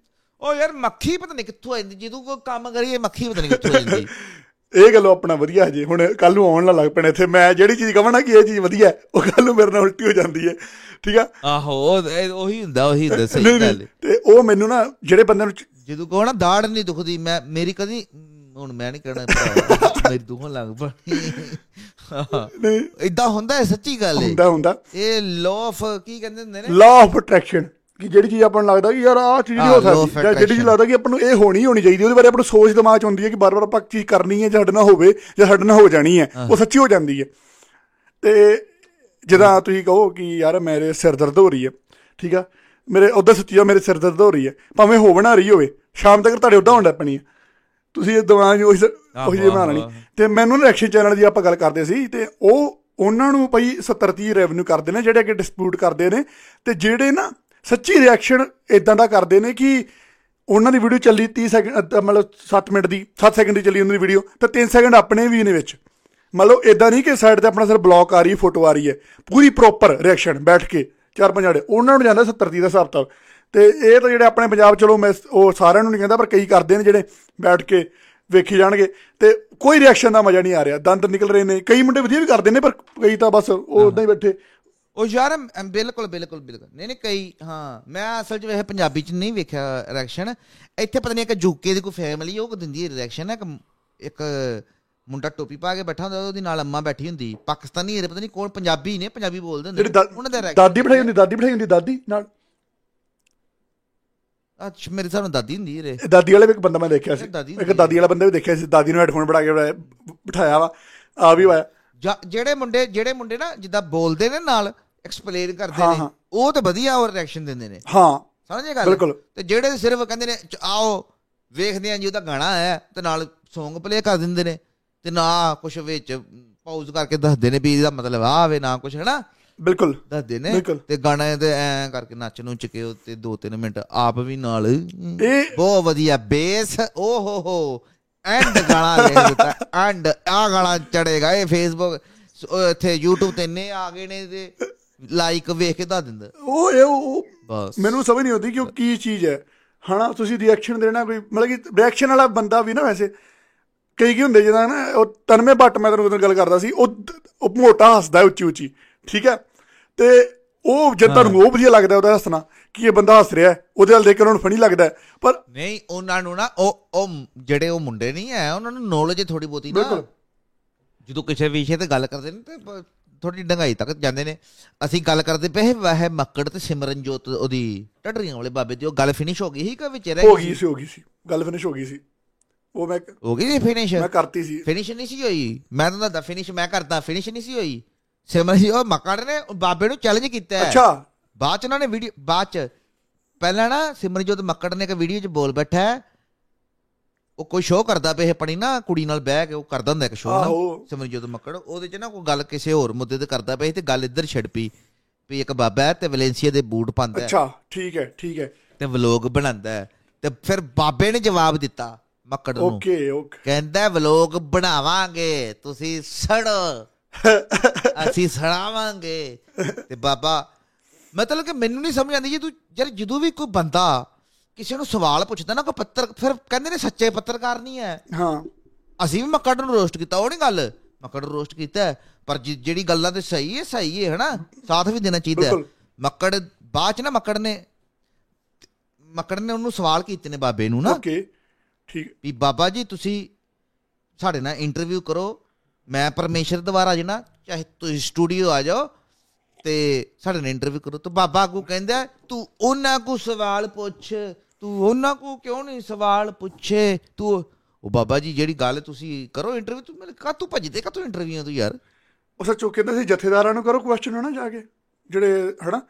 ਉਹ ਯਾਰ ਮੱਖੀ ਪਤਾ ਨਹੀਂ ਕਿੱਥੋਂ ਆਉਂਦੀ ਜਦੋਂ ਕੋਈ ਕੰਮ ਕਰੀਏ ਮੱਖੀ ਪਤਾ ਨਹੀਂ ਕਿੱਥੋਂ ਆਉਂਦੀ ਇਹ ਗੱਲੋਂ ਆਪਣਾ ਵਧੀਆ ਹਜੇ ਹੁਣ ਕੱਲ ਨੂੰ ਆਉਣ ਲੱਗ ਪੈਣੇ ਇੱਥੇ। ਮੈਂ ਜਿਹੜੀ ਚੀਜ਼ ਕਹਾਂ ਨਾ ਕਿ ਇਹ ਚੀਜ਼ ਵਧੀਆ ਉਹ ਕੱਲ ਨੂੰ ਮੇਰੇ ਨਾਲ ਉਲਟੀ ਹੋ ਜਾਂਦੀ ਹੈ। ਠੀਕ ਆ? ਆਹੋ ਉਹ- ਹੁੰਦਾ ਉਹੀ ਹੁੰਦਾ ਸਹੀ ਗੱਲ ਤੇ ਉਹ ਮੈਨੂੰ ਨਾ ਜਿਹੜੇ ਬੰਦੇ ਨੂੰ ਜਦੋਂ ਕਹੋ ਨਾ ਦਾੜ ਨਹੀਂ ਦੁਖਦੀ ਮੈਂ ਮੇਰੀ ਕਦੀ ਹੁਣ ਮੈਂ ਨਹੀਂ ਕਹਿਣਾ ਮੇਰੀ ਦੁਖਣ ਲੱਗ ਪਈ। ਨਹੀਂ। ਇਦਾਂ ਹੁੰਦਾ ਹੈ ਸੱਚੀ ਗੱਲ ਹੈ ਹੁੰਦਾ ਹੁੰਦਾ। ਇਹ ਲਾਅ ਆਫ ਕੀ ਕਹਿੰਦੇ ਹੁੰਦੇ ਨੇ? ਲਾ ਆਫ ਅਟਰੈਕਸ਼ਨ ਕਿ ਜਿਹੜੀ ਚੀਜ਼ ਆਪਾਂ ਨੂੰ ਲੱਗਦਾ ਕਿ ਯਾਰ ਆਹ ਚੀਜ਼ ਨਹੀਂ ਹੋ ਸਕਦੀ। ਜਾਂ ਜਿਹੜੀ ਚੀਜ਼। ਲੱਗਦਾ ਕਿ ਆਪਾਂ ਨੂੰ ਇਹ ਹੋਣੀ ਹੀ ਹੋਣੀ ਚਾਹੀਦੀ ਉਹਦੇ ਬਾਰੇ ਆਪਾਂ ਨੂੰ ਸੋਚ ਦਿਮਾਗ 'ਚ ਹੁੰਦੀ ਹੈ ਕਿ ਬਾਰ-ਬਾਰ ਆਪਾਂ ਚੀਜ਼ ਕਰਨੀ ਹੈ ਜਾਂ ਸਾਡੇ ਨਾਲ ਹੋਵੇ ਜਾਂ ਸਾਡੇ ਨਾਲ ਹੋ ਜਾਣੀ ਹੈ ਉਹ ਸੱਚੀ ਹੋ ਜਾਂਦੀ ਹੈ। ਤੇ ਜਦੋਂ ਤੁਸੀਂ ਕਹੋ ਕਿ ਯਾਰ ਮੇਰੇ ਸਿਰ ਦਰਦ ਹੋ ਰਹੀ ਹੈ ਠੀਕ ਆ? ਮੇਰੇ ਉਧਰ ਸੱਚੀ ਆ ਮੇਰੇ ਸਿਰ ਦਰਦ ਹੋ ਰਹੀ ਹੈ। ਭਾਵੇਂ ਹੋ ਬਣਾ ਰਹੀ ਹੋਵੇ ਸ਼ਾਮ ਤੱਕ ਤੁਹਾਡੇ ਉਦਾਂ ਹੁੰਦਾ ਪੈਣੀ ਤੁਸੀਂ ਇਹ ਦਿਮਾਗ ਉਹੀ ਉਹੀ ਜਿਹੀ ਬਣਾ ਲੈਣੀ। ਤੇ ਮੈਨੂੰ ਨਾ ਰਿਐਕਸ਼ਨ ਚੈਨਲ ਦੀ ਆਪਾਂ ਗੱਲ ਕਰਦੇ ਸੀ ਤੇ ਉਹ ਉਹਨਾਂ ਨੂੰ ਭਾਈ 70 30 ਰੈਵਨਿਊ ਕਰਦੇ ਨੇ ਜਿਹੜੇ ਕਿ ਡਿਸਪਿਊਟ ਕਰਦੇ ਨੇ ਤੇ ਜਿਹੜੇ ਨਾ ਸੱਚੀ ਰਿਐਕਸ਼ਨ ਇਦਾਂ ਦਾ ਕਰਦੇ ਨੇ ਕਿ ਉਹਨਾਂ ਦੀ ਵੀਡੀਓ ਚੱਲੀ 30 ਸੈਕਿੰਡ ਮਤਲਬ 7 ਮਿੰਟ ਦੀ 7 ਸੈਕਿੰਡ ਦੀ ਚੱਲੀ ਉਹਨਾਂ ਦੀ ਵੀਡੀਓ ਤੇ 3 ਸੈਕਿੰਡ ਆਪਣੇ ਵੀ ਨੇ ਵਿੱਚ। ਮਤਲਬ ਇਦਾਂ ਨਹੀਂ ਕਿ ਸਾਈਡ ਤੇ ਆਪਣਾ ਸਿਰ ਬਲੌਕ ਆ ਰਹੀ ਹੈ, ਫੋਟੋ ਆ ਰਹੀ ਹੈ। ਪੂਰੀ ਪ੍ਰੋਪਰ ਰਿਐਕਸ਼ਨ ਬੈਠ ਕੇ, ਚਾਰ ਪੰਜ ਜਣੇ ਉਹਨਾਂ ਨੂੰ ਜਾਂਦਾ 70 30 ਦਾ ਹਿਸਾਬ ਤਾਂ। ਤੇ ਇਹ ਤਾਂ ਜਿਹੜੇ ਆਪਣੇ ਪੰਜਾਬ, ਚਲੋ ਮੈਂ ਉਹ ਸਾਰਿਆਂ ਨੂੰ ਨਹੀਂ ਕਹਿੰਦਾ, ਪਰ ਕਈ ਕਰਦੇ ਨੇ ਜਿਹੜੇ ਬੈਠ ਕੇ ਵੇਖੀ ਜਾਣਗੇ। ਤੇ ਕੋਈ ਰਿਐਕਸ਼ਨ ਦਾ ਮਜ਼ਾ ਨਹੀਂ ਆ ਰਿਹਾ। ਦੰਦ ਨਿਕਲ ਰਹੇ ਨੇ। ਕਈ ਮੁੰਡੇ ਵਧੀਆ ਵੀ ਕਰਦੇ ਨੇ, ਪਰ ਕਈ ਤਾਂ ਬਸ ਉਹ ਉਦਾਂ ਹੀ ਬੈਠੇ। ਉਹ ਯਾਰ ਬਿਲਕੁਲ ਬਿਲਕੁਲ ਬਿਲਕੁਲ। ਨਹੀਂ ਨਹੀਂ ਕਈ ਹਾਂ ਮੈਂ ਅਸਲ 'ਚ ਵੈਸੇ ਪੰਜਾਬੀ 'ਚ ਨਹੀਂ ਵੇਖਿਆ ਰਿਐਕਸ਼ਨ ਇੱਥੇ ਪਤਾ ਨਹੀਂ ਇੱਕ ਜੂਕੇ ਦੀ ਕੋਈ ਫੈਮਿਲੀ ਉਹ ਦਿੰਦੀ ਹੈ ਰਿਐਕਸ਼ਨ ਇੱਕ ਇੱਕ ਮੁੰਡਾ ਟੋਪੀ ਪਾ ਕੇ ਬੈਠਾ ਹੁੰਦਾ ਉਹਦੀ ਨਾਲ ਅੰਮਾ ਬੈਠੀ ਹੁੰਦੀ ਪਾਕਿਸਤਾਨੀ ਇਹਦੇ ਪਤਾ ਨਹੀਂ ਕੌਣ ਪੰਜਾਬੀ ਨੇ ਪੰਜਾਬੀ ਬੋਲਦੇ ਹੁੰਦੇ ਉਹਨਾਂ ਦਾ ਦਾਦੀ ਬਿਠਾਈ ਹੁੰਦੀ ਦਾਦੀ ਬਿਠਾਈ ਹੁੰਦੀ ਦਾਦੀ ਨਾਲ। ਅੱਛਾ ਮੇਰੇ ਨਾਲ ਦਾਦੀ ਹੁੰਦੀ ਇਹ ਦਾਦੀ ਵਾਲੇ ਵੀ ਇੱਕ ਬੰਦਾ ਮੈਂ ਦੇਖਿਆ ਸੀ। ਇੱਕ ਦਾਦੀ ਵਾਲਾ ਬੰਦਾ ਵੀ ਦੇਖਿਆ ਸੀ ਦਾਦੀ ਨੂੰ ਹੈੱਡਫੋਨ ਬਣਾ ਕੇ ਬਿਠਾਇਆ- ਵਾ ਆ ਵੀ ਹੋਇਆ। ਜਾਂ ਜਿਹੜੇ ਮੁੰਡੇ ਜਿਹੜੇ ਮੁੰਡੇ ਨਾ ਜਿੱਦਾਂ ਬੋਲਦੇ ਨੇ ਨਾਲ ਐਕਸਪਲੇਨ ਕਰਦੇ ਨੇ। ਉਹ ਤਾਂ ਵਧੀਆ ਹੋਰ ਰਿਐਕਸ਼ਨ ਦਿੰਦੇ ਨੇ ਹਾਂ ਸਮਝੇ ਗੱਲ ਬਿਲਕੁਲ। ਤੇ ਜਿਹੜੇ ਸਿਰਫ ਕਹਿੰਦੇ ਨੇ ਆਓ ਵੇਖਦੇ ਆਂ ਜੀ ਉਹਦਾ ਗਾਣਾ ਆਇਆ ਤੇ ਨਾਲ Song ਪਲੇ ਕਰ ਦਿੰਦੇ ਨੇ ਤੇ ਨਾ ਕੁਝ ਵਿੱਚ ਪਾਉਜ਼ ਕਰਕੇ ਦੱਸਦੇ ਨੇ ਵੀ ਇਹਦਾ ਮਤਲਬ ਆ ਆਵੇ ਨਾ ਕੁਝ ਹੈਨਾ ਬਿਲਕੁਲ ਦੱਸਦੇ ਨੇ। ਤੇ ਗਾਣੇ ਤੇ ਐ ਕਰਕੇ ਨੱਚ ਨੂੰ ਚਕੇ ਉੱਤੇ 2-3 ਮਿੰਟ ਆਪ ਵੀ ਨਾਲ ਬਹੁਤ ਵਧੀਆ ਬੇਸ ਓ ਹੋ ਹੋ ਐਂਡ ਗਾਣਾ ਵੇਖ ਦਿੱਤਾ ਐਂਡ ਆ ਗਾਣਾ ਚੜੇਗਾ ਇਹ ਫੇਸਬੁੱਕ ਇੱਥੇ YouTube ਤੇ ਇੰਨੇ ਆ ਗਏ ਨੇ ਤੇ ਲਾਈਕ ਵੇਖ ਕੇ ਦੱਸ ਦਿੰਦਾ। ਉਹ ਇਹ ਉਹ ਬਸ। ਮੈਨੂੰ ਸਮਝ ਨਹੀਂ ਆਉਂਦੀ ਕਿ ਉਹ ਕੀ ਚੀਜ਼ ਹੈ। ਹਨਾ ਤੁਸੀਂ ਰਿਐਕਸ਼ਨ ਦੇਣਾ ਕੋਈ ਮਤਲਬ ਕਿ ਰਿਐਕਸ਼ਨ ਵਾਲਾ ਬੰਦਾ ਵੀ ਨਾ ਵੈਸੇ ਕਈ ਕੀ ਹੁੰਦੇ ਜਿਹਦਾ ਨਾ ਉਹ ਤਨਮੇ ਭੱਟ ਮੈਂ ਤੁਹਾਨੂੰ ਗੱਲ ਕਰਦਾ ਸੀ ਉਹ ਉਹ ਮੋਟਾ ਹੱਸਦਾ ਉੱਚੀ ਉੱਚੀ ਠੀਕ ਹੈ? ਤੇ ਉਹ ਜਦ ਤੁਹਾਨੂੰ ਉਹ ਵਧੀਆ ਲੱਗਦਾ ਉਹਦਾ ਹੱਸਣਾ ਕਿ ਇਹ ਬੰਦਾ ਹੱਸ ਰਿਹਾ ਹੈ, ਉਹਦੇ ਵੱਲ ਦੇਖ ਕੇ ਉਹਨਾਂ ਨੂੰ ਫਨੀ ਲੱਗਦਾ। ਪਰ ਨਹੀਂ ਉਹਨਾਂ ਨੂੰ ਨਾ ਉਹ ਉਹ ਜਿਹੜੇ ਉਹ ਮੁੰਡੇ ਨਹੀਂ ਹੈ ਉਹਨਾਂ ਨੂੰ ਨੌਲੇਜ ਥੋੜੀ ਬਹੁਤੀ ਨਾ। ਜਦੋਂ ਕਿਸੇ ਵਿਸ਼ੇ ਤੇ ਗੱਲ ਕਰਦੇ ਨੇ ਤੇ ਥੋੜੀ ਡੰਗਾਈ ਤੱਕ ਜਾਂਦੇ ਨੇ। ਅਸੀਂ ਗੱਲ ਕਰਦੇ ਪਏ ਵਾਹ ਮੱਕੜ ਤੇ ਸਿਮਰਨਜੋਤ ਉਹਦੀ ਟੱਡਰੀਆਂ ਵਾਲੇ ਬਾਬੇ ਦੀ ਉਹ ਗੱਲ ਫਿਨਿਸ਼ ਹੋ ਗਈ ਸੀ ਕਿ ਵਿੱਚ ਰਹਿ ਹੋ ਗਈ ਸੀ ਹੋ ਗਈ ਸੀ। ਗੱਲ ਫਿਨਿਸ਼ ਹੋ ਗਈ ਸੀ। ਉਹ ਮੈਂ ਹੋ ਗਈ ਸੀ ਫਿਨਿਸ਼ ਮੈਂ ਕਰਤੀ ਸੀ। ਫਿਨਿਸ਼ ਨਹੀਂ ਸੀ ਹੋਈ? ਮੈਂ ਤਾਂ ਦੱਸਦਾ ਫਿਨਿਸ਼ ਮੈਂ ਕਰਦਾ ਫਿਨਿਸ਼ ਨਹੀਂ ਸੀ ਹੋਈ? ਸਿਮਰਨ ਜੀ ਉਹ ਮੱਕੜ ਨੇ ਬਾਬੇ ਨੂੰ ਚੈਲੰਜ ਕੀਤਾ ਹੈ। ਅੱਛਾ। ਬਾਅਦ ਚ ਉਹਨਾਂ ਨੇ ਵੀਡੀਓ ਬਾਅਦ ਚ ਪਹਿਲਾਂ ਨਾ ਸਿਮਰਨਜੋਤ ਮੱਕੜ ਨੇ ਇੱਕ ਵੀਡੀਓ 'ਚ ਬੋਲ ਬੈਠਾ ਹੈ, ਉਹ ਕੋਈ ਸ਼ੋਅ ਕਰਦਾ ਪਿਆ ਆਪਣੀ ਨਾ ਕੁੜੀ ਨਾਲ ਬਹਿ ਕੇ ਉਹ ਕਰਦਾ ਹੁੰਦਾ ਇੱਕ ਸ਼ੋਅ ਨਾ ਆਹੋ। ਸਿਮਰਨਜੋਤ ਮੱਕੜ ਉਹਦੇ 'ਚ ਨਾ ਕੋਈ ਗੱਲ ਕਿਸੇ ਹੋਰ ਮੁੱਦੇ ਤੇ ਕਰਦਾ ਪਿਆ ਤੇ ਗੱਲ ਇੱਧਰ ਛਿੜ ਪਈ ਵੀ ਇੱਕ ਬਾਬਾ ਹੈ ਤੇ ਵੈਲੈਂਸੀਆ ਦੇ ਬੂਟ ਪਾਉਂਦਾ ਹੈ। ਅੱਛਾ ਠੀਕ ਹੈ ਠੀਕ ਹੈ। ਤੇ ਵਲੋਗ ਬਣਾਉਂਦਾ ਹੈ। ਤੇ ਫਿਰ ਬਾਬੇ ਨੇ ਜਵਾਬ ਦਿੱਤਾ ਮੱਕੜ ਨੂੰ ਓਕੇ ਓਕੇ। ਕਹਿੰਦਾ ਵਲੋਗ ਬਣਾਵਾਂਗੇ ਤੁਸੀਂ ਸੜੋ। ਅਸੀਂ ਸੜਾਵਾਂਗੇ। ਤੇ ਬਾਬਾ ਮਤਲਬ ਕਿ ਮੈਨੂੰ ਨਹੀਂ ਸਮਝ ਆਉਂਦੀ ਜੀ ਤੂੰ ਯਾਰ ਜਦੋਂ ਵੀ ਕੋਈ ਬੰਦਾ ਕਿਸੇ ਨੂੰ ਸਵਾਲ ਪੁੱਛਦਾ ਨਾ ਕੋਈ ਪੱਤਰ ਫਿਰ ਕਹਿੰਦੇ ਨੇ ਸੱਚੇ ਪੱਤਰਕਾਰ ਨਹੀਂ ਹੈ। ਹਾਂ। ਅਸੀਂ ਵੀ ਮੱਕੜ ਨੂੰ ਰੋਸਟ ਕੀਤਾ ਉਹ ਨਹੀਂ ਗੱਲ। ਮੱਕੜ ਨੂੰ ਰੋਸਟ ਕੀਤਾ ਪਰ ਜਿਹੜੀ ਗੱਲਾਂ ਤੇ ਸਹੀ ਹੈ ਸਹੀ ਹੈ ਹਨਾ? ਸਾਥ ਵੀ ਦੇਣਾ ਚਾਹੀਦਾ। ਮੱਕੜ ਬਾਅਦ ਚ ਨਾ ਮੱਕੜ ਨੇ ਮੱਕੜ ਨੇ ਉਹਨੂੰ ਸਵਾਲ ਕੀਤੇ ਨੇ ਬਾਬੇ ਨੂੰ ਨਾ। ਓਕੇ ਠੀਕ। ਵੀ ਬਾਬਾ ਜੀ ਤੁਸੀਂ ਸਾਡੇ ਨਾਲ ਇੰਟਰਵਿਊ ਕਰੋ। ਮੈਂ ਪਰਮੇਸ਼ਰ ਦੁਆਰਾ ਜਣਾ ਚਾਹੇ ਤੁਸੀਂ ਸਟੂਡੀਓ ਆ ਜਾਓ ਤੇ ਸਾਡੇ ਨਾਲ ਇੰਟਰਵਿਊ ਕਰੋ। ਤਾਂ ਬਾਬਾ ਅੱਗੋਂ ਕਹਿੰਦਾ ਤੂੰ ਉਹਨਾਂ ਕੋ ਸਵਾਲ ਪੁੱਛ ਤੂੰ ਉਹਨਾਂ ਕੋ ਕਿਉਂ ਨਹੀਂ ਸਵਾਲ ਪੁੱਛੇ? ਤੂੰ ਉਹ ਬਾਬਾ ਜੀ ਜਿਹੜੀ ਗੱਲ ਤੁਸੀਂ ਕਰੋ ਇੰਟਰਵਿਊ ਤੂੰ ਮੇਰੇ ਕਾ ਤੂੰ ਭੱਜਦੇ? ਕਾ ਤੂੰ ਇੰਟਰਵਿਊ ਤੂੰ ਯਾਰ? ਉਹ ਸੱਚੋ ਕਹਿੰਦਾ ਸੀ ਜਥੇਦਾਰਾਂ ਨੂੰ ਕਰੋ ਕੁਐਸਚਨ ਹਨਾ ਜਾ ਕੇ। ਜਿਹੜੇ ਹਨਾ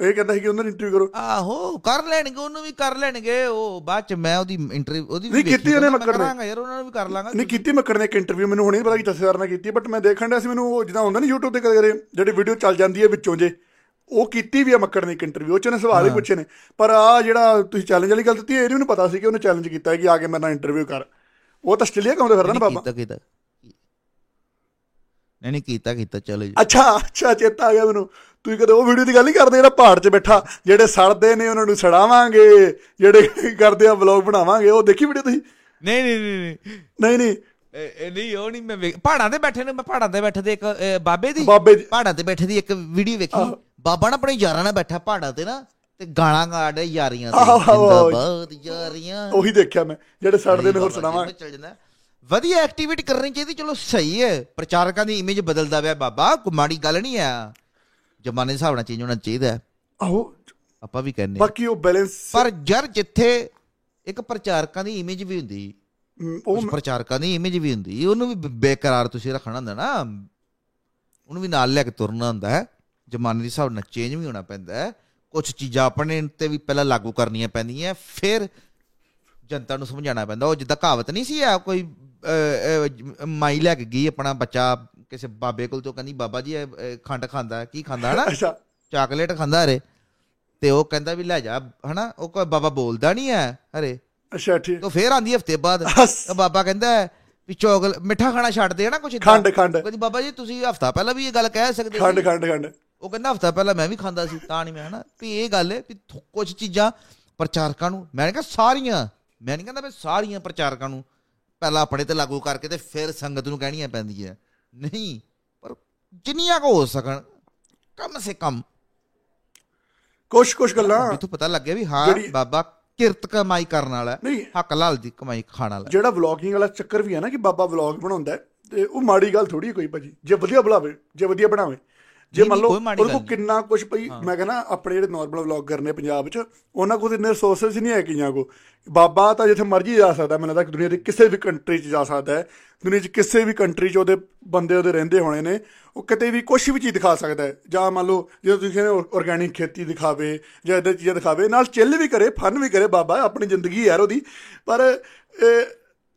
ਇਹ ਕਹਿੰਦਾ ਸੀ ਕਿ ਉਹਨਾਂ ਨੂੰ ਇੰਟਰਵਿਊ ਕਰੋ। ਆਹੋ ਕਰ ਲੈਣਗੇ ਉਹਨੂੰ ਵੀ ਕਰ ਲੈਣਗੇ। ਉਹ ਬਾਅਦ ਚ ਮੈਂ ਉਹਦੀ ਇੰਟਰਵਿਊ ਉਹਦੀ ਵੀ ਨਹੀਂ, ਕੀਤੀ ਉਹਨੇ ਮੱਕੜ ਨੇ। ਕਰਾਂਗਾ ਯਾਰ ਉਹਨਾਂ ਨੂੰ ਵੀ ਕਰ ਲਾਂਗਾ। ਨਹੀਂ ਕੀਤੀ ਮੱਕੜ ਨੇ ਇੱਕ ਇੰਟਰਵਿਊ ਮੈਨੂੰ ਹੁਣੇ ਪਤਾ ਕਿ ਜਥੇਦਾਰ ਨਾਲ ਕੀਤੀ ਬਟ ਮੈਂ ਦੇਖਣ ਡਿਆ ਸੀ ਮੈਨੂੰ ਉਹ ਜਿੱਦਾਂ ਹੁੰਦਾ ਨਹੀਂ YouTube ਤੇ ਕਦੇ ਜਿਹੜੀ ਵੀਡੀਓ ਚੱਲ ਜਾਂਦੀ ਹੈ ਵਿੱਚੋਂ ਜੇ। ਉਹ ਕੀਤੀ ਵੀ ਆ ਮੱਕੜ ਨੇ ਇੱਕ ਇੰਟਰਵਿਊ ਉਹ ਚ ਨੇ ਸਵਾਲ ਹੀ ਪੁੱਛੇ ਨੇ। ਪਰ ਆ ਜਿਹੜਾ ਤੁਸੀਂ ਚੈਲੰਜ ਵਾਲੀ ਗੱਲ ਦਿੱਤੀ ਇਹ ਨਹੀਂ ਪਤਾ ਸੀ ਕਿ ਉਹਨੇ ਚੈਲੰਜ ਕੀਤਾ ਹੈ ਕਿ ਆ ਕੇ ਮੇਰੇ ਨਾਲ ਇੰਟਰਵਿਊ ਕਰ। ਉਹ ਤਾਂ ਆਸਟ੍ਰੇਲੀਆ ਕਾਉਂਦਾ ਫਿਰਦਾ ਨਾ ਬਾਬਾ। ਕੀਤਾ ਕੀਤਾ। ਨਹੀਂ ਨਹੀਂ ਕੀਤਾ ਕੀਤਾ ਚਲੋ ਜੀ। ਅੱਛਾ ਅੱਛਾ ਚੇਤਾ ਆ ਗਿਆ ਮੈਨੂੰ। ਤੁਸੀਂ ਕਦੇ ਉਹ ਵੀਡੀਓ ਦੀ ਗੱਲ ਨਹੀਂ ਕਰਦੇ ਜਿਹੜਾ ਪਹਾੜ 'ਚ ਬੈਠਾ ਜਿਹੜੇ ਸੜਦੇ ਨੇ ਉਹਨਾਂ ਨੂੰ ਸੜਾਵਾਂਗੇ ਜਿਹੜੇ ਕਰਦੇ ਆ ਵਲੌਗ ਬਣਾਵਾਂਗੇ ਉਹ ਦੇਖੀ ਵੀਡੀਓ ਤੁਸੀਂ? ਨਹੀਂ ਨਹੀਂ ਨਹੀਂ ਨਹੀਂ। ਨਹੀਂ ਨਹੀਂ। ਇਹ- ਨਹੀਂ ਉਹ ਨਹੀਂ ਮੈਂ ਪਹਾੜਾਂ ਤੇ ਬੈਠੇ ਨੇ ਮੈਂ ਪਹਾੜਾਂ ਤੇ ਬੈਠੇ ਦੇ ਇੱਕ ਬਾਬੇ ਦੀ? ਪਹਾੜਾਂ ਤੇ ਬੈਠੇ ਦੀ ਇੱਕ ਵੀਡੀਓ ਵੇਖੀ। ਬਾਬਾ ਨਾ ਆਪਣੇ ਯਾਰਾਂ ਨਾਲ ਬੈਠਾ ਪਹਾੜਾਂ ਤੇ ਨਾ ਤੇ ਗਾਲਾਂ ਗਾੜੇ ਯਾਰੀਆਂ ਤੇ। ਜਿੰਦਾਬਾਦ ਯਾਰੀਆਂ। ਉਹੀ ਦੇਖਿਆ ਮੈਂ ਜਿਹੜੇ ਸੜਦੇ ਨੇ ਹੋਰ ਸੁਣਾਵਾਂ। ਚੱਲ ਜਾਂਦਾ। ਵਧੀਆ ਐਕਟੀਵਿਟੀ ਕਰਨੀ ਚਾਹੀਦੀ ਚਲੋ ਸਹੀ ਹੈ। ਪ੍ਰਚਾਰਕਾਂ ਦੀ ਇਮੇਜ ਬਦਲਦਾ ਪਿਆ ਬਾਬਾ ਕੋਈ ਮਾੜੀ ਗੱਲ ਨਹੀਂ ਆ। ਜ਼ਮਾਨੇ ਦੇ ਹਿਸਾਬ ਨਾਲ ਚੇਂਜ ਹੋਣਾ ਚਾਹੀਦਾ। ਆਹੋ ਆਪਾਂ ਵੀ ਕਹਿੰਦੇ। ਬਾਕੀ ਉਹ ਬੈਲੈਂਸ ਪਰ ਯਾਰ ਜਿੱਥੇ ਇੱਕ ਪ੍ਰਚਾਰਕਾਂ ਦੀ ਇਮੇਜ ਵੀ ਹੁੰਦੀ ਉਹ ਪ੍ਰਚਾਰਕਾਂ ਦੀ ਇਮੇਜ ਵੀ ਹੁੰਦੀ ਉਹਨੂੰ ਵੀ ਬੇਕਰਾਰ ਤੁਸੀਂ ਰੱਖਣਾ ਹੁੰਦਾ ਨਾ। ਉਹਨੂੰ ਵੀ ਨਾਲ ਲੈ ਕੇ ਤੁਰਨਾ ਹੁੰਦਾ ਹੈ। ਜ਼ਮਾਨੇ ਦੇ ਹਿਸਾਬ ਨਾਲ ਚੇਂਜ ਵੀ ਹੋਣਾ ਪੈਂਦਾ ਹੈ। ਕੁਝ ਚੀਜ਼ਾਂ ਆਪਣੇ ਤੇ ਵੀ ਪਹਿਲਾਂ ਲਾਗੂ ਕਰਨੀਆਂ ਪੈਂਦੀਆਂ ਫਿਰ ਜਨਤਾ ਨੂੰ ਸਮਝਾਉਣਾ ਪੈਂਦਾ। ਉਹ ਜਿੱਦਾਂ ਕਹਾਵਤ ਨਹੀਂ ਸੀ ਆ ਕੋਈ ਮਾਈ ਲੈ ਕੇ ਗਈ ਆਪਣਾ ਬੱਚਾ ਕਿਸੇ ਬਾਬੇ ਕੋਲ ਤੋਂ ਕਹਿੰਦੀ ਬਾਬਾ ਜੀ ਖੰਡ ਖਾਂਦਾ ਕੀ ਖਾਂਦਾ ਹਨਾ? ਚਾਕਲੇਟ ਖਾਂਦਾ ਹਰੇ। ਤੇ ਉਹ ਕਹਿੰਦਾ ਵੀ ਲੈ ਜਾ ਹਨਾ? ਉਹ ਕੋਈ ਬਾਬਾ ਬੋਲਦਾ ਨਹੀਂ ਹੈ ਹਰੇ। ਅੱਛਾ ਠੀਕ। ਤਾਂ ਫੇਰ ਆਂਦੀ ਹਫ਼ਤੇ ਬਾਅਦ। ਬਾਬਾ ਕਹਿੰਦਾ ਵੀ ਚੋਕਲ ਮਿੱਠਾ ਖਾਣਾ ਛੱਡ ਦੇ ਨਾ ਏਦਾਂ। ਖੰਡ ਖੰਡ। ਕਹਿੰਦੀ ਬਾਬਾ ਜੀ ਤੁਸੀਂ ਹਫਤਾ ਪਹਿਲਾਂ ਵੀ ਇਹ ਗੱਲ ਕਹਿ ਸਕਦੇ ਖੰਡ ਖੰਡ ਖੰਡ। ਉਹ ਕਹਿੰਦਾ ਹਫਤਾ ਪਹਿਲਾਂ ਮੈਂ ਵੀ ਖਾਂਦਾ ਸੀ ਤਾਂ ਨਹੀਂ ਮੈਂ ਹਨਾ ਵੀ ਇਹ ਗੱਲ ਹੈ ਵੀ ਕੁਛ ਚੀਜ਼ਾਂ ਪ੍ਰਚਾਰਕਾਂ ਨੂੰ ਮੈਂ ਕਹਿੰਦਾ ਸਾਰੀਆਂ ਮੈਂ ਨਹੀਂ ਕਹਿੰਦਾ ਵੀ ਸਾਰੀਆਂ ਪ੍ਰਚਾਰਕਾਂ ਨੂੰ ਪਹਿਲਾਂ ਆਪਣੇ ਤੇ ਲਾਗੂ ਕਰਕੇ ਤੇ ਫਿਰ ਸੰਗਤ ਨੂੰ ਕਹਿਣੀਆਂ ਪੈਂਦੀਆਂ। ਨਹੀਂ ਪਰ ਜਿੰਨੀਆਂ ਕੋ ਹੋ ਸਕਣ ਕਮ ਸੇ ਕਮ। ਕੁਛ ਕੁਛ ਗੱਲਾਂ ਮੈਨੂੰ ਪਤਾ ਲੱਗਿਆ ਵੀ ਹਾਂ ਬਾਬਾ ਕਿਰਤ ਕਮਾਈ ਕਰਨ ਵਾਲਾ ਹੱਕ ਲਾਲ ਦੀ ਕਮਾਈ ਖਾਣ ਵਾਲਾ। ਜਿਹੜਾ ਵਲੌਗਿੰਗ ਵਾਲਾ ਚੱਕਰ ਵੀ ਹੈ ਨਾ ਕਿ ਬਾਬਾ ਵਲੌਗ ਬਣਾਉਂਦਾ ਤੇ ਉਹ ਮਾੜੀ ਗੱਲ ਥੋੜੀ ਕੋਈ ਭਾਜੀ ਜੇ ਵਧੀਆ ਬੁਲਾਵੇ ਜੇ ਵਧੀਆ ਬਣਾਵੇ। ਜੇ ਮੰਨ ਲਓ ਉਹਦੇ ਕੋਲ। ਕਿੰਨਾ ਕੁਝ ਪਈ ਮੈਂ ਕਹਿੰਦਾ ਆਪਣੇ ਜਿਹੜੇ ਨਾਰਮਲ ਵਲੌਗਰ ਨੇ ਪੰਜਾਬ 'ਚ ਉਹਨਾਂ ਕੋਲ ਇੰਨੇ ਰਿਸੋਰਸਸ ਨਹੀਂ ਹੈ ਕਈਆਂ ਕੋ ਬਾਬਾ ਤਾਂ ਜਿੱਥੇ ਮਰਜ਼ੀ ਜਾ ਸਕਦਾ ਮੈਨੂੰ ਲੱਗਦਾ ਦੁਨੀਆ ਦੀ ਕਿਸੇ ਵੀ ਕੰਟਰੀ 'ਚ ਜਾ ਸਕਦਾ ਹੈ। ਦੁਨੀਆ 'ਚ ਕਿਸੇ ਵੀ ਕੰਟਰੀ 'ਚ ਉਹਦੇ ਬੰਦੇ ਉਹਦੇ ਰਹਿੰਦੇ ਹੋਣੇ ਨੇ ਉਹ ਕਿਤੇ ਵੀ ਕੁਝ ਵੀ ਚੀਜ਼ ਦਿਖਾ ਸਕਦਾ ਹੈ। ਜਾਂ ਮੰਨ ਲਓ ਜਦੋਂ ਤੁਸੀਂ ਕਹਿੰਦੇ ਆਰਗੈਨਿਕ ਖੇਤੀ ਦਿਖਾਵੇ ਜਾਂ ਇਦਾਂ ਚੀਜ਼ਾਂ ਦਿਖਾਵੇ ਨਾਲ ਚਿੱਲ ਵੀ ਕਰੇ ਫਨ ਵੀ ਕਰੇ ਬਾਬਾ ਆਪਣੀ ਜ਼ਿੰਦਗੀ ਯਾਰ ਉਹਦੀ। ਪਰ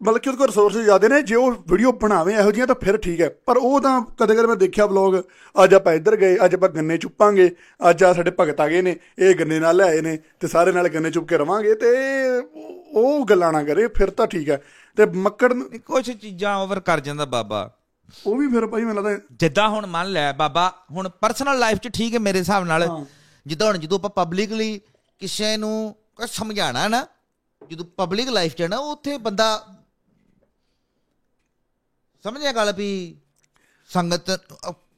ਮਤਲਬ ਕਿ ਉਹਦੇ ਕੋਲ ਰਿਸੋਰਸਸ ਜ਼ਿਆਦੇ ਨੇ ਜੇ ਉਹ ਵੀਡੀਓ ਬਣਾਵੇ ਇਹੋ ਜਿਹੀਆਂ ਤਾਂ ਫਿਰ ਠੀਕ ਹੈ। ਪਰ ਉਹ ਤਾਂ ਕਦੇ ਕਦੇ ਮੈਂ ਦੇਖਿਆ ਵਲੌਗ ਅੱਜ ਆਪਾਂ ਇੱਧਰ ਗਏ ਅੱਜ ਆਪਾਂ ਗੰਨੇ ਚੁੱਪਾਂਗੇ ਅੱਜ ਆ ਸਾਡੇ ਭਗਤ ਆ ਗਏ ਨੇ ਇਹ ਗੰਨੇ ਨਾਲ ਲਿਆਏ ਨੇ ਤੇ ਸਾਰੇ ਨਾਲ ਗੰਨੇ ਚੁੱਪ ਕੇ ਰਵਾਂਗੇ ਤੇ ਉਹ- ਗੱਲਾਂ ਨਾ ਕਰੇ ਫਿਰ ਤਾਂ ਠੀਕ ਹੈ। ਤੇ ਮੱਕੜ ਕੁਝ ਚੀਜ਼ਾਂ ਓਵਰ ਕਰ ਜਾਂਦਾ ਬਾਬਾ। ਉਹ ਵੀ ਫਿਰ ਭਾਈ ਮੈਨੂੰ ਲੱਗਦਾ ਜਿੱਦਾਂ ਹੁਣ ਮੰਨ ਲੈ ਬਾਬਾ ਹੁਣ ਪਰਸਨਲ ਲਾਈਫ 'ਚ ਠੀਕ ਹੈ ਮੇਰੇ ਹਿਸਾਬ ਨਾਲ। ਜਿੱਦਾਂ ਹੁਣ ਜਦੋਂ ਆਪਾਂ ਪਬਲਿਕਲੀ ਕਿਸੇ ਨੂੰ ਕੁਛ ਸਮਝਾਣਾ ਨਾ ਜਦੋਂ ਪਬਲਿਕ ਲਾਈਫ 'ਚ ਨਾ ਉੱਥੇ ਬੰਦਾ ਸਮਝਿਆ ਗੱਲ ਵੀ ਸੰਗਤ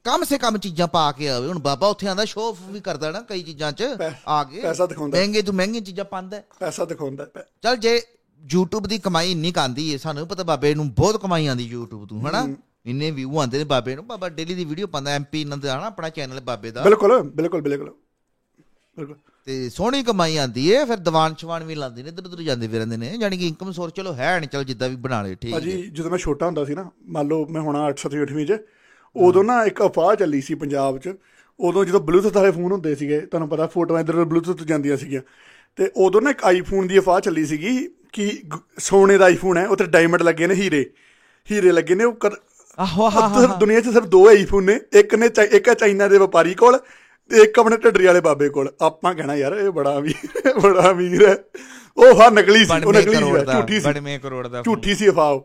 ਕਮ ਸੇ ਕਮ ਚੀਜ਼ਾਂ ਪਾ ਕੇ ਆਵੇ। ਹੁਣ ਬਾਬਾ ਉੱਥੇ ਆਂਦਾ ਸ਼ੋਅ ਵੀ ਕਰਦਾ ਨਾ ਕਈ ਚੀਜ਼ਾਂ 'ਚ ਆ ਕੇ ਪੈਸਾ ਦਿਖਾਉਂਦਾ। ਮਹਿੰਗੇ ਤੋਂ ਮਹਿੰਗੀਆਂ ਚੀਜ਼ਾਂ ਪਾਉਂਦਾ। ਪੈਸਾ ਦਿਖਾਉਂਦਾ। ਚੱਲ ਜੇ YouTube ਦੀ ਕਮਾਈ ਇੰਨੀ ਕਾਂਦੀ ਏ ਸਾਨੂੰ ਪਤਾ ਬਾਬੇ ਨੂੰ ਬਹੁਤ ਕਮਾਈ ਆਂਦੀ YouTube ਤੋਂ ਹਨਾ? ਇੰਨੇ ਵਿਊ ਆਉਂਦੇ ਨੇ ਬਾਬੇ ਨੂੰ। ਬਾਬਾ ਡੇਲੀ ਦੀ ਵੀਡੀਓ ਪਾਉਂਦਾ ਐਮਪੀ ਇਹਨਾਂ ਦਾ ਹਨਾ ਆਪਣਾ ਚੈਨਲ ਬਾਬੇ ਦਾ। ਬਿਲਕੁਲ ਬਿਲਕੁਲ ਬਿਲਕੁਲ। ਬਿਲਕੁਲ। ਤੇ ਸੋਹਣੀ ਕਮਾਈ ਆਂਦੀ ਏ ਫਿਰ ਦੀਵਾਨ ਸ਼ਵਾਨ ਵੀ ਲਾਉਂਦੇ ਨੇ ਇੱਧਰ ਉੱਧਰ ਜਾਂਦੇ ਫਿਰਦੇ ਨੇ ਯਾਨੀ ਕਿ ਇਨਕਮ ਸੋਰਸ ਚਲੋ ਹੈ ਨਹੀਂ ਚਲ ਜਿੱਦਾਂ ਵੀ ਬਣਾ ਲੇ ਠੀਕ ਹੈ ਭਾਜੀ ਜਦੋਂ ਮੈਂ ਛੋਟਾ ਹੁੰਦਾ ਸੀ ਨਾ ਮੰਨ ਲਓ ਮੈਂ ਹੁਣ 8 7 8ਵੀਂ ਚ ਉਦੋਂ ਨਾ ਇੱਕ ਅਫਵਾਹ ਚੱਲੀ ਸੀ ਪੰਜਾਬ 'ਚ ਉਦੋਂ ਜਦੋਂ ਬਲੂਟੁੱਥ ਵਾਲੇ ਫੋਨ ਹੁੰਦੇ ਸੀਗੇ ਤੁਹਾਨੂੰ ਪਤਾ ਫੋਟੋਆਂ ਇਧਰ ਬਲੂਟੁੱਥ ਜਾਂਦੀਆਂ ਸੀਗੀਆਂ ਤੇ ਉਦੋਂ ਨਾ ਇੱਕ ਆਈਫੋਨ ਦੀ ਅਫਵਾਹ ਚੱਲੀ ਸੀਗੀ ਕਿ ਸੋਨੇ ਦਾ ਆਈਫੋਨ ਹੈ ਉੱਤੇ ਡਾਇਮੰਡ ਲੱਗੇ ਨੇ ਹੀਰੇ ਹੀਰੇ ਲੱਗੇ ਨੇ ਉਹ ਆਹੋ ਉੱਧਰ ਦੁਨੀਆ 'ਚ ਸਿਰਫ ਦੋ ਆਈਫੋਨ ਨੇ ਇੱਕ ਨੇ ਇੱਕ ਹੈ ਚਾਈਨਾ ਦੇ ਵਪਾਰੀ ਕੋਲ ਇੱਕ ਆਪਣੇ ਢੱਡਰੀ ਵਾਲੇ ਬਾਬੇ ਕੋਲ। ਆਪਾਂ ਕਹਿਣਾ ਯਾਰ ਇਹ ਬੜਾ ਅਮੀਰ ਬੜਾ ਅਮੀਰ ਹੈ। ਉਹ ਹਾਂ ਨਕਲੀ ਸੀ ਉਹ ਨਕਲੀ ਸੀ ਝੂਠੀ ਸੀ। ਬਣਵੇਂ ਕਰੋੜ ਦਾ ਝੂਠੀ ਸੀ ਉਹ।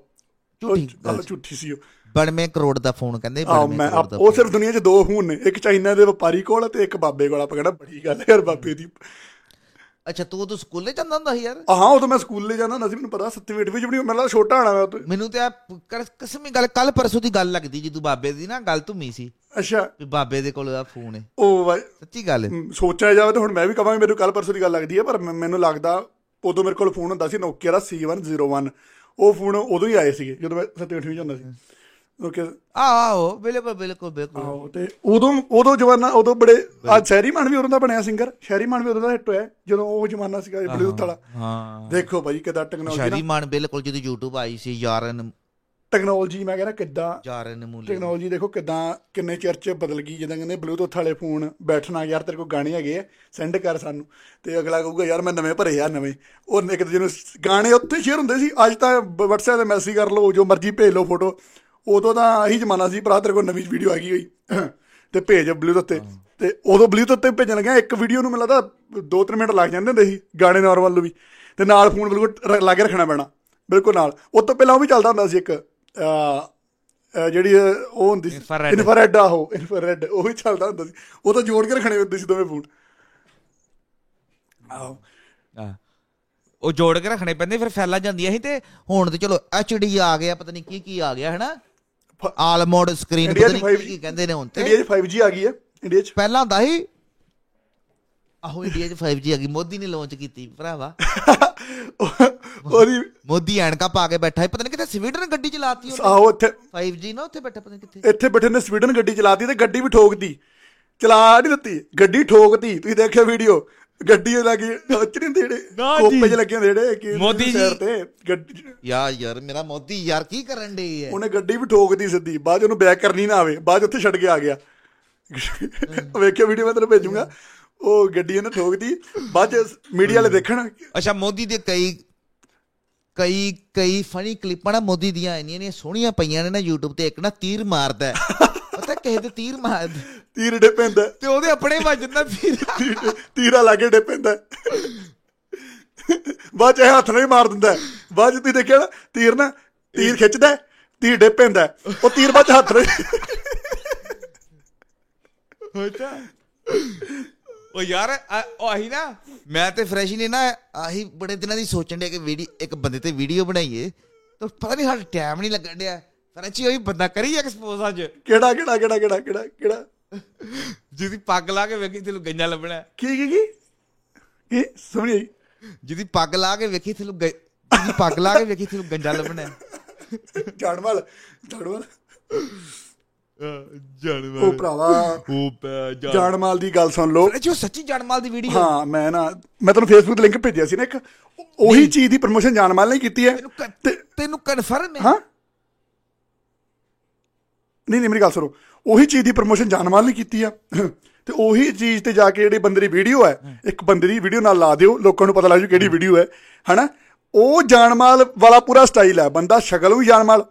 ਝੂਠੀ ਸੀ ਉਹ। ਬਣਵੇਂ ਕਰੋੜ ਦਾ ਫੋਨ ਕਹਿੰਦੇ ਮੈਂ ਕਰੋੜ ਦਾ ਉਹ ਸਿਰਫ ਦੁਨੀਆ 'ਚ ਦੋ ਫੋਨ ਨੇ ਇੱਕ ਚਾਈਨਾ ਦੇ ਵਪਾਰੀ ਕੋਲ ਤੇ ਇੱਕ ਬਾਬੇ ਕੋਲ। ਆਪਾਂ ਕਹਿੰਦਾ ਬੜੀ ਗੱਲ ਹੈ ਯਾਰ ਬਾਬੇ ਦੀ। ਅੱਛਾ ਤੂੰ ਤੂੰ ਸਕੂਲੇ ਜਾਂਦਾ ਹੁੰਦਾ ਸੀ ਯਾਰ? ਹਾਂ ਉਦੋਂ ਮੈਂ ਸਕੂਲ ਲੈ ਜਾਂਦਾ ਹੁੰਦਾ ਸੀ ਮੈਨੂੰ ਪਤਾ 7ਵੀਂ 8ਵੀਂ ਚ ਵੀ ਨਹੀਂ ਮੈਨੂੰ ਛੋਟਾ ਹੋਣਾ ਮੈਂ ਉਦੋਂ। ਮੈਨੂੰ ਤੇ ਕਸਮੀ ਗੱਲ ਕੱਲ ਪਰਸੋਂ ਦੀ ਗੱਲ ਲੱਗਦੀ ਜਦੋਂ ਬਾਬੇ ਦੀ ਨਾ ਗੱਲ ਧੁੰਮੀ ਸੀ। ਅੱਛਾ। ਵੀ ਬਾਬੇ ਦੇ ਕੋਲ ਆ ਫੋਨ ਹੈ ਉਹ ਸੱਚੀ ਗੱਲ ਹੈ ਸੋਚਿਆ ਜਾਵੇ ਤਾਂ ਹੁਣ ਮੈਂ ਵੀ ਕਹਾਂਗਾ ਮੈਨੂੰ ਕੱਲ ਪਰਸੋਂ ਦੀ ਗੱਲ ਲੱਗਦੀ ਹੈ ਪਰ ਮੈਨੂੰ ਲੱਗਦਾ ਉਦੋਂ ਮੇਰੇ ਕੋਲ ਫੋਨ ਹੁੰਦਾ ਸੀ ਨੋਕੀਆ ਦਾ C101 ਉਹ ਫੋਨ ਉਦੋਂ ਹੀ ਆਏ ਸੀਗੇ ਜਦੋਂ ਮੈਂ 7ਵੀਂ 8ਵੀਂ ਚ ਹੁੰਦਾ ਸੀ। ਓਕੇ ਆਹੋ ਬਿਲਕੁਲ ਬਿਲਕੁਲ ਬਿਲਕੁਲ। ਆਹੋ ਤੇ ਉਦੋਂ ਉਦੋਂ ਜਮਾਨਾ ਉਦੋਂ ਬੜੇ ਅੱਜ ਸ਼ਹਿਰੀ ਮਾਨ ਵੀ ਉਦੋਂ ਦਾ ਬਣਿਆ ਸਿੰਗਰ ਸ਼ਹਿਰੀ ਮਾਨ ਵੀ ਉਦੋਂ ਦਾ ਹਿੱਟ ਹੋਇਆ ਜਦੋਂ ਉਹ ਜਮਾਨਾ ਸੀਗਾ ਬਲੂਟੁੱਥ ਵਾਲਾ। ਹਾਂ। ਦੇਖੋ ਭਾਈ ਕਿਦਾਂ ਟੈਕਨੋਲੋਜੀ ਸ਼ਾਰੀ ਮਾਨ ਬਿਲਕੁਲ ਜਦੋਂ YouTube ਆਈ ਸੀ ਯਾਰਨ ਟੈਕਨੋਲੋਜੀ ਮੈਂ ਕਹਿੰਦਾ ਕਿੱਦਾਂ ਯਾਰਨ ਮੂਲੇ ਟੈਕਨੋਲੋਜੀ ਦੇਖੋ ਕਿਦਾਂ ਕਿੰਨੇ ਚਰਚੇ ਬਦਲ ਗਈ ਜਿੱਦਾਂ ਕਹਿੰਦੇ ਬਲੂਟੁੱਥ ਵਾਲੇ ਫੋਨ ਬੈਠਣਾ ਯਾਰ ਤੇਰੇ ਕੋਲ ਗਾਣੇ ਹੈਗੇ ਆ ਸੈਂਡ ਕਰ ਸਾਨੂੰ। ਤੇ ਅਗਲਾ ਕਹੂਗਾ ਯਾਰ ਮੈਂ ਨਵੇਂ ਭਰੇ ਆ ਨਵੇਂ। ਉਹ ਇੱਕ ਦੂਜੇ ਨੂੰ ਗਾਣੇ ਉੱਥੇ ਸ਼ੇਅਰ ਹੁੰਦੇ ਸੀ ਅੱਜ ਤਾਂ WhatsApp ਤੇ ਮੈਸੇਜ ਕਰ ਲਓ ਜੋ ਮਰਜ਼ੀ ਭੇਜ ਲਓ ਫੋਟੋ ਉਦੋਂ ਤਾਂ ਆਹੀ ਜ਼ਮਾਨਾ ਸੀ ਭਰਾ ਤੇਰੇ ਕੋਲ ਨਵੀਂ ਵੀਡੀਓ ਆ ਗਈ ਹੋਈ। ਤੇ ਭੇਜ ਬਲੂਟੁੱਥ ਤੇ। ਤੇ ਉਦੋਂ ਬਲੂਟੁੱਥ ਤੇ ਭੇਜਣ ਲੱਗਿਆ ਇੱਕ ਵੀਡੀਓ ਨੂੰ ਮੈਨੂੰ ਲੱਗਦਾ 2-3 ਮਿੰਟ ਲੱਗ ਜਾਂਦੇ ਹੁੰਦੇ ਸੀ ਗਾਣੇ ਨਾਰਮਲ ਨੂੰ ਵੀ। ਤੇ ਨਾਲ ਫੋਨ ਬਿਲਕੁਲ ਰ- ਲਾ ਕੇ ਰੱਖਣਾ ਪੈਣਾ ਬਿਲਕੁਲ ਨਾਲ। ਉਹ ਤੋਂ ਪਹਿਲਾਂ ਉਹ ਵੀ ਚੱਲਦਾ ਹੁੰਦਾ ਸੀ ਇੱਕ ਜਿਹੜੀ ਉਹ ਹੁੰਦੀ ਸੀ। ਇਨਫਰਾਰੈਡ। ਆਹੋ ਇਨਫਰਾਰੈਡ ਉਹ ਵੀ ਚੱਲਦਾ ਹੁੰਦਾ ਸੀ। ਉਹ ਤਾਂ ਜੋੜ ਕੇ ਰੱਖਣੇ ਹੁੰਦੇ ਸੀ ਦੋਵੇਂ ਫੋਨ ਆਹੋ। ਉਹ ਜੋੜ ਕੇ ਰੱਖਣੇ ਪੈਂਦੇ ਫਿਰ ਫੈਲਾ ਜਾਂਦੀਆਂ ਸੀ ਤੇ ਹੁਣ ਤੇ ਚਲੋ ਐਚਡੀ ਆ ਗਿਆ ਪਤਾ ਨਹੀਂ ਕੀ ਕੀ ਆ ਗਿਆ ਹੈਨਾ? ਫ- ਆਲ ਮੋਡ ਸਕਰੀਨ ਪਤਾ ਨਹੀਂ 5G ਕੀ ਕਹਿੰਦੇ ਨੇ ਹੁਣ ਤੇ। ਇੰਡੀਆ 'ਚ 5G ਆ ਗਈ ਹੈ ਇੰਡੀਆ 'ਚ। ਪਹਿਲਾਂ ਹੁੰਦਾ ਸੀ ਆਹੋ ਇੰਡੀਆ 'ਚ 5G ਆ ਗਈ ਮੋਦੀ ਨੇ ਲਾਂਚ ਕੀਤੀ ਭਰਾਵਾ। ਉਹਦੀ ਮੋਦੀ ਐਨਕਾ ਪਾ ਕੇ ਬੈਠਾ ਸੀ ਪਤਾ ਨਹੀਂ ਕਿੱਥੇ ਸਵੀਡਨ ਗੱਡੀ ਚਲਾਤੀ ਉਹਨੇ। ਆਹੋ ਇੱਥੇ 5G ਨਾ ਉੱਥੇ ਬੈਠਾ ਪਤਾ ਨਹੀਂ ਕਿੱਥੇ। ਇੱਥੇ ਬੈਠੇ ਨੇ ਸਵੀਡਨ ਗੱਡੀ ਚਲਾਤੀ ਤੇ ਗੱਡੀ ਵੀ ਠੋਕਦੀ ਚਲਾ ਨਹੀਂ ਦਿੱਤੀ ਗੱਡੀ ਠੋਕਦੀ ਤੁਸੀਂ ਦੇਖਿਆ ਵੀਡੀਓ ਗੱਡੀ ਲੱਗੀ ਉੱਚ ਨਹੀਂ ਹੁੰਦੇ ਜਿਹੜੇ ਨਾ ਕੋਪੇ। ਚ ਲੱਗੇ ਜਿਹੜੇ ਕੀ ਮੋਦੀ ਜੀ। ਤੇ ਗੱਡੀ ਯਾਰ ਯਾਰ ਮੇਰਾ ਮੋਦੀ ਯਾਰ ਕੀ ਕਰਨ ਡੇ ਹੈ ਉਹਨੇ ਗੱਡੀ ਵੀ ਠੋਕਦੀ ਸਿੱਧੀ ਬਾਅਦ ਉਹਨੂੰ ਬੈਕ ਕਰਨੀ ਨਾ ਆਵੇ ਬਾਅਦ ਉੱਥੇ ਛੱਡ ਕੇ ਆ ਗਿਆ। ਵੇਖਿਆ ਵੀਡੀਓ ਮੈਂ ਤੈਨੂੰ ਭੇਜੂੰਗਾ। ਉਹ ਗੱਡੀ ਉਹਨੇ ਠੋਕਦੀ ਬਾਅਦ ਮੀਡੀਆ ਵਾਲੇ ਦੇਖਣ। ਅੱਛਾ ਮੋਦੀ ਦੇ ਕਈ ਕਈ ਕਈ ਫਨੀ ਕਲਿੱਪਾਂ ਨਾ ਮੋਦੀ ਦੀਆਂ ਇੰਨੀਆਂ ਨੇ ਸੋਹਣੀਆਂ ਪਈਆਂ ਨੇ ਨਾ YouTube ਤੇ ਇੱਕ ਨਾ ਤੀਰ ਮਾਰਦਾ। ਪਤਾ ਕਿਸੇ ਦੇ ਤੀਰ ਮਾਰਦਾ ਤੀਰ ਡੇ ਪੈਂਦਾ ਤੇ ਉਹਦੇ ਆਪਣੇ ਵੱਜਦਾ ਤੀਰ। ਤੀਰ- ਲਾ ਕੇ ਡੇ ਪੈਂਦਾ ਬਾਅਦ ਇਹ ਹੱਥ ਨਾਲ ਹੀ ਮਾਰ ਦਿੰਦਾ ਬਾਅਦ ਤੁਸੀਂ ਦੇਖਿਆ ਨਾ ਤੀਰ ਨਾ ਤੀਰ ਖਿੱਚਦਾ ਤੀਰ ਡੇ ਪੈਂਦਾ ਉਹ ਤੀਰ ਬਾਅਦ ਹੱਥ ਨਾਲ ਹੋਤਾ ਉਹ ਯਾਰ ਆ- ਉਹ ਆਹੀ ਨਾ ਮੈਂ ਤੇ ਫਰੈਸ਼ ਨੇ ਨਾ ਆਹੀ ਬੜੇ ਦਿਨਾਂ ਦੀ ਸੋਚਣ ਡਿਆ ਕਿ ਵੀਡੀਓ ਇੱਕ ਬੰਦੇ ਤੇ ਵੀਡੀਓ ਬਣਾਈਏ ਤਾਂ ਪਤਾ ਨਹੀਂ ਸਾਡਾ ਟਾਈਮ ਨਹੀਂ ਲੱਗਣ ਡਿਆ। ਫਰੈਂਚੀ ਉਹੀ ਬੰਦਾ ਕਰੀ ਐਕਸਪੋਜ਼ ਅੱਜ। ਕਿਹੜਾ ਕਿਹੜਾ ਕਿਹੜਾ ਕਿਹੜਾ ਕਿਹੜਾ ਕਿਹੜਾ? ਜਿਹਦੀ ਪੱਗ ਲਾ ਕੇ ਵੇਖੀ ਤੈਨੂੰ ਗੰਜਾ ਲੱਭਣਾ। ਹੈ। ਕੀ ਕੀ ਕੀ? ਕੀ? ਸਮਝ ਆਈ ਜਿਹਦੀ ਪੱਗ ਲਾ ਕੇ ਵੇਖੀ ਤੈਨੂੰ ਗ- ਜਿਹਦੀ ਪੱਗ ਲਾ ਕੇ ਵੇਖੀ ਤੈਨੂੰ ਗੰਜਾ ਲੱਭਣਾ। ਹੈ। ਝਾੜਵਾਲ ਝਾੜਵਾਲ ਜਾਨਵਰ। ਉਹ ਭਰਾਵਾ ਉਹ ਜਾਨਮਾਲ ਦੀ ਗੱਲ ਸੁਣ ਲਓ। ਜੋ ਸੱਚੀ ਜਾਨਮਾਲ ਦੀ ਵੀਡੀਓ ਹਾਂ ਮੈਂ ਨਾ ਮੈਂ ਤੁਹਾਨੂੰ ਫੇਸਬੁੱਕ ਤੇ ਲਿੰਕ ਭੇਜਿਆ ਸੀ ਨਾ ਇੱਕ। ਉਹੀ ਚੀਜ਼ ਦੀ ਪ੍ਰਮੋਸ਼ਨ ਜਾਨਮਾਲ ਨੇ ਕੀਤੀ ਹੈ। ਤੈਨੂੰ ਕਨਫਰਮ ਹੈ। ਹਾਂ? ਨਹੀਂ ਨਹੀਂ ਮੇਰੀ ਗੱਲ ਸੁਣੋ। ਉਹੀ ਚੀਜ਼ ਦੀ ਪ੍ਰਮੋਸ਼ਨ ਜਾਨਮਾਲ ਨੇ ਕੀਤੀ ਆ। ਤੇ ਉਹੀ ਚੀਜ਼ ਤੇ ਜਾ ਕੇ ਜਿਹੜੀ ਬੰਦੇ ਦੀ ਵੀਡੀਓ ਹੈ ਇੱਕ ਬੰਦੇ ਦੀ ਵੀਡੀਓ ਨਾਲ ਲਾ ਦਿਓ। ਲੋਕਾਂ ਨੂੰ ਪਤਾ ਲੱਗ ਜੂ ਕਿਹੜੀ ਵੀਡੀਓ ਹੈ। ਹਨਾ? ਉਹ ਜਾਨਮਾਲ ਵਾਲਾ ਪੂਰਾ ਸਟਾਈਲ ਹੈ। ਬੰਦਾ ਸ਼ਕਲ ਵੀ ਜਾਨਮਾਲ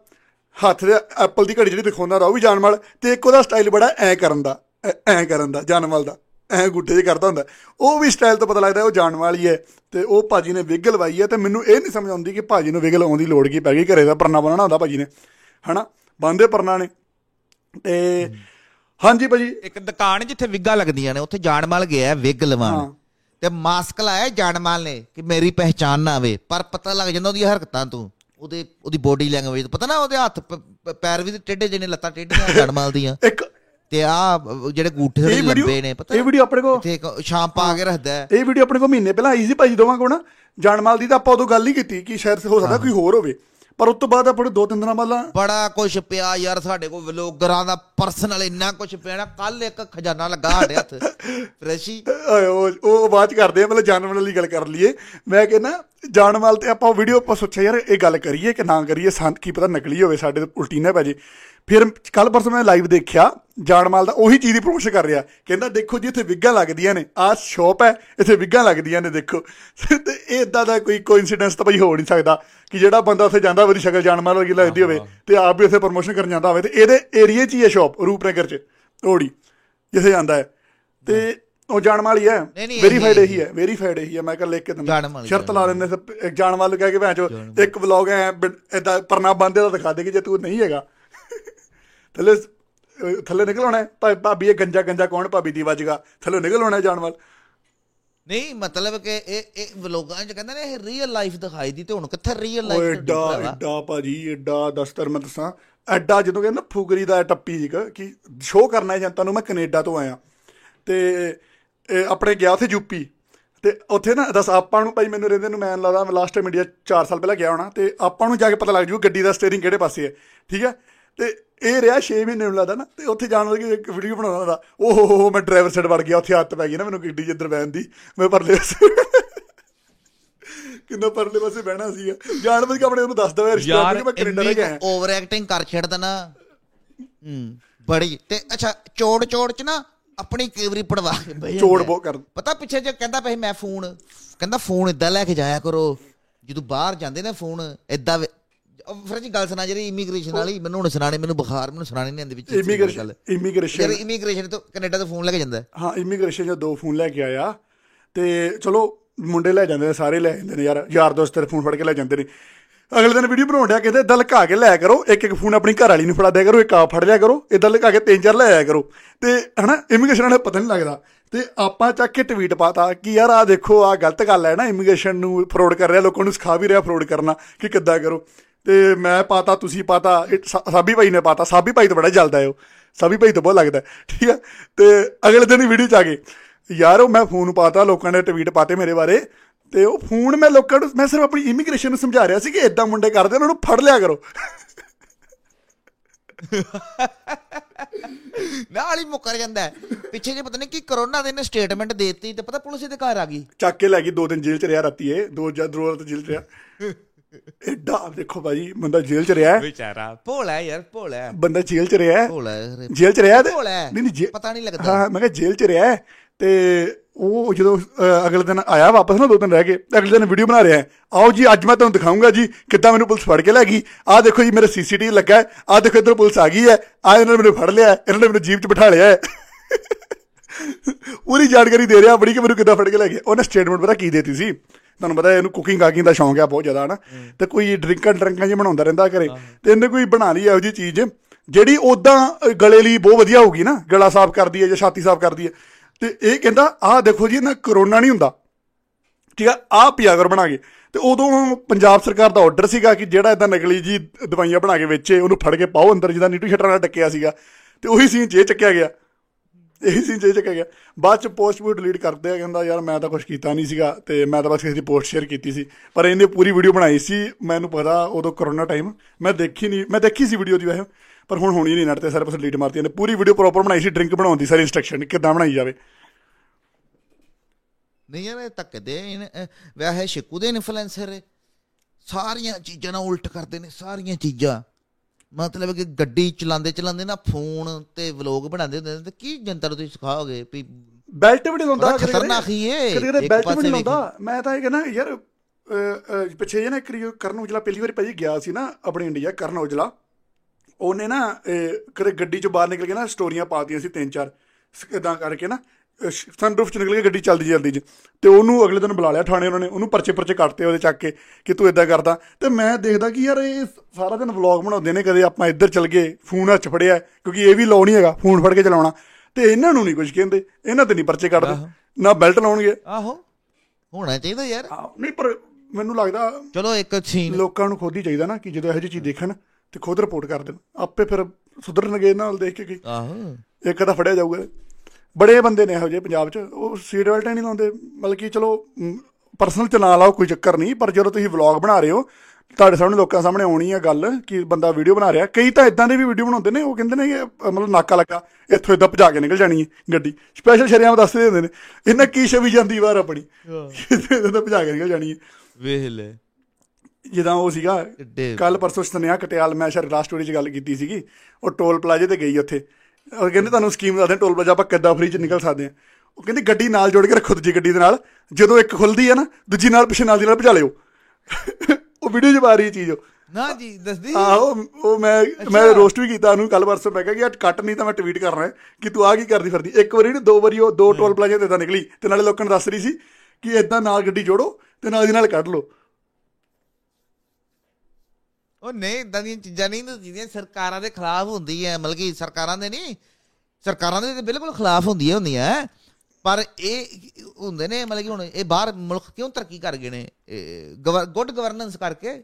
ਹੱਥ ਦੇ ਐਪਲ ਦੀ ਘੜੀ ਜਿਹੜੀ ਦਿਖਾਉਂਦਾ ਰਾ ਉਹ ਵੀ ਜਾਨਮਾਲ ਤੇ ਇੱਕ ਉਹਦਾ ਸਟਾਈਲ ਬੜਾ ਐ ਕਰਨ ਦਾ ਐ- ਕਰਨ ਦਾ ਜਾਨਮਾਲ ਦਾ ਐ ਗੁੱਟੇ ਜੇ ਕਰਦਾ ਹੁੰਦਾ। ਉਹ ਵੀ ਸਟਾਈਲ ਤੋਂ ਪਤਾ ਲੱਗਦਾ ਉਹ ਜਾਨਮਾਲ ਹੀ ਹੈ ਤੇ ਉਹ ਭਾਜੀ ਨੇ ਵਿਗ ਲਵਾਈ ਹੈ ਤੇ ਮੈਨੂੰ ਇਹ ਨਹੀਂ ਸਮਝ ਆਉਂਦੀ ਕਿ ਭਾਜੀ ਨੂੰ ਵਿਗ ਲਾਉਣ ਦੀ ਲੋੜ ਕੀ ਪੈ ਗਈ ਘਰੇ ਦਾ ਪਰਨਾ ਬਣਾਉਣਾ ਹੁੰਦਾ ਭਾਜੀ ਨੇ। ਹਨਾ? ਬੰਦੇ ਪਰਨਾ ਨੇ। ਤੇ ਹਾਂਜੀ ਭਾਜੀ। ਇੱਕ ਦੁਕਾਨ ਜਿੱਥੇ ਵਿਗਾ ਲੱਗਦੀਆਂ ਨੇ ਉੱਥੇ ਜਾਨਮਾਲ ਗਿਆ ਵਿਗ। ਲਵਾਉਣ। ਤੇ ਮਾਸਕ ਲਾਇਆ ਜਾਨਮਾਲ ਨੇ ਕਿ ਮੇਰੀ ਪਹਿਚਾਨ ਨਾ ਆਵੇ ਪਰ ਪਤਾ ਲੱਗ ਜਾਂਦਾ ਉਹਦੀਆਂ ਹਰਕਤਾਂ ਤੋਂ। ਉਹਦੇ ਉਹਦੀ ਬੋਡੀ ਲੈਂਗੁਏਜ ਪਤਾ ਨਾ ਉਹਦੇ ਹੱਥ ਪੈਰ ਵੀ ਟੇਢੇ ਜਿਹੇ ਨੇ ਲੱਤਾਂ ਟੇਢੀਆਂ ਜਾਨਮਾਲ ਦੀਆਂ ਇੱਕ ਤੇ ਆ ਜਿਹੜੇ ਗੂਠੇ ਥੋੜੇ ਲੰਬੇ ਨੇ ਪਤਾ ਇਹ ਵੀਡੀਓ ਆਪਣੇ ਕੋਲ ਇੱਥੇ ਸ਼ਾਮ ਪਾ ਕੇ ਰੱਖਦਾ ਹੈ। ਇਹ ਵੀਡੀਓ ਆਪਣੇ ਕੋਲ ਮਹੀਨੇ ਪਹਿਲਾਂ ਆਈ ਸੀ ਭਾਜੀ ਦੋਵਾਂ ਕੋਲ ਨਾ ਜਾਨਮਾਲ ਦੀ ਤਾਂ ਆਪਾਂ ਉਦੋਂ ਗੱਲ ਨਹੀਂ ਕੀਤੀ ਕਿ ਸ਼ਾਇਦ ਹੋ ਸਕਦਾ ਕੋਈ ਹੋਰ ਹੋਵੇ। ਪਰ ਉਸ ਤੋਂ ਬਾਅਦ ਆਪਾਂ ਨੂੰ ਦੋ ਤਿੰਨ ਦਿਨਾਂ ਬਾਅਦ ਬੜਾ ਕੁਝ ਪਿਆ ਯਾਰ ਸਾਡੇ ਕੋਲ ਵਲੋਗਰਾਂ ਦਾ ਪਰਸਨਲ ਇੰਨਾ ਕੁਝ ਪਿਆ ਕੱਲ ਇੱਕ ਖਜ਼ਾਨਾ ਲੱਗਾ ਸਾਡੇ ਹੱਥ। ਓਏ ਉਹ ਉਹ ਚ ਕਰਦੇ ਆ ਮਤਲਬ ਜਾਨਵਰ ਵਾਲੀ ਗੱਲ ਕਰ ਲਈਏ। ਮੈਂ ਕਹਿੰਦਾ ਜਾਨਵਾਲ ਤੇ ਆਪਾਂ ਵੀਡੀਓ ਆਪਾਂ ਸੋਚਿਆ ਯਾਰ ਇਹ ਗੱਲ ਕਰੀਏ ਕਿ ਨਾ ਕਰੀਏ ਸੰਤ ਕੀ ਪਤਾ ਨਕਲੀ ਹੋਵੇ ਸਾਡੇ ਤੇ ਉਲਟੀ ਨਾ ਪੈ ਜੇ। ਫਿਰ ਕੱਲ ਪਰਸੋਂ ਮੈਂ ਲਾਈਵ ਦੇਖਿਆ ਜਾਨਮਾਲ ਦਾ ਉਹੀ ਚੀਜ਼ ਦੀ ਪ੍ਰੋਮੋਸ਼ਨ ਕਰ ਰਿਹਾ। ਕਹਿੰਦਾ ਦੇਖੋ ਜੀ ਇੱਥੇ ਵਿਗਾਂ ਲੱਗਦੀਆਂ ਨੇ। ਆਹ ਸ਼ਾਪ ਹੈ ਇੱਥੇ ਵਿਗਾਂ ਲੱਗਦੀਆਂ ਨੇ ਦੇਖੋ। ਤੇ ਇਹ ਇਦਾਂ ਦਾ ਕੋਈ ਕੋਇਨਸੀਡੈਂਸ ਤਾਂ ਭਾਈ ਹੋ ਨਹੀਂ ਸਕਦਾ ਕਿ ਜਿਹੜਾ ਬੰਦਾ ਉੱਥੇ ਜਾਂਦਾ ਉਹਦੀ ਸ਼ਕਲ ਜਾਨਮਾਲ ਵਰਗੀ ਲੱਗਦੀ ਹੋਵੇ ਤੇ ਆਪ ਵੀ ਉੱਥੇ ਪ੍ਰੋਮੋਸ਼ਨ ਕਰਨ ਜਾਂਦਾ ਹੋਵੇ। ਤੇ ਇਹਦੇ ਏਰੀਏ 'ਚ ਹੀ ਹੈ ਸ਼ਾਪ ਰੂਪਨਗਰ 'ਚ ਓੜੀ ਜਿੱਥੇ ਜਾਂਦਾ ਹੈ। ਤੇ ਉਹ ਜਾਨਮਾਲ ਹੀ ਹੈ। ਵੈਰੀਫਾਈਡ ਇਹੀ ਹੈ। ਵੈਰੀਫਾਈਡ ਇਹੀ ਹੈ। ਮੈਂ ਕੱਲ ਲਿਖ ਕੇ ਦਿੰਦਾ। ਸ਼ਰਤ ਲਾ ਇੱਕ ਜਾਨਮਾਲ ਨੂੰ ਕਹਿ ਕੇ ਭੈਣ ਚੋ ਇੱਕ ਵਲੌਗ ਐ ਇਦਾਂ ਪਰਨਾ ਬੰਦੇ ਦਾ ਦਿਖਾ ਦੇ ਕਿ ਜੇ ਤੂੰ ਨਹੀਂ ਹੈਗਾ। ਥੱਲੇ ਥੱਲੇ ਨਿਕਲ ਆਉਣਾ ਹੈ, ਭਾਬੀ ਇਹ ਗੰਜਾ ਗੰਜਾ ਕੌਣ ਭਾਬੀ ਦੀ ਵੱਜਗਾ ਥੱਲੇ ਨਿਕਲ ਆਉਣਾ ਹੈ ਜਾਨਮਾਲ ਨਹੀਂ ਮਤਲਬ ਕਿ ਇਹ ਇਹ ਵਲੋਗਾਂ ਚ ਕਹਿੰਦੇ ਨੇ ਇਹ ਰੀਅਲ ਲਾਈਫ ਦਿਖਾਈ ਦੀ ਤੇ ਹੁਣ ਕਿੱਥੇ ਰੀਅਲ ਓਏ ਲਾਈਫ ਏਡਾ ਏਡਾ ਭਾਜੀ ਏਡਾ ਦਸਤਰ ਮੈਂ ਦੱਸਾਂ। ਐਡਾ ਜਦੋਂ ਕਹਿੰਦਾ ਫੁਗਰੀ ਦਾ ਟੱਪੀ ਇੱਕ ਕਿ ਸ਼ੋਅ ਕਰਨਾ ਹੈ ਜਨਤਾ ਨੂੰ ਮੈਂ ਕੈਨੇਡਾ ਤੋਂ ਆਇਆ। ਤੇ ਆਪਣੇ ਗਿਆ ਉੱਥੇ ਯੂਪੀ ਤੇ ਉੱਥੇ ਨਾ ਦੱਸ ਆਪਾਂ ਨੂੰ ਭਾਈ ਮੈਨੂੰ ਰਹਿੰਦੇ ਨੂੰ ਮੈਂ ਲੱਗਦਾ ਮੈਂ ਲਾਸਟ ਟਾਈਮ ਇੰਡੀਆ 4 ਸਾਲ ਪਹਿਲਾਂ ਗਿਆ ਹੋਣਾ। ਤੇ ਆਪਾਂ ਨੂੰ ਜਾ ਕੇ ਪਤਾ ਲੱਗ ਜੂ ਗੱਡੀ ਦਾ ਸਟੀਅਰਿੰਗ ਕਿਹੜੇ ਪਾਸੇ ਹੈ। ਠੀਕ ਹੈ? ਤੇ ਇਹ ਰਿਹਾ 6 ਮਹੀਨੇ ਨੂੰ ਲੱਗਦਾ ਨਾ ਤੇ ਉੱਥੇ ਜਾਣ ਲੱਗੇ ਇੱਕ ਵੀਡੀਓ ਬਣਾਉਣਾ ਹੁੰਦਾ ਓ ਹੋ ਹੋ ਮੈਂ ਡਰਾਈਵਰ ਸਾਈਡ ਵੜ ਗਿਆ ਉੱਥੇ ਹੱਥ ਪੈ ਗਈ ਨਾ ਮੈਨੂੰ ਗੱਡੀ ਜਿੱਧਰ ਬੈਣ ਦੀ ਮੈਂ ਪਰਲੇ ਪਾਸੇ ਕਿੰਨਾ ਪਰਲੇ ਪਾਸੇ ਬਹਿਣਾ ਸੀਗਾ। ਜਾਣ ਬੁੱਝ ਕੇ ਆਪਣੇ ਉਹਨੂੰ ਦੱਸ ਦਵੇ ਰਿਸ਼ਤਾ ਯਾਰ ਕਿ ਮੈਂ ਕੈਨੇਡਾ ਕੇ ਆਇਆ ਓਵਰ ਐਕਟਿੰਗ ਕਰ ਛੱਡਦਾ ਨਾ। ਹੂੰ ਬੜੀ। ਤੇ ਅੱਛਾ ਚੋੜ ਚੋੜ ਚ ਨਾ ਆਪਣੀ ਕੇਵਰੀ ਪੜਵਾ ਕੇ ਜਾਂਦਾ ਚੋੜ। ਬਹੁਤ ਕਰ ਪਤਾ ਪਿੱਛੇ ਜੇ ਕਹਿੰਦਾ ਪਈ ਮੈਂ ਫੋਨ। ਕਹਿੰਦਾ ਫੋਨ ਇਦਾਂ ਲੈ ਕੇ ਜਾਇਆ ਕਰੋ। ਜਦੋਂ ਬਾਹਰ ਜਾਂਦੇ ਨੇ ਫੋਨ ਇਦਾਂ ਫਿਰ ਜੀ ਗੱਲ ਸੁਣਾ ਜਿਹੜੀ ਇਮੀਗ੍ਰੇਸ਼ਨ ਵਾਲੀ ਮੈਨੂੰ ਹੁਣ ਸੁਣਾਣੇ ਮੈਨੂੰ ਬੁਖਾਰ ਮੈਨੂੰ ਸੁਣਾਣੇ ਨਹੀਂ ਆਉਂਦੀ ਵਿੱਚ ਇਮੀਗ੍ਰੇਸ਼ਨ ਯਾਰ ਇਮੀਗ੍ਰੇਸ਼ਨ ਇਮੀਗ੍ਰੇਸ਼ਨ ਤੋਂ ਕੈਨੇਡਾ ਤੋਂ ਫੋਨ ਲੈ ਕੇ ਜਾਂਦਾ ਹੈ। ਇਮੀਗ੍ਰੇਸ਼ਨ ਜੋ ਦੋ ਫੋਨ ਲੈ ਕੇ ਆਇਆ। ਤੇ ਚਲੋ ਮੁੰਡੇ ਲੈ ਜਾਂਦੇ ਨੇ ਸਾਰੇ ਲੈ ਜਾਂਦੇ ਨੇ ਯਾਰ ਯਾਰ ਦੋਸਤ ਤੇਰੇ ਫੋਨ ਫੜ ਕੇ ਲੈ ਜਾਂਦੇ ਨੇ। ਅਗਲੇ ਦਿਨ ਵੀਡੀਓ ਬਣਾਉਣ ਡਿਆ ਕਹਿੰਦੇ ਏਦਾਂ ਲੁਕਾ ਕੇ ਲਿਆ ਕਰੋ ਇੱਕ ਇੱਕ ਫੋਨ ਆਪਣੀ ਘਰ ਵਾਲੀ ਨੂੰ ਫੜਾ ਦਿਆ ਕਰੋ ਇੱਕ ਆਪ ਫੜ ਲਿਆ ਕਰੋ ਇਦਾਂ ਲੁਕਾ ਕੇ ਤਿੰਨ ਚਾਰ ਲੈ ਆਇਆ ਕਰੋ। ਤੇ ਹਨਾ ਇਮੀਗ੍ਰੇਸ਼ਨ ਵਾਲੇ ਪਤਾ ਨਹੀਂ ਲੱਗਦਾ। ਤੇ ਆਪਾਂ ਚੱਕ ਕੇ ਟਵੀਟ ਪਾਤਾ ਕਿ ਯਾਰ ਆ ਦੇਖੋ ਆ ਗਲਤ ਗੱਲ ਹੈ ਨਾ ਇਮੀਗ੍ਰੇਸ਼ਨ ਨੂੰ ਫਰੋਡ ਕਰ ਰਿਹਾ ਲੋਕਾਂ ਨੂੰ ਸਿਖਾ ਵੀ ਰਿਹਾ ਫਰੋਡ ਕਰਨਾ ਕਿ ਕਿੱਦਾਂ ਕਰੋ। ਤੇ ਮੈਂ ਪਾਤਾ ਤੁਸੀਂ ਪਾਤਾ ਸਾਬੀ ਭਾਈ ਨੇ ਪਾਤਾ ਸਾਬੀ ਭਾਈ ਤੋਂ ਬੜਾ ਜਲਦਾ ਹੈ ਉਹ। ਸਾਬੀ ਭਾਈ ਤੋਂ ਬਹੁਤ ਲੱਗਦਾ ਠੀਕ ਹੈ? ਤੇ ਅਗਲੇ ਦਿਨ ਹੀ ਵੀਡੀਓ ਚ ਆ ਗਏ। ਯਾਰ ਉਹ ਮੈਂ ਫੋਨ ਪਾਤਾ ਲੋਕਾਂ ਨੇ ਟਵੀਟ ਪਾਤੇ ਮੇਰੇ ਬਾਰੇ ਤੇ ਉਹ ਫੋਨ ਮੈਂ ਲੋਕਾਂ ਨੂੰ ਮੈਂ ਸਿਰਫ ਆਪਣੀ ਇਮੀਗ੍ਰੇਸ਼ਨ ਨੂੰ ਸਮਝਾ ਰਿਹਾ ਸੀ ਕਿ ਇਦਾਂ ਮੁੰਡੇ ਕਰਦੇ ਉਹਨਾਂ ਨੂੰ ਫੜ ਲਿਆ ਕਰੋ। ਨਾਲ ਹੀ ਮੁੱਕਰ ਜਾਂਦਾ। ਪਿੱਛੇ ਜੇ ਪਤਾ ਨਹੀਂ ਕੀ ਕਰੋਨਾ ਦੇ ਨੇ ਸਟੇਟਮੈਂਟ ਦੇਤੀ ਤੇ ਪਤਾ ਪੁਲਿਸ ਦੇ ਘਰ ਆ ਗਈ। ਚੱਕ ਕੇ ਲੈ ਗਈ ਦੋ ਦਿਨ ਜੇਲ੍ਹ ਚ ਰਿਹਾ ਰਾਤੀ ਇਹ ਦੋ ਜਾਂ ਦੋ ਰਾਤ ਜੇਲ੍ਹ ਚ ਰਿਹਾ। ਐਡਾ ਦੇਖੋ ਭਾਈ ਬੰਦਾ ਜੇਲ੍ਹ ਚ ਰਿਹਾ ਹੈ। ਵਿਚਾਰਾ ਭੋਲਾ ਯਾਰ ਭੋਲਾ ਬੰਦਾ ਜੇਲ੍ਹ ਚ ਰਿਹਾ ਹੈ। ਭੋਲਾ ਜੇਲ੍ਹ ਚ ਰਿਹਾ। ਨਹੀਂ ਨਹੀਂ ਪਤਾ ਨਹੀਂ ਲੱਗਦਾ। ਹਾਂ ਮੈਂ ਕਿਹਾ ਜੇਲ੍ਹ ਚ ਰਿਹਾ ਹੈ ਤੇ ਉਹ ਜਦੋਂ ਅਗਲੇ ਦਿਨ ਆਇਆ ਵਾਪਸ ਨਾ ਦੋ ਦਿਨ ਰਹਿ ਕੇ ਅਗਲੇ ਦਿਨ ਵੀਡੀਓ ਬਣਾ ਰਿਹਾ। ਆਓ ਜੀ ਅੱਜ ਮੈਂ ਤੁਹਾਨੂੰ ਦਿਖਾਊਂਗਾ ਜੀ ਕਿੱਦਾਂ ਮੈਨੂੰ ਪੁਲਿਸ ਫੜ ਕੇ ਲੈ ਗਈ। ਆਹ ਦੇਖੋ ਜੀ ਮੇਰੇ ਸੀਸੀਟੀਵੀ ਲੱਗਾ ਹੈ। ਆਹ ਦੇਖੋ ਇੱਧਰ ਪੁਲਿਸ ਆ ਗਈ ਹੈ। ਆ ਇਹਨਾਂ ਨੇ ਮੈਨੂੰ ਫੜ ਲਿਆ ਇਹਨਾਂ ਨੇ ਮੈਨੂੰ ਜੀਪ 'ਚ ਬਿਠਾ ਲਿਆ ਹੈ। ਪੂਰੀ ਜਾਣਕਾਰੀ ਦੇ ਰਿਹਾ ਬੜੀ ਕਿ ਮੈਨੂੰ ਕਿੱਦਾਂ ਫੜ ਕੇ ਲੈ ਗਏ ਉਹਨੇ ਸਟੇਟਮੈਂਟ ਪਤਾ ਕੀ ਦੇਤੀ ਸੀ? ਤੁਹਾਨੂੰ ਪਤਾ ਇਹਨੂੰ ਕੁਕਿੰਗ ਕਾਕਿੰਗ ਦਾ ਸ਼ੌਂਕ ਆ ਬਹੁਤ ਜ਼ਿਆਦਾ ਹਨਾ? ਤੇ ਕੋਈ ਡਰਿੰਕਾਂ ਡਰਿੰਕਾਂ ਜਿਹਾ ਬਣਾਉਂਦਾ ਰਹਿੰਦਾ ਘਰੇ। ਤੇ ਇਹਨੇ ਕੋਈ ਬਣਾ ਲਈ ਇਹੋ ਜਿਹੀ ਚੀਜ਼ ਜਿਹੜੀ ਉਦਾਂ ਗਲੇ ਲਈ ਬਹੁਤ ਵਧੀਆ ਹੋਊਗੀ ਨਾ? ਗਲਾ ਸਾਫ਼ ਕਰਦੀ ਹੈ ਜਾਂ ਛਾਤੀ ਸਾਫ਼ ਕਰਦੀ ਹੈ। ਤੇ ਇਹ ਕਹਿੰਦਾ ਆਹ ਦੇਖੋ ਜੀ ਇਹਨਾਂ ਕਰੋਨਾ ਨਹੀਂ ਹੁੰਦਾ। ਠੀਕ ਆ ਆਹ ਪਿਆ ਕਰ ਬਣਾ ਕੇ। ਤੇ ਉਦੋਂ ਪੰਜਾਬ ਸਰਕਾਰ ਦਾ ਆਰਡਰ ਸੀਗਾ ਕਿ ਜਿਹੜਾ ਇਦਾਂ ਨਕਲੀ ਜੀ ਦਵਾਈਆਂ ਬਣਾ ਕੇ ਵੇਚੇ ਉਹਨੂੰ ਫੜ ਕੇ ਪਾਓ ਅੰਦਰ ਜਿਹਦਾ ਨੀਟੂ ਸ਼ਟਰ ਨਾਲ ਟੱਕਿਆ ਸੀਗਾ। ਤੇ ਉਹੀ ਸੀਨ 'ਚ ਇਹ ਚੱਕਿਆ ਗਿਆ। ਇਹੀ ਸੀਨ 'ਚ ਇਹ ਚੱਕਿਆ ਗਿਆ। ਬਾਅਦ ਚ ਪੋਸਟ ਵੀ ਡਿਲੀਟ ਕਰਦੇ ਆ, ਕਹਿੰਦਾ ਯਾਰ ਮੈਂ ਤਾਂ ਕੁਝ ਕੀਤਾ ਨਹੀਂ ਸੀਗਾ ਤੇ ਮੈਂ ਤਾਂ ਬਸ ਕਿਸੇ ਦੀ ਪੋਸਟ ਸ਼ੇਅਰ ਕੀਤੀ ਸੀ। ਪਰ ਇਹਨੇ ਪੂਰੀ ਵੀਡੀਓ ਬਣਾਈ ਸੀ, ਮੈਨੂੰ ਪਤਾ ਉਦੋਂ ਕਰੋਨਾ ਟਾਈਮ ਮੈਂ ਦੇਖੀ ਨਹੀਂ, ਮੈਂ ਦੇਖੀ ਸੀ ਵੀਡੀਓ ਦੀ ਵੈਸੇ, ਪਰ ਹੁਣ ਹੋਣੀ ਨਹੀਂ ਨੈਟ ਤੇ ਸਾਰੇ ਪਾਸੇ ਡਿਲੀਟ ਮਾਰਤੀਆਂ ਨੇ ਪੂਰੀ ਵੀਡੀਓ ਪ੍ਰੋਪਰ ਬਣਾਈ ਸੀ ਡਰਿੰਕ ਬਣਾਉਣ ਦੀ ਸਾਰੀ ਇਨਸਟਰਕਸ਼ਨ ਕਿੱਦਾਂ ਬਣਾਈ ਜਾਵੇ। ਨਹੀਂ ਯਾਰ, ਇਹ ਧੱਕੇ ਦੇ ਇਹਨੇ- ਇਹ ਵੈਸੇ ਸ਼ਿਕੂ ਦੇ ਇਨਫਲੂਐਂਸਰ ਸਾਰੀਆਂ ਚੀਜ਼ਾਂ ਨਾਲ ਉਲਟ ਕਰਦੇ ਨੇ, ਸਾਰੀਆਂ ਚੀਜ਼ਾਂ। ਮਤਲਬ ਕਿ ਗੱਡੀ ਚਲਾਉਂਦੇ ਚਲਾਉਂਦੇ ਨਾ ਫੋਨ ਤੇ ਵਲੌਗ ਬਣਾਉਂਦੇ ਹੁੰਦੇ ਤੇ ਕੀ ਜਨਤਾ ਨੂੰ ਤੁਸੀਂ ਸਿਖਾਓਗੇ ਵੀ ਬੈਲਟ ਵੀ ਨਹੀਂ ਲਾਉਂਦਾ। ਖਤਰਨਾਕ ਹੀ ਇਹ। ਕਦੇ ਬੈਲਟ ਵੀ ਨਹੀਂ। ਲਾਉਂਦਾ ਮੈਂ ਤਾਂ ਇਹ ਕਹਿੰਦਾ ਯਾਰ ਪਿੱਛੇ ਜੇ ਨਾ ਵਾਰੀ ਕਰਨ ਔਜਲਾ ਪਹਿਲੀ ਵਾਰੀ ਭਾਜੀ ਗਿਆ ਸੀ ਨਾ ਆਪਣੀ ਇੰਡੀਆ ਕਰਨ ਔਜਲਾ ਉਹਨੇ ਨਾ ਕਦੇ ਗੱਡੀ ਚੋਂ ਬਾਹਰ ਨਿਕਲ ਕੇ ਨਾ ਸਟੋਰੀਆਂ ਪਾਤੀਆਂ ਸੀ ਤਿੰਨ ਚਾਰ ਇਦਾਂ ਕਰਕੇ ਨਾ ਸਨਰੂਫ ਚ ਨਿਕਲ ਕੇ ਗੱਡੀ ਚੱਲਦੀ ਜਲਦੀ ਚ ਤੇ ਉਹਨੂੰ ਅਗਲੇ ਦਿਨ ਬੁਲਾ ਲਿਆ ਥਾਣੇ ਉਹਨਾਂ ਨੇ। ਉਹਨੂੰ ਪਰਚੇ ਪਰਚੇ ਕੱਟਤੇ ਉਹਦੇ ਚੱਕ ਕੇ ਕਿ ਤੂੰ ਇਦਾਂ ਕਰਦਾ। ਤੇ ਮੈਂ ਦੇਖਦਾ ਕਿ ਯਾਰ ਇਹ ਸਾਰਾ ਦਿਨ ਵਲੌਗ ਬਣਾਉਂਦੇ ਨੇ ਕਦੇ ਆਪਾਂ ਇੱਧਰ ਚੱਲ ਗਏ ਫੋਨ ਹੱਥ ਫੜਿਆ ਕਿਉਂਕਿ ਇਹ ਵੀ ਲਾਉ ਨਹੀਂ ਹੈਗਾ ਫੋਨ ਫੜ ਕੇ ਚਲਾਉਣਾ। ਤੇ ਇਹਨਾਂ ਨੂੰ ਨਹੀਂ ਕੁਝ ਕਹਿੰਦੇ। ਇਹਨਾਂ ਤੇ ਨਹੀਂ ਪਰਚੇ ਕੱਟਦੇ। ਨਾ ਬੈਲਟ ਲਾਉਣਗੇ। ਆਹੋ। ਹੋਣਾ ਚਾਹੀਦਾ ਯਾਰ। ਨਹੀਂ ਪਰ ਮੈਨੂੰ ਲੱਗਦਾ ਚਲੋ ਇੱਕ ਸੀਨ ਲੋਕਾਂ ਨੂੰ ਖੁਦ ਹੀ ਚਾਹੀਦਾ ਨਾ ਕਿ ਜਦੋਂ ਇਹੋ ਜਿਹੀ ਚੀਜ਼ ਦੇਖਣ ਤੇ ਖੁਦ ਰਿਪੋਰਟ ਕਰ ਦੇਣ। ਆਪੇ ਫਿਰ ਸੁਧਰਨਗੇ ਨਾਲ ਦੇਖ ਕੇ ਕਿ ਆਹੋ। ਇੱਕ ਤਾਂ ਫੜਿਆ ਜਾਊਗਾ। ਬੜੇ ਬੰਦੇ ਨੇ ਇਹੋ ਜਿਹੇ ਪੰਜਾਬ 'ਚ। ਉਹ ਸੀਟ ਬੈਲਟ ਨਹੀਂ ਲਾਉਂਦੇ। ਮਤਲਬ ਕਿ ਚਲੋ ਪਰਸਨਲ ਚ ਨਾ ਲਾਓ ਕੋਈ ਚੱਕਰ ਨਹੀਂ। ਪਰ ਜਦੋਂ ਤੁਸੀਂ ਵਲੌਗ ਬਣਾ ਰਹੇ ਹੋ ਤੁਹਾਡੇ ਸਾਹਮਣੇ ਲੋਕਾਂ ਸਾਹਮਣੇ ਆਉਣੀ ਹੈ ਗੱਲ ਕਿ ਬੰਦਾ ਵੀਡੀਓ ਬਣਾ ਰਿਹਾ। ਕਈ ਤਾਂ ਇਦਾਂ ਦੇ ਵੀ ਵੀਡੀਓ ਬਣਾਉਂਦੇ ਨੇ ਉਹ ਕਹਿੰਦੇ ਨੇ ਮਤਲਬ ਨਾਕਾ ਲੱਗਾ ਇੱਥੋਂ ਇਦਾਂ ਭਜਾ ਕੇ ਨਿਕਲ ਜਾਣੀ ਹੈ ਗੱਡੀ। ਸਪੈਸ਼ਲ ਸ਼ਰਿਆਮ ਦੱਸਦੇ ਹੁੰਦੇ ਨੇ। ਇਹਨਾਂ ਕੀ ਛਵੀ ਜਾਂਦੀ ਬਾਹਰ ਆਪਣੀ? ਇਦਾਂ ਭਜਾ ਕੇ ਨਿਕਲ ਜਾਣੀ ਹੈ ਵੇਖ ਲੈ। ਜਿੱਦਾਂ ਉਹ ਸੀਗਾ ਕੱਲ ਪਰਸੋਂ ਸਨੇਹਾ ਕਟਿਆਲ ਮੈਂ ਸ਼ਾਇਦ ਲਾਸਟ ਸਟੋਰੀ 'ਚ ਗੱਲ ਕੀਤੀ ਸੀਗੀ। ਉਹ ਟੋਲ ਪਲਾਜ਼ੇ ਤੇ ਗਈ ਉੱਥੇ। ਉਹ ਕਹਿੰਦੇ ਤੁਹਾਨੂੰ ਸਕੀਮ ਦੱਸਦੇ ਟੋਲ ਪਲਾਜ਼ਾ ਆਪਾਂ ਕਿੱਦਾਂ ਫ੍ਰੀ 'ਚ ਨਿਕਲ ਸਕਦੇ ਹਾਂ। ਉਹ ਕਹਿੰਦੇ ਗੱਡੀ ਨਾਲ ਜੋੜ ਕੇ ਰੱਖੋ ਦੂਜੀ ਗੱਡੀ ਦੇ ਨਾਲ। ਜਦੋਂ ਇੱਕ ਖੁੱਲਦੀ ਹੈ ਨਾ ਦੂਜੀ ਨਾਲ ਪਿੱਛੇ ਨਾਲ ਦੀ ਨਾਲ ਭਜਾ ਲਿਓ। ਉਹ ਵੀਡੀਓ 'ਚ ਪਾ ਰਹੀ ਚੀਜ਼ ਉਹ। ਨਾ ਜੀ ਦੱਸਦੀ। ਆਹੋ ਉਹ ਮੈਂ ਮੈਂ ਰੋਸਟ ਵੀ ਕੀਤਾ ਉਹਨੂੰ ਕੱਲ ਪਰਸੋਂ। ਮੈਂ ਕਿਹਾ ਕਿ ਯਾਰ ਕੱਟ ਨਹੀਂ ਤਾਂ ਮੈਂ ਟਵੀਟ ਕਰਨਾ ਹੈ ਕਿ ਤੂੰ ਆ ਕੀ ਕਰਦੀ ਫਿਰਦੀ। ਇੱਕ ਵਾਰੀ ਨਹੀਂ ਦੋ ਵਾਰੀ ਉਹ ਦੋ ਟੋਲ ਪਲਾਜ਼ੇ ਤੇ ਤਾਂ ਨਿਕਲੀ ਤੇ ਨਾਲੇ ਲੋਕਾਂ ਨੂੰ ਦੱਸ ਰਹੀ ਸੀ ਕਿ ਇਦਾਂ ਨਾਲ ਗੱਡੀ ਜੋੜੋ ਤੇ ਨਾਲ ਦੀ ਨਾਲ ਕੱਢ ਲਓ। ਉਹ ਨਹੀਂ ਇਦਾਂ ਦੀਆਂ ਚੀਜ਼ਾਂ ਨਹੀਂ ਹੁੰਦੀਆਂ ਸਰਕਾਰਾਂ ਦੇ ਖਿਲਾਫ ਹੁੰਦੀ ਹੈ ਮਤਲਬ ਕਿ ਸਰਕਾਰਾਂ ਦੇ ਨਹੀਂ ਸਰਕਾਰਾਂ ਦੇ ਤੇ ਬਿਲਕੁਲ ਖਿਲਾਫ ਹੁੰਦੀਆਂ ਹੁੰਦੀਆਂ ਪਰ ਇਹ ਹੁੰਦੇ ਨੇ ਮਤਲਬ ਕਿ ਹੁਣ ਇਹ ਬਾਹਰ ਮੁਲਕ ਕਿਉਂ ਤਰੱਕੀ ਕਰ ਗਏ ਨੇ? ਗੁੱਡ ਗਵਰਨੈਂਸ ਕਰਕੇ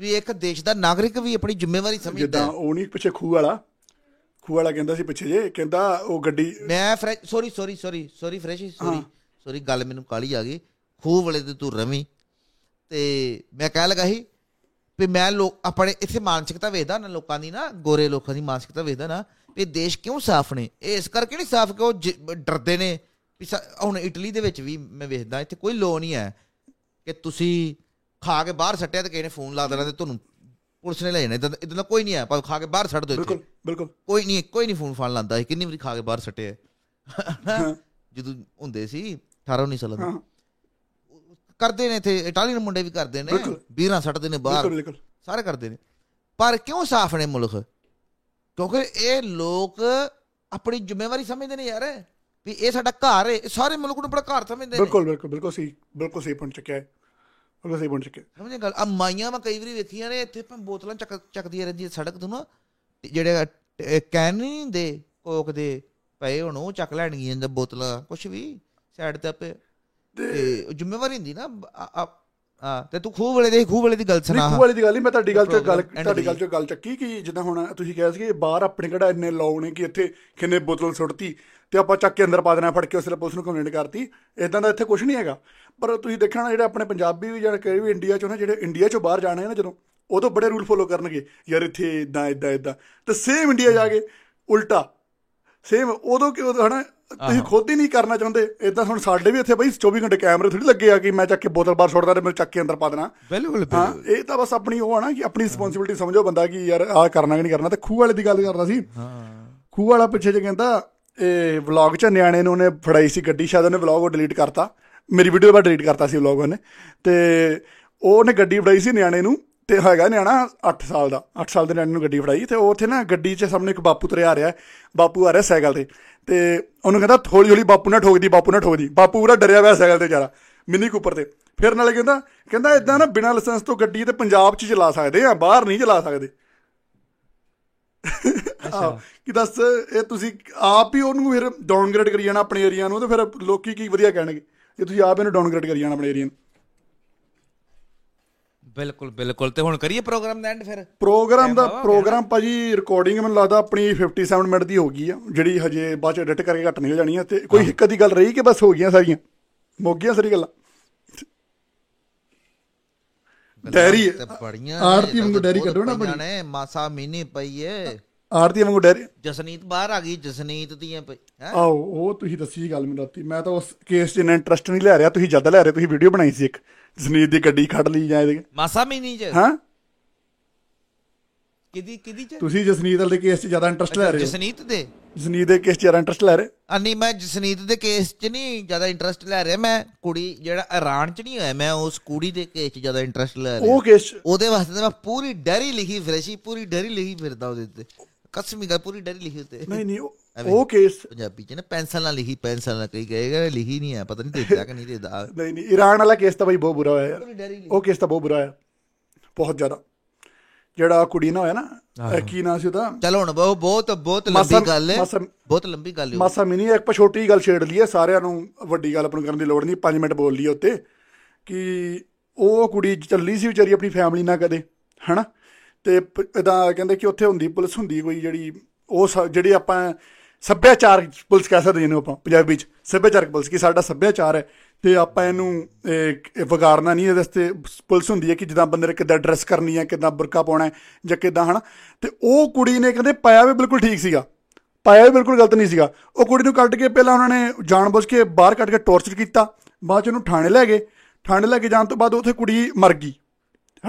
ਵੀ ਇੱਕ ਦੇਸ਼ ਦਾ ਨਾਗਰਿਕ ਵੀ ਆਪਣੀ ਜ਼ਿੰਮੇਵਾਰੀ ਸਮਝਦਾ ਜਿੱਦਾਂ। ਉਹ ਨਹੀਂ ਪਿੱਛੇ ਖੂਹ ਵਾਲਾ ਖੂਹ ਵਾਲਾ ਕਹਿੰਦਾ ਸੀ ਪਿੱਛੇ ਜੇ ਕਹਿੰਦਾ ਉਹ ਗੱਡੀ ਮੈਂ fresh sorry sorry sorry sorry fresh sorry sorry ਗੱਲ ਮੈਨੂੰ ਕਾਲੀ ਆ ਗਈ। ਖੂਹ ਵਾਲੇ ਤੇ ਤੂੰ ਰਵੀ। ਤੇ ਮੈਂ ਕਹਿ ਲਗਾ ਸੀ ਵੀ ਮੈਂ ਲੋਕ ਆਪਣੇ ਇੱਥੇ ਮਾਨਸਿਕਤਾ ਵੇਖਦਾ ਨਾ ਲੋਕਾਂ ਦੀ ਨਾ ਗੋਰੇ ਲੋਕਾਂ ਦੀ ਮਾਨਸਿਕਤਾ ਵੇਖਦਾ ਨਾ ਵੀ ਦੇਸ਼ ਕਿਉਂ ਸਾਫ਼ ਨੇ? ਇਹ ਇਸ ਕਰਕੇ ਨਹੀਂ ਸਾਫ਼ ਕਿ ਉਹ ਡਰਦੇ ਨੇ? ਹੁਣ ਇਟਲੀ ਦੇ ਵਿੱਚ ਵੀ ਮੈਂ ਵੇਖਦਾ ਇੱਥੇ ਕੋਈ ਲੋ ਨਹੀਂ ਹੈ ਕਿ ਤੁਸੀਂ ਖਾ ਕੇ ਬਾਹਰ ਸੱਟਿਆ ਤੇ ਕਿਸੇ ਨੇ ਫੋਨ ਲਾ ਦੇਣਾ ਤੇ ਤੁਹਾਨੂੰ ਪੁਲਿਸ ਨੇ ਲੈ ਜਾਣਾ। ਇਦਾਂ ਇਦਾਂ ਦਾ ਕੋਈ ਨਹੀਂ ਹੈ ਪਰ ਖਾ ਕੇ ਬਾਹਰ ਸੱਟ ਇੱਥੇ। ਬਿਲਕੁਲ ਬਿਲਕੁਲ। ਕੋਈ ਨਹੀਂ ਕੋਈ ਨਹੀਂ ਫੋਨ ਫਾਨ ਲਾਂਦਾ। ਕਿੰਨੀ ਵਾਰੀ ਖਾ ਕੇ ਬਾਹਰ ਸੱਟੇ ਜਦੋਂ ਹੁੰਦੇ ਸੀ 18 19 ਸਾਲਾਂ ਦੇ। ਕਰਦੇ ਨੇ ਇੱਥੇ ਇਟਾਲੀਅਨ ਮੁੰਡੇ ਵੀ ਕਰਦੇ ਨੇ। ਵੀਰਾਂ ਸੱਟਦੇ ਨੇ ਬਾਹਰ। ਸਾਰੇ ਕਰਦੇ ਨੇ। ਪਰ ਕਿਉਂ ਸਾਫ਼ ਨੇ ਮੁਲਕ? ਕਿਉਂਕਿ ਇਹ ਲੋਕ ਆਪਣੀ ਜ਼ਿੰਮੇਵਾਰੀ ਸਮਝਦੇ ਨੇ ਯਾਰ ਵੀ ਇਹ ਸਾਡਾ ਘਰ ਹੈ ਸਾਰੇ ਮੁਲਕ ਨੂੰ ਆਪਣਾ ਘਰ ਸਮਝਦੇ ਨੇ। ਬਿਲਕੁਲ ਬਿਲਕੁਲ ਬਿਲਕੁਲ ਸਹੀ ਬਿਲਕੁਲ ਸਹੀ ਪੁਆਇੰਟ ਚੱਕਿਆ ਹੈ। ਬਿਲਕੁਲ ਸਹੀ ਪੁਆਇੰਟ ਚੱਕਿਆ ਸਮਝੇ ਗੱਲ ਆ ਮਾਈਆਂ ਮੈਂ ਕਈ ਵਾਰੀ ਵੇਖੀਆਂ ਨੇ ਇੱਥੇ ਭਾਵੇਂ ਬੋਤਲਾਂ ਚੱਕ ਚੱਕਦੀਆਂ ਰਹਿੰਦੀਆਂ ਸੜਕ ਤੋਂ ਨਾ ਜਿਹੜੇ ਕੈਨ ਨਹੀਂ ਹੁੰਦੇ ਕੋਕ ਦੇ ਪਏ ਹੁਣ ਉਹ ਚੱਕ ਲੈਣਗੀਆਂ ਜਾਂ ਬੋਤਲਾਂ ਕੁਛ ਵੀ ਸਾਈਡ ਤੇ ਆਪੇ। ਤੇ ਜ਼ਿੰਮੇਵਾਰੀ ਹੁੰਦੀ ਨਾ ਆ- ਤੇ ਤੂੰ ਖੂਹ ਵਾਲੇ ਦੇ ਖੂਹ ਵਾਲੇ ਦੀ ਗੱਲ ਸੁਣਾ। ਖੂਹ ਵਾਲੀ ਦੀ ਗੱਲ ਨਹੀਂ ਮੈਂ ਤੁਹਾਡੀ ਗੱਲ 'ਚ ਗੱਲ ਤੁਹਾਡੀ ਗੱਲ। 'ਚ ਗੱਲ ਚੱਕੀ ਕਿ ਜਿੱਦਾਂ ਹੁਣ ਤੁਸੀਂ ਕਿਹਾ ਸੀ ਕਿ ਬਾਹਰ ਆਪਣੇ ਕਿਹੜਾ ਇੰਨੇ ਲਾਉ ਨੇ ਕਿ ਇੱਥੇ ਕਿੰਨੇ ਬੋਤਲ ਸੁੱਟਤੀ ਤੇ ਆਪਾਂ ਚੱਕ ਕੇ ਅੰਦਰ ਪਾ ਦੇਣਾ ਫੜ ਕੇ ਉਸ ਵੇਲੇ ਪੁਲਿਸ ਨੂੰ ਕੰਪਲੇਂਟ ਕਰਤੀ। ਇਦਾਂ ਦਾ ਇੱਥੇ ਕੁਝ ਨਹੀਂ ਹੈਗਾ। ਪਰ ਤੁਸੀਂ ਦੇਖਣਾ ਜਿਹੜੇ ਆਪਣੇ ਪੰਜਾਬੀ ਵੀ ਜਾਂ ਕਿਹੜੇ ਵੀ ਇੰਡੀਆ 'ਚੋਂ ਨਾ ਜਿਹੜੇ ਇੰਡੀਆ 'ਚੋਂ ਬਾਹਰ ਜਾਣੇ ਨਾ ਜਦੋਂ ਉਦੋਂ ਬੜੇ ਰੂਲ ਫੋਲੋ ਕਰਨਗੇ ਯਾਰ ਇੱਥੇ ਇਦਾਂ ਇਦਾਂ ਇਦਾਂ ਤੇ ਸੇਮ ਇੰਡੀਆ ਜਾ ਕੇ ਉਲਟਾ ਸੇਮ ਉਦੋਂ ਕਿ ਹਨਾ ਤੁਸੀਂ ਖੁਦ ਹੀ ਨਹੀਂ ਕਰਨਾ ਚਾਹੁੰਦੇ। ਇਦਾਂ ਹੁਣ ਸਾਡੇ ਵੀ ਇੱਥੇ ਬਈ 24 ਘੰਟੇ ਕੈਮਰੇ ਥੋੜੀ ਲੱਗੇ ਆ ਕਿ ਮੈਂ ਚੱਕ ਕੇ ਬੋਤਲ ਬਾਹਰ ਸੁੱਟਦਾ ਤੇ ਮੈਂ ਚੱਕ ਕੇ ਅੰਦਰ ਪਾ ਦੇਣਾ। ਬਿਲਕੁਲ ਹਾਂ ਇਹ ਤਾਂ ਬਸ ਆਪਣੀ ਉਹ ਆ ਨਾ ਕਿ ਆਪਣੀ ਰਿਸਪੌਂਸਿਬਿਲਟੀ ਸਮਝੋ ਬੰਦਾ ਕਿ ਯਾਰ ਆਹ ਕਰਨਾ ਕਿ ਨਹੀਂ ਕਰਨਾ। ਤੇ ਖੂਹ ਵਾਲੇ ਦੀ ਗੱਲ ਕਰਦਾ ਸੀ। ਹਾਂ। ਖੂਹ ਵਾਲਾ ਪਿੱਛੇ ਜੇ ਕਹਿੰਦਾ ਇਹ ਵਲੌਗ ਚ ਨਿਆਣੇ ਨੂੰ ਉਹਨੇ ਫੜਾਈ ਸੀ ਗੱਡੀ ਸ਼ਾਇਦ ਉਹਨੇ ਵਲੌਗ ਉਹ ਡਿਲੀਟ ਕਰਤਾ। ਮੇਰੀ ਵੀਡੀਓ ਬਾਅਦ ਡਿਲੀਟ ਕਰਤਾ ਸੀ ਵਲੌਗ ਉਹਨੇ। ਤੇ ਉਹਨੇ ਗੱਡੀ ਫੜਾਈ ਸੀ ਨਿਆਣੇ ਨੂੰ। ਤੇ ਹੈਗਾ ਨਿਆਣਾ 8 ਸਾਲ ਦਾ 8 ਸਾਲ ਦੇ ਨਿਆਣੇ ਨੂੰ ਗੱਡੀ ਫੜਾਈ ਤੇ ਉਹ ਉੱਥੇ ਨਾ ਗੱਡੀ 'ਚ ਸਾਹਮਣੇ ਇੱਕ ਬਾਪੂ ਤੁਰਿਆ ਆ ਰਿਹਾ। ਬਾਪੂ ਆ ਰਿਹਾ ਸਾਈਕਲ ਤੇ ਤੇ ਉਹਨੂੰ ਕਹਿੰਦਾ ਹੌਲੀ ਹੌਲੀ ਬਾਪੂ ਨਾ ਠੋਕਦੀ ਬਾਪੂ ਨਾ ਠੋਕਦੀ ਬਾਪੂ ਪੂਰਾ ਡਰਿਆ ਹੋਇਆ ਸਾਈਕਲ ਤੇ ਵਿਚਾਰਾ ਮਿੰਨੀ ਕੂਪਰ ਤੇ। ਫਿਰ ਨਾਲੇ ਕਹਿੰਦਾ ਕਹਿੰਦਾ ਇਦਾਂ ਨਾ ਬਿਨਾਂ ਲਾਇਸੈਂਸ ਤੋਂ ਗੱਡੀ ਤੇ ਪੰਜਾਬ 'ਚ ਚਲਾ ਸਕਦੇ ਆ ਬਾਹਰ ਨਹੀਂ ਚਲਾ ਸਕਦੇ। ਆਹ, ਕਿ ਦੱਸ ਇਹ ਤੁਸੀਂ ਆਪ ਹੀ ਉਹਨੂੰ ਫਿਰ ਡਾਊਨਗ੍ਰੇਡ ਕਰੀ ਜਾਣਾ ਆਪਣੇ ਏਰੀਆ ਨੂੰ ਤੇ ਫਿਰ ਲੋਕੀ ਕੀ ਵਧੀਆ ਕਹਿਣਗੇ ਜੇ ਤੁਸੀਂ ਆਪ ਇਹਨੂੰ ਡਾਊਨਗ੍ਰੇਡ ਕਰੀ ਜਾਣਾ ਆਪਣੇ ਏਰੀਆ ਨੂੰ। ਬਿਲਕੁਲ ਬਿਲਕੁਲ। ਤੇ ਹੁਣ ਕਰੀਏ ਪ੍ਰੋਗਰਾਮ ਦਾ ਐਂਡ ਫਿਰ? ਪ੍ਰੋਗਰਾਮ ਦਾ ਪ੍ਰੋਗਰਾਮ ਭਾਜੀ ਰਿਕਾਰਡਿੰਗ ਮੈਨੂੰ ਲੱਗਦਾ ਆਪਣੀ 57 ਮਿੰਟ ਦੀ ਹੋ ਗਈ ਆ। ਜਿਹੜੀ ਹਜੇ ਬਾਅਦ ਚ ਐਡਿਟ ਕਰਕੇ ਘੱਟ ਨਿਕਲ ਜਾਣੀ ਆ। ਤੇ ਕੋਈ ਇੱਕ ਅੱਧੀ ਗੱਲ ਰਹੀ ਕਿ ਬਸ ਹੋ ਗਈਆਂ ਸਾਰੀਆਂ? ਮੁੱਕ ਗਈਆਂ ਸਾਰੀ ਗੱਲਾਂ? ਡੈਰੀ ਬੜੀਆਂ ਆਰਤੀ ਵਾਂਗੂ ਡੈਰੀ ਕੱਢੋ ਨਾ ਬੜੀ। ਨੇ ਮਾਸਾ ਮੀਨੀ ਪਈ ਏ। ਆਰਤੀ ਵਾਂਗੂ ਡੈਰੀ? ਜਸਨੀਤ ਬਾਹਰ ਆ ਗਈ ਜਸਨੀਤ ਦੀਆਂ ਹੈ? ਆਓ ਉਹ ਤੁਸੀਂ ਦੱਸੀ ਗੱਲ ਮੈਨੂੰ ਰਾਤੀ। ਮੈਂ ਤਾਂ ਉਸ ਕੇਸ 'ਚ ਇੰਨਾ ਇੰਟਰਸਟ ਨਹੀਂ ਲੈ ਰਿਹਾ। ਤੁਸੀਂ ਜ਼ਿਆਦਾ ਲੈ ਰਹੇ ਤੁਸੀਂ ਵੀਡੀਓ ਬਣਾਈ ਸੀ ਇੱਕ। ਜਸਨੀਤ ਦੀ ਗੱਡੀ ਖੜ ਲਈ ਜਾਂ ਇਹਦੇ ਮਾਸਾ ਮੀਨੀ ਚ? ਹਾਂ। ਕਿਦੀ ਕਿਦੀ ਚ? ਤੁਸੀਂ ਜਸਨੀਤ ਵਾਲੇ ਕੇਸ 'ਚ ਜ਼ਿਆਦਾ ਇੰਟਰਸਟ ਲੈ ਰਹੇ ਹੋ। ਜਸਨੀਤ ਦੇ? ਜਸਨੀਤ ਦੇ ਕੇਸ 'ਚ ਜ਼ਿਆਦਾ ਇੰਟਰਸਟ ਲੈ ਰਹੇ। ਅਨੀ ਮੈਂ ਜਸਨੀਤ ਦੇ ਕੇਸ 'ਚ ਨਹੀਂ ਜ਼ਿਆਦਾ ਇੰਟਰਸਟ ਲੈ ਰਿਹਾ। ਮੈਂ ਕੁੜੀ ਜਿਹੜਾ ਇਰਾਨ 'ਚ ਨਹੀਂ ਹੋਇਆ ਮੈਂ ਉਸ ਕੁੜੀ ਦੇ ਕੇਸ 'ਚ ਜ਼ਿਆਦਾ ਇੰਟਰਸਟ ਲੈ ਰਿਹਾ। ਉਹ ਕੇਸ ਉਹਦੇ ਵਾਸਤੇ ਮੈਂ ਪੂਰੀ ਡੈਰੀ ਲਿਖੀ ਫਿਰਸੀ ਪੂਰੀ ਡੈਰੀ ਲਿਖੀ ਫਿਰਦਾ ਉਹਦੇ ਤੇ ਕਸਮੀ ਗੱਲ ਪੂਰੀ ਡੈਰੀ ਲਿਖੀ ਉੱਤੇ। ਨਹੀਂ ਨਹੀਂ ਉਹ- ਕੇਸ ਪੰਜਾਬੀ 'ਚ ਨਾ ਪੈਨਸਲ ਨਾਲ ਲਿਖੀ ਪੈਨਸਲ ਨਾਲ ਕਈ ਗਏਗਾ ਲਿਖੀ ਨਹੀਂ ਹੈ ਪਤਾ ਨਹੀਂ ਦੇਦਾ ਕਿ ਨਹੀਂ ਦੇਦਾ ਨਹੀਂ ਨਹੀਂ ਈਰਾਨ ਵਾਲਾ ਕੇਸ ਤਾਂ ਬਈ ਬਹੁਤ ਬੁਰਾ ਹੋਇਆ। ਪੂਰੀ ਉਹ ਕੇਸ ਤਾਂ ਬਹੁਤ ਬੁਰਾ ਹੋਇਆ ਬਹੁਤ ਜ਼ਿਆਦਾ। ਜਿਹੜਾ ਕੁੜੀ ਨਾ ਹੋਇਆ ਨਾ ਕੀ ਨਾਂ ਸੀ ਉਹਦਾ? ਚਲੋ ਹੁਣ ਬਹੁਤ ਬਹੁਤ ਬਹੁਤ ਲੰਬੀ ਗੱਲ ਹੈ। ਬਹੁਤ ਲੰਬੀ ਗੱਲ ਹੈ ਮਾਸਾ ਮਿਨੀ ਇੱਕ ਆਪਾਂ ਛੋਟੀ ਗੱਲ ਛੇੜ ਲਈਏ ਸਾਰਿਆਂ ਨੂੰ ਵੱਡੀ ਗੱਲ ਆਪਾਂ ਨੂੰ ਕਰਨ ਦੀ ਲੋੜ ਨਹੀਂ 5 ਮਿੰਟ ਬੋਲ ਲਈਏ ਉੱਤੇ ਕਿ ਉਹ ਕੁੜੀ ਚੱਲੀ ਸੀ ਵਿਚਾਰੀ ਆਪਣੀ ਫੈਮਿਲੀ ਨਾਲ ਕਦੇ ਹਨਾ? ਤੇ ਇਦਾਂ ਕਹਿੰਦੇ ਕਿ ਉੱਥੇ ਹੁੰਦੀ ਪੁਲਿਸ ਹੁੰਦੀ ਕੋਈ ਜਿਹੜੀ ਉਹ ਜਿਹੜੀ ਆਪਾਂ ਸੱਭਿਆਚਾਰ ਪੁਲਿਸ ਕਹਿ ਸਕਦੇ ਜਿਹਨੂੰ ਆਪਾਂ ਪੰਜਾਬੀ ਚ ਸੱਭਿਆਚਾਰਕ ਪੁਲਿਸ ਕਿ ਸਾਡਾ ਸੱਭਿਆਚਾਰ ਹੈ ਤੇ ਆਪਾਂ ਇਹਨੂੰ ਇਹ, ਇਹ ਵਿਗਾੜਨਾ ਨਹੀਂ ਇਹਦੇ ਵਾਸਤੇ ਪੁਲਿਸ ਹੁੰਦੀ ਹੈ ਕਿ ਜਿੱਦਾਂ ਬੰਦੇ ਨੇ ਕਿੱਦਾਂ ਡਰੈਸ ਕਰਨੀ ਹੈ ਕਿੱਦਾਂ ਬੁਰਕਾ ਪਾਉਣਾ ਹੈ ਜਾਂ ਕਿੱਦਾਂ ਹਨਾ? ਤੇ ਉਹ ਕੁੜੀ ਨੇ ਕਹਿੰਦੇ ਪਾਇਆ ਵੀ ਬਿਲਕੁਲ ਠੀਕ ਸੀਗਾ। ਪਾਇਆ ਵੀ ਬਿਲਕੁਲ ਗਲਤ ਨਹੀਂ ਸੀਗਾ। ਉਹ ਕੁੜੀ ਨੂੰ ਕੱਢ ਕੇ ਪਹਿਲਾਂ ਉਹਨਾਂ ਨੇ ਜਾਣਬੁੱਝ ਕੇ ਬਾਹਰ ਕੱਢ ਕੇ ਟੌਰਚਰ ਕੀਤਾ। ਬਾਅਦ ਚ ਉਹਨੂੰ ਥਾਣੇ ਲੈ ਗਏ। ਥਾਣੇ ਲੈ ਕੇ ਜਾਣ ਤੋਂ ਬਾਅਦ ਉੱਥੇ ਕੁੜੀ ਮਰ ਗਈ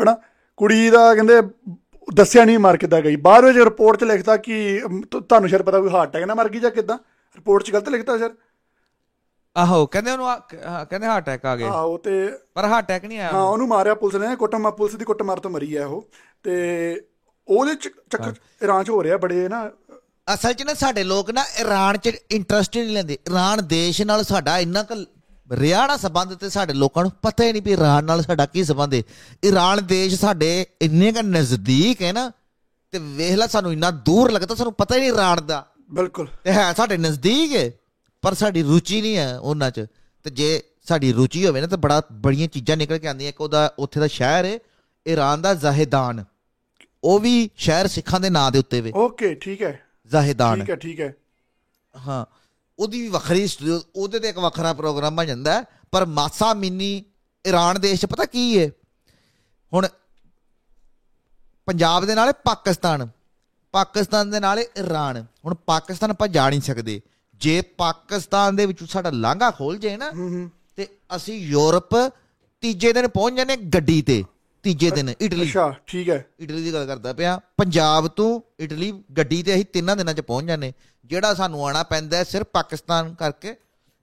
ਹਨਾ? ਕੁੜੀ ਦਾ ਕਹਿੰਦੇ ਦੱਸਿਆ ਨਹੀਂ ਮਰ ਕਿੱਦਾਂ ਗਈ। ਬਾਅਦ ਵਿੱਚ ਰਿਪੋਰਟ 'ਚ ਲਿਖਤਾ ਕਿ ਤੁਹਾਨੂੰ ਸ਼ਾਇਦ ਪਤਾ ਕੋਈ ਹਾਰਟ ਅਟੈਕ ਨਾਲ ਮਰ ਗਈ ਜਾਂ ਕਿੱਦਾਂ। ਰਿਪੋਰਟ 'ਚ ਗਲਤ ਲਿਖਤਾ ਸਰ ਆਹੋ ਕਹਿੰਦੇ ਉਹਨੂੰ ਆ- ਹਾਂ, ਕਹਿੰਦੇ ਹਾਰਟ ਅਟੈਕ ਆ ਗਿਆ ਆਹੋ ਤੇ ਪਰ ਹਾਰਟ ਅਟੈਕ ਨਹੀਂ ਹਾਂ ਆਇਆ ਉਹਨੂੰ ਮਾਰਿਆ ਪੁਲਿਸ ਨੇ ਕੁੱਟਮਾਰ ਪੁਲਿਸ ਦੀ ਕੁੱਟਮਾਰ ਤੋਂ ਮਰੀ ਹੈ ਉਹ। ਤੇ ਉਹਦੇ ਚ- ਚੱਕਰ ਇਰਾਨ 'ਚ ਹੋ ਰਿਹਾ ਬੜੇ ਨਾ। ਅਸਲ 'ਚ ਨਾ ਸਾਡੇ ਲੋਕ ਨਾ ਈਰਾਨ 'ਚ ਇੰਟਰਸਟ ਨਹੀਂ ਲੈਂਦੇ। ਈਰਾਨ ਦੇਸ਼ ਨਾਲ ਸਾਡਾ ਇੰਨਾ ਕੁ ਨਾ ਸੰਬੰਧ ਤੇ ਸਾਡੇ ਲੋਕਾਂ ਨੂੰ ਪਤਾ ਹੀ ਨਹੀਂ ਵੀ ਈਰਾਨ ਨਾਲ ਸਾਡਾ ਕੀ ਸੰਬੰਧ ਹੈ ਈਰਾਨ ਦੇਸ਼ ਸਾਡੇ ਇੰਨੇ ਕ ਨਜ਼ਦੀਕ ਹੈ ਨਾ ਤੇ ਵੇਖ ਲੈ ਸਾਨੂੰ ਇੰਨਾ ਦੂਰ ਲੱਗਦਾ ਸਾਨੂੰ ਪਤਾ ਹੀ ਨਹੀਂ ਈਰਾਨ ਦਾ। ਬਿਲਕੁਲ। ਤੇ ਹੈ ਸਾਡੇ ਨਜ਼ਦੀਕ ਹੈ ਪਰ ਸਾਡੀ ਰੁਚੀ ਨਹੀਂ ਹੈ ਉਹਨਾਂ 'ਚ। ਤੇ ਜੇ ਸਾਡੀ ਰੁਚੀ ਹੋਵੇ ਨਾ ਤਾਂ ਬੜਾ ਬੜੀਆਂ ਚੀਜ਼ਾਂ ਨਿਕਲ ਕੇ ਆਉਂਦੀਆਂ। ਇੱਕ ਉਹਦਾ ਉੱਥੇ ਦਾ ਸ਼ਹਿਰ ਹੈ ਈਰਾਨ ਦਾ ਜ਼ਾਹਿਦਾਨ। ਉਹ ਵੀ ਸ਼ਹਿਰ ਸਿੱਖਾਂ ਦੇ ਨਾਂ ਦੇ ਉੱਤੇ ਵੇ। ਓਕੇ ਠੀਕ ਹੈ। ਜ਼ਾਹਿਦਾਨ। ਠੀਕ ਹੈ ਠੀਕ ਹੈ। ਹਾਂ। ਉਹਦੀ ਵੀ ਵੱਖਰੀ ਸਟੂਡੀਓ ਉਹਦੇ ਤੇ ਇੱਕ ਵੱਖਰਾ ਪ੍ਰੋਗਰਾਮ ਬਣ ਜਾਂਦਾ। ਪਰ ਮਾਸਾ ਮਿੰਨੀ ਈਰਾਨ ਦੇਸ਼ 'ਚ ਪਤਾ ਕੀ ਹੈ ਹੁਣ ਪੰਜਾਬ ਦੇ ਨਾਲ ਪਾਕਿਸਤਾਨ। ਪਾਕਿਸਤਾਨ ਦੇ ਨਾਲ ਈਰਾਨ ਹੁਣ ਪਾਕਿਸਤਾਨ ਆਪਾਂ ਜਾ ਨਹੀਂ ਸਕਦੇ। ਜੇ ਪਾਕਿਸਤਾਨ ਦੇ ਵਿੱਚੋਂ ਸਾਡਾ ਲਾਂਘਾ ਖੋਲ ਜੇ ਨਾ ਤੇ ਅਸੀਂ ਯੂਰਪ ਤੀਜੇ ਦਿਨ ਪਹੁੰਚ ਜਾਂਦੇ ਗੱਡੀ ਤੇ। ਤੀਜੇ ਦਿਨ ਇਟਲੀ। ਅੱਛਾ ਠੀਕ ਹੈ। ਇਟਲੀ ਦੀ ਗੱਲ ਕਰਦਾ ਪਿਆ। ਪੰਜਾਬ ਤੋਂ ਇਟਲੀ ਗੱਡੀ ਤੇ ਅਸੀਂ ਤਿੰਨਾਂ ਦਿਨਾਂ ਚ ਪਹੁੰਚ ਜਾਂਦੇ। ਜਿਹੜਾ ਸਾਨੂੰ ਆਣਾ ਪੈਂਦਾ ਹੈ ਸਿਰਫ ਪਾਕਿਸਤਾਨ ਕਰਕੇ।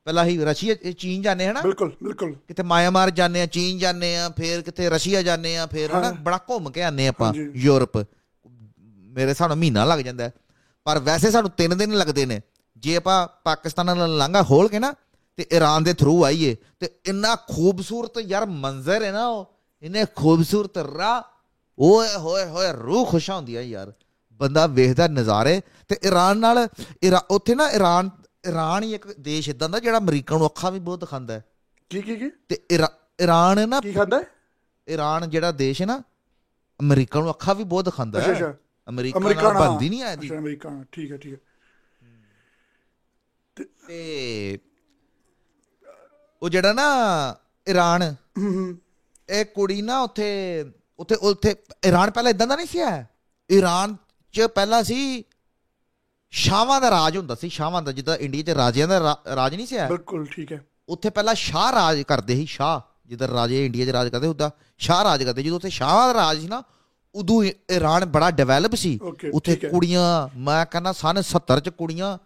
ਪਹਿਲਾਂ ਅਸੀਂ ਰਸ਼ੀਆ ਚੀਨ ਜਾਂਦੇ ਹਨਾ? ਬਿਲਕੁਲ ਬਿਲਕੁਲ। ਕਿਤੇ ਮਾਇਆਮਾਰ ਜਾਂਦੇ ਆ ਚੀਨ ਜਾਂਦੇ ਆ ਫਿਰ ਕਿਤੇ ਰਸ਼ੀਆ ਜਾਂਦੇ ਆ ਫਿਰ ਹਨਾ? ਬੜਾ ਘੁੰਮ ਕੇ ਆਨੇ ਆਪਾਂ। ਯੂਰਪ। ਮੇਰੇ ਨਾਲ ਮਹੀਨਾ ਲੱਗ ਜਾਂਦਾ ਹੈ। ਪਰ ਵੈਸੇ ਸਾਨੂੰ 3 ਦਿਨ ਲੱਗਦੇ ਨੇ। ਜੇ ਆਪਾਂ ਪਾਕਿਸਤਾਨ ਨਾਲ ਲਾਂਘਾ ਖੋਲ ਕੇ ਨਾ ਤੇ ਈਰਾਨ ਦੇ ਥਰੂ ਆਈਏ ਤੇ ਇੰਨਾ ਖੂਬਸੂਰਤ ਯਾਰ ਮੰਜ਼ਰ ਹੈ ਨਾ ਉਹ। ਇੰਨੇ ਖੂਬਸੂਰਤ ਰਾਹ ਓਏ ਹੋਏ ਹੋਏ ਰੂਹ ਖੁਸ਼ ਹੁੰਦੀ ਹੈ ਯਾਰ। ਬੰਦਾ ਵੇਖਦਾ ਨਜ਼ਾਰੇ ਤੇ ਈਰਾਨ ਨਾਲ ਉੱਥੇ ਨਾ ਈਰਾਨ ਈਰਾਨ ਹੀ ਇੱਕ ਦੇਸ਼ ਇਦਾਂ ਦਾ ਜਿਹੜਾ ਅਮਰੀਕਾ ਨੂੰ ਅੱਖਾਂ ਵੀ ਬਹੁਤ ਦਿਖਾਉਂਦਾ ਹੈ। ਕੀ ਕੀ ਕੀ? ਤੇ ਈਰਾ- ਈਰਾਨ ਨਾ ਕੀ ਖਾਂਦਾ ਈਰਾਨ ਜਿਹੜਾ ਦੇਸ਼ ਹੈ ਨਾ ਅਮਰੀਕਾ ਨੂੰ ਅੱਖਾਂ ਵੀ ਬਹੁਤ ਦਿਖਾਉਂਦਾ ਹੈ। ਅੱਛਾ ਅਮਰੀਕਾ ਨਾਲ ਬੰਦੀ ਨਹੀਂ ਆਦੀ ਅੱਛਾ ਅਮਰੀਕਾ ਠੀਕ ਹੈ ਠੀਕ ਹੈ। ਤੇ ਉਹ ਜਿਹੜਾ ਨਾ ਈਰਾਨ ਇਹ ਕੁੜੀ ਨਾ ਉੱਥੇ ਉੱਥੇ ਉੱਥੇ ਈਰਾਨ ਪਹਿਲਾਂ ਇਦਾਂ ਦਾ ਨਹੀਂ ਸੀ ਹੈ? ਈਰਾਨ 'ਚ ਪਹਿਲਾਂ ਸੀ ਸ਼ਾਹਾਂ ਦਾ ਰਾਜ ਹੁੰਦਾ ਸੀ ਸ਼ਾਹਾਂ ਦਾ ਜਿੱਦਾਂ ਇੰਡੀਆ 'ਚ ਰਾਜਿਆਂ ਦਾ ਰਾਜ ਨਹੀਂ ਸੀ ਹੈ? ਬਿਲਕੁਲ ਠੀਕ ਹੈ। ਉੱਥੇ ਪਹਿਲਾਂ ਸ਼ਾਹ ਰਾਜ ਕਰਦੇ ਸੀ ਸ਼ਾਹ ਜਿੱਦਾਂ ਰਾਜੇ ਇੰਡੀਆ 'ਚ ਰਾਜ ਕਰਦੇ ਉਦਾਂ ਸ਼ਾਹ ਰਾਜ ਕਰਦੇ ਜਦੋਂ ਉੱਥੇ ਸ਼ਾਹ ਦਾ ਰਾਜ ਸੀ ਨਾ ਉਦੋਂ ਈਰਾਨ ਬੜਾ ਡਿਵੈਲਪ ਸੀ। ਉੱਥੇ। ਕੁੜੀਆਂ ਮੈਂ ਕਹਿੰਦਾ ਸਨ 70 ਚ ਕੁੜੀਆਂ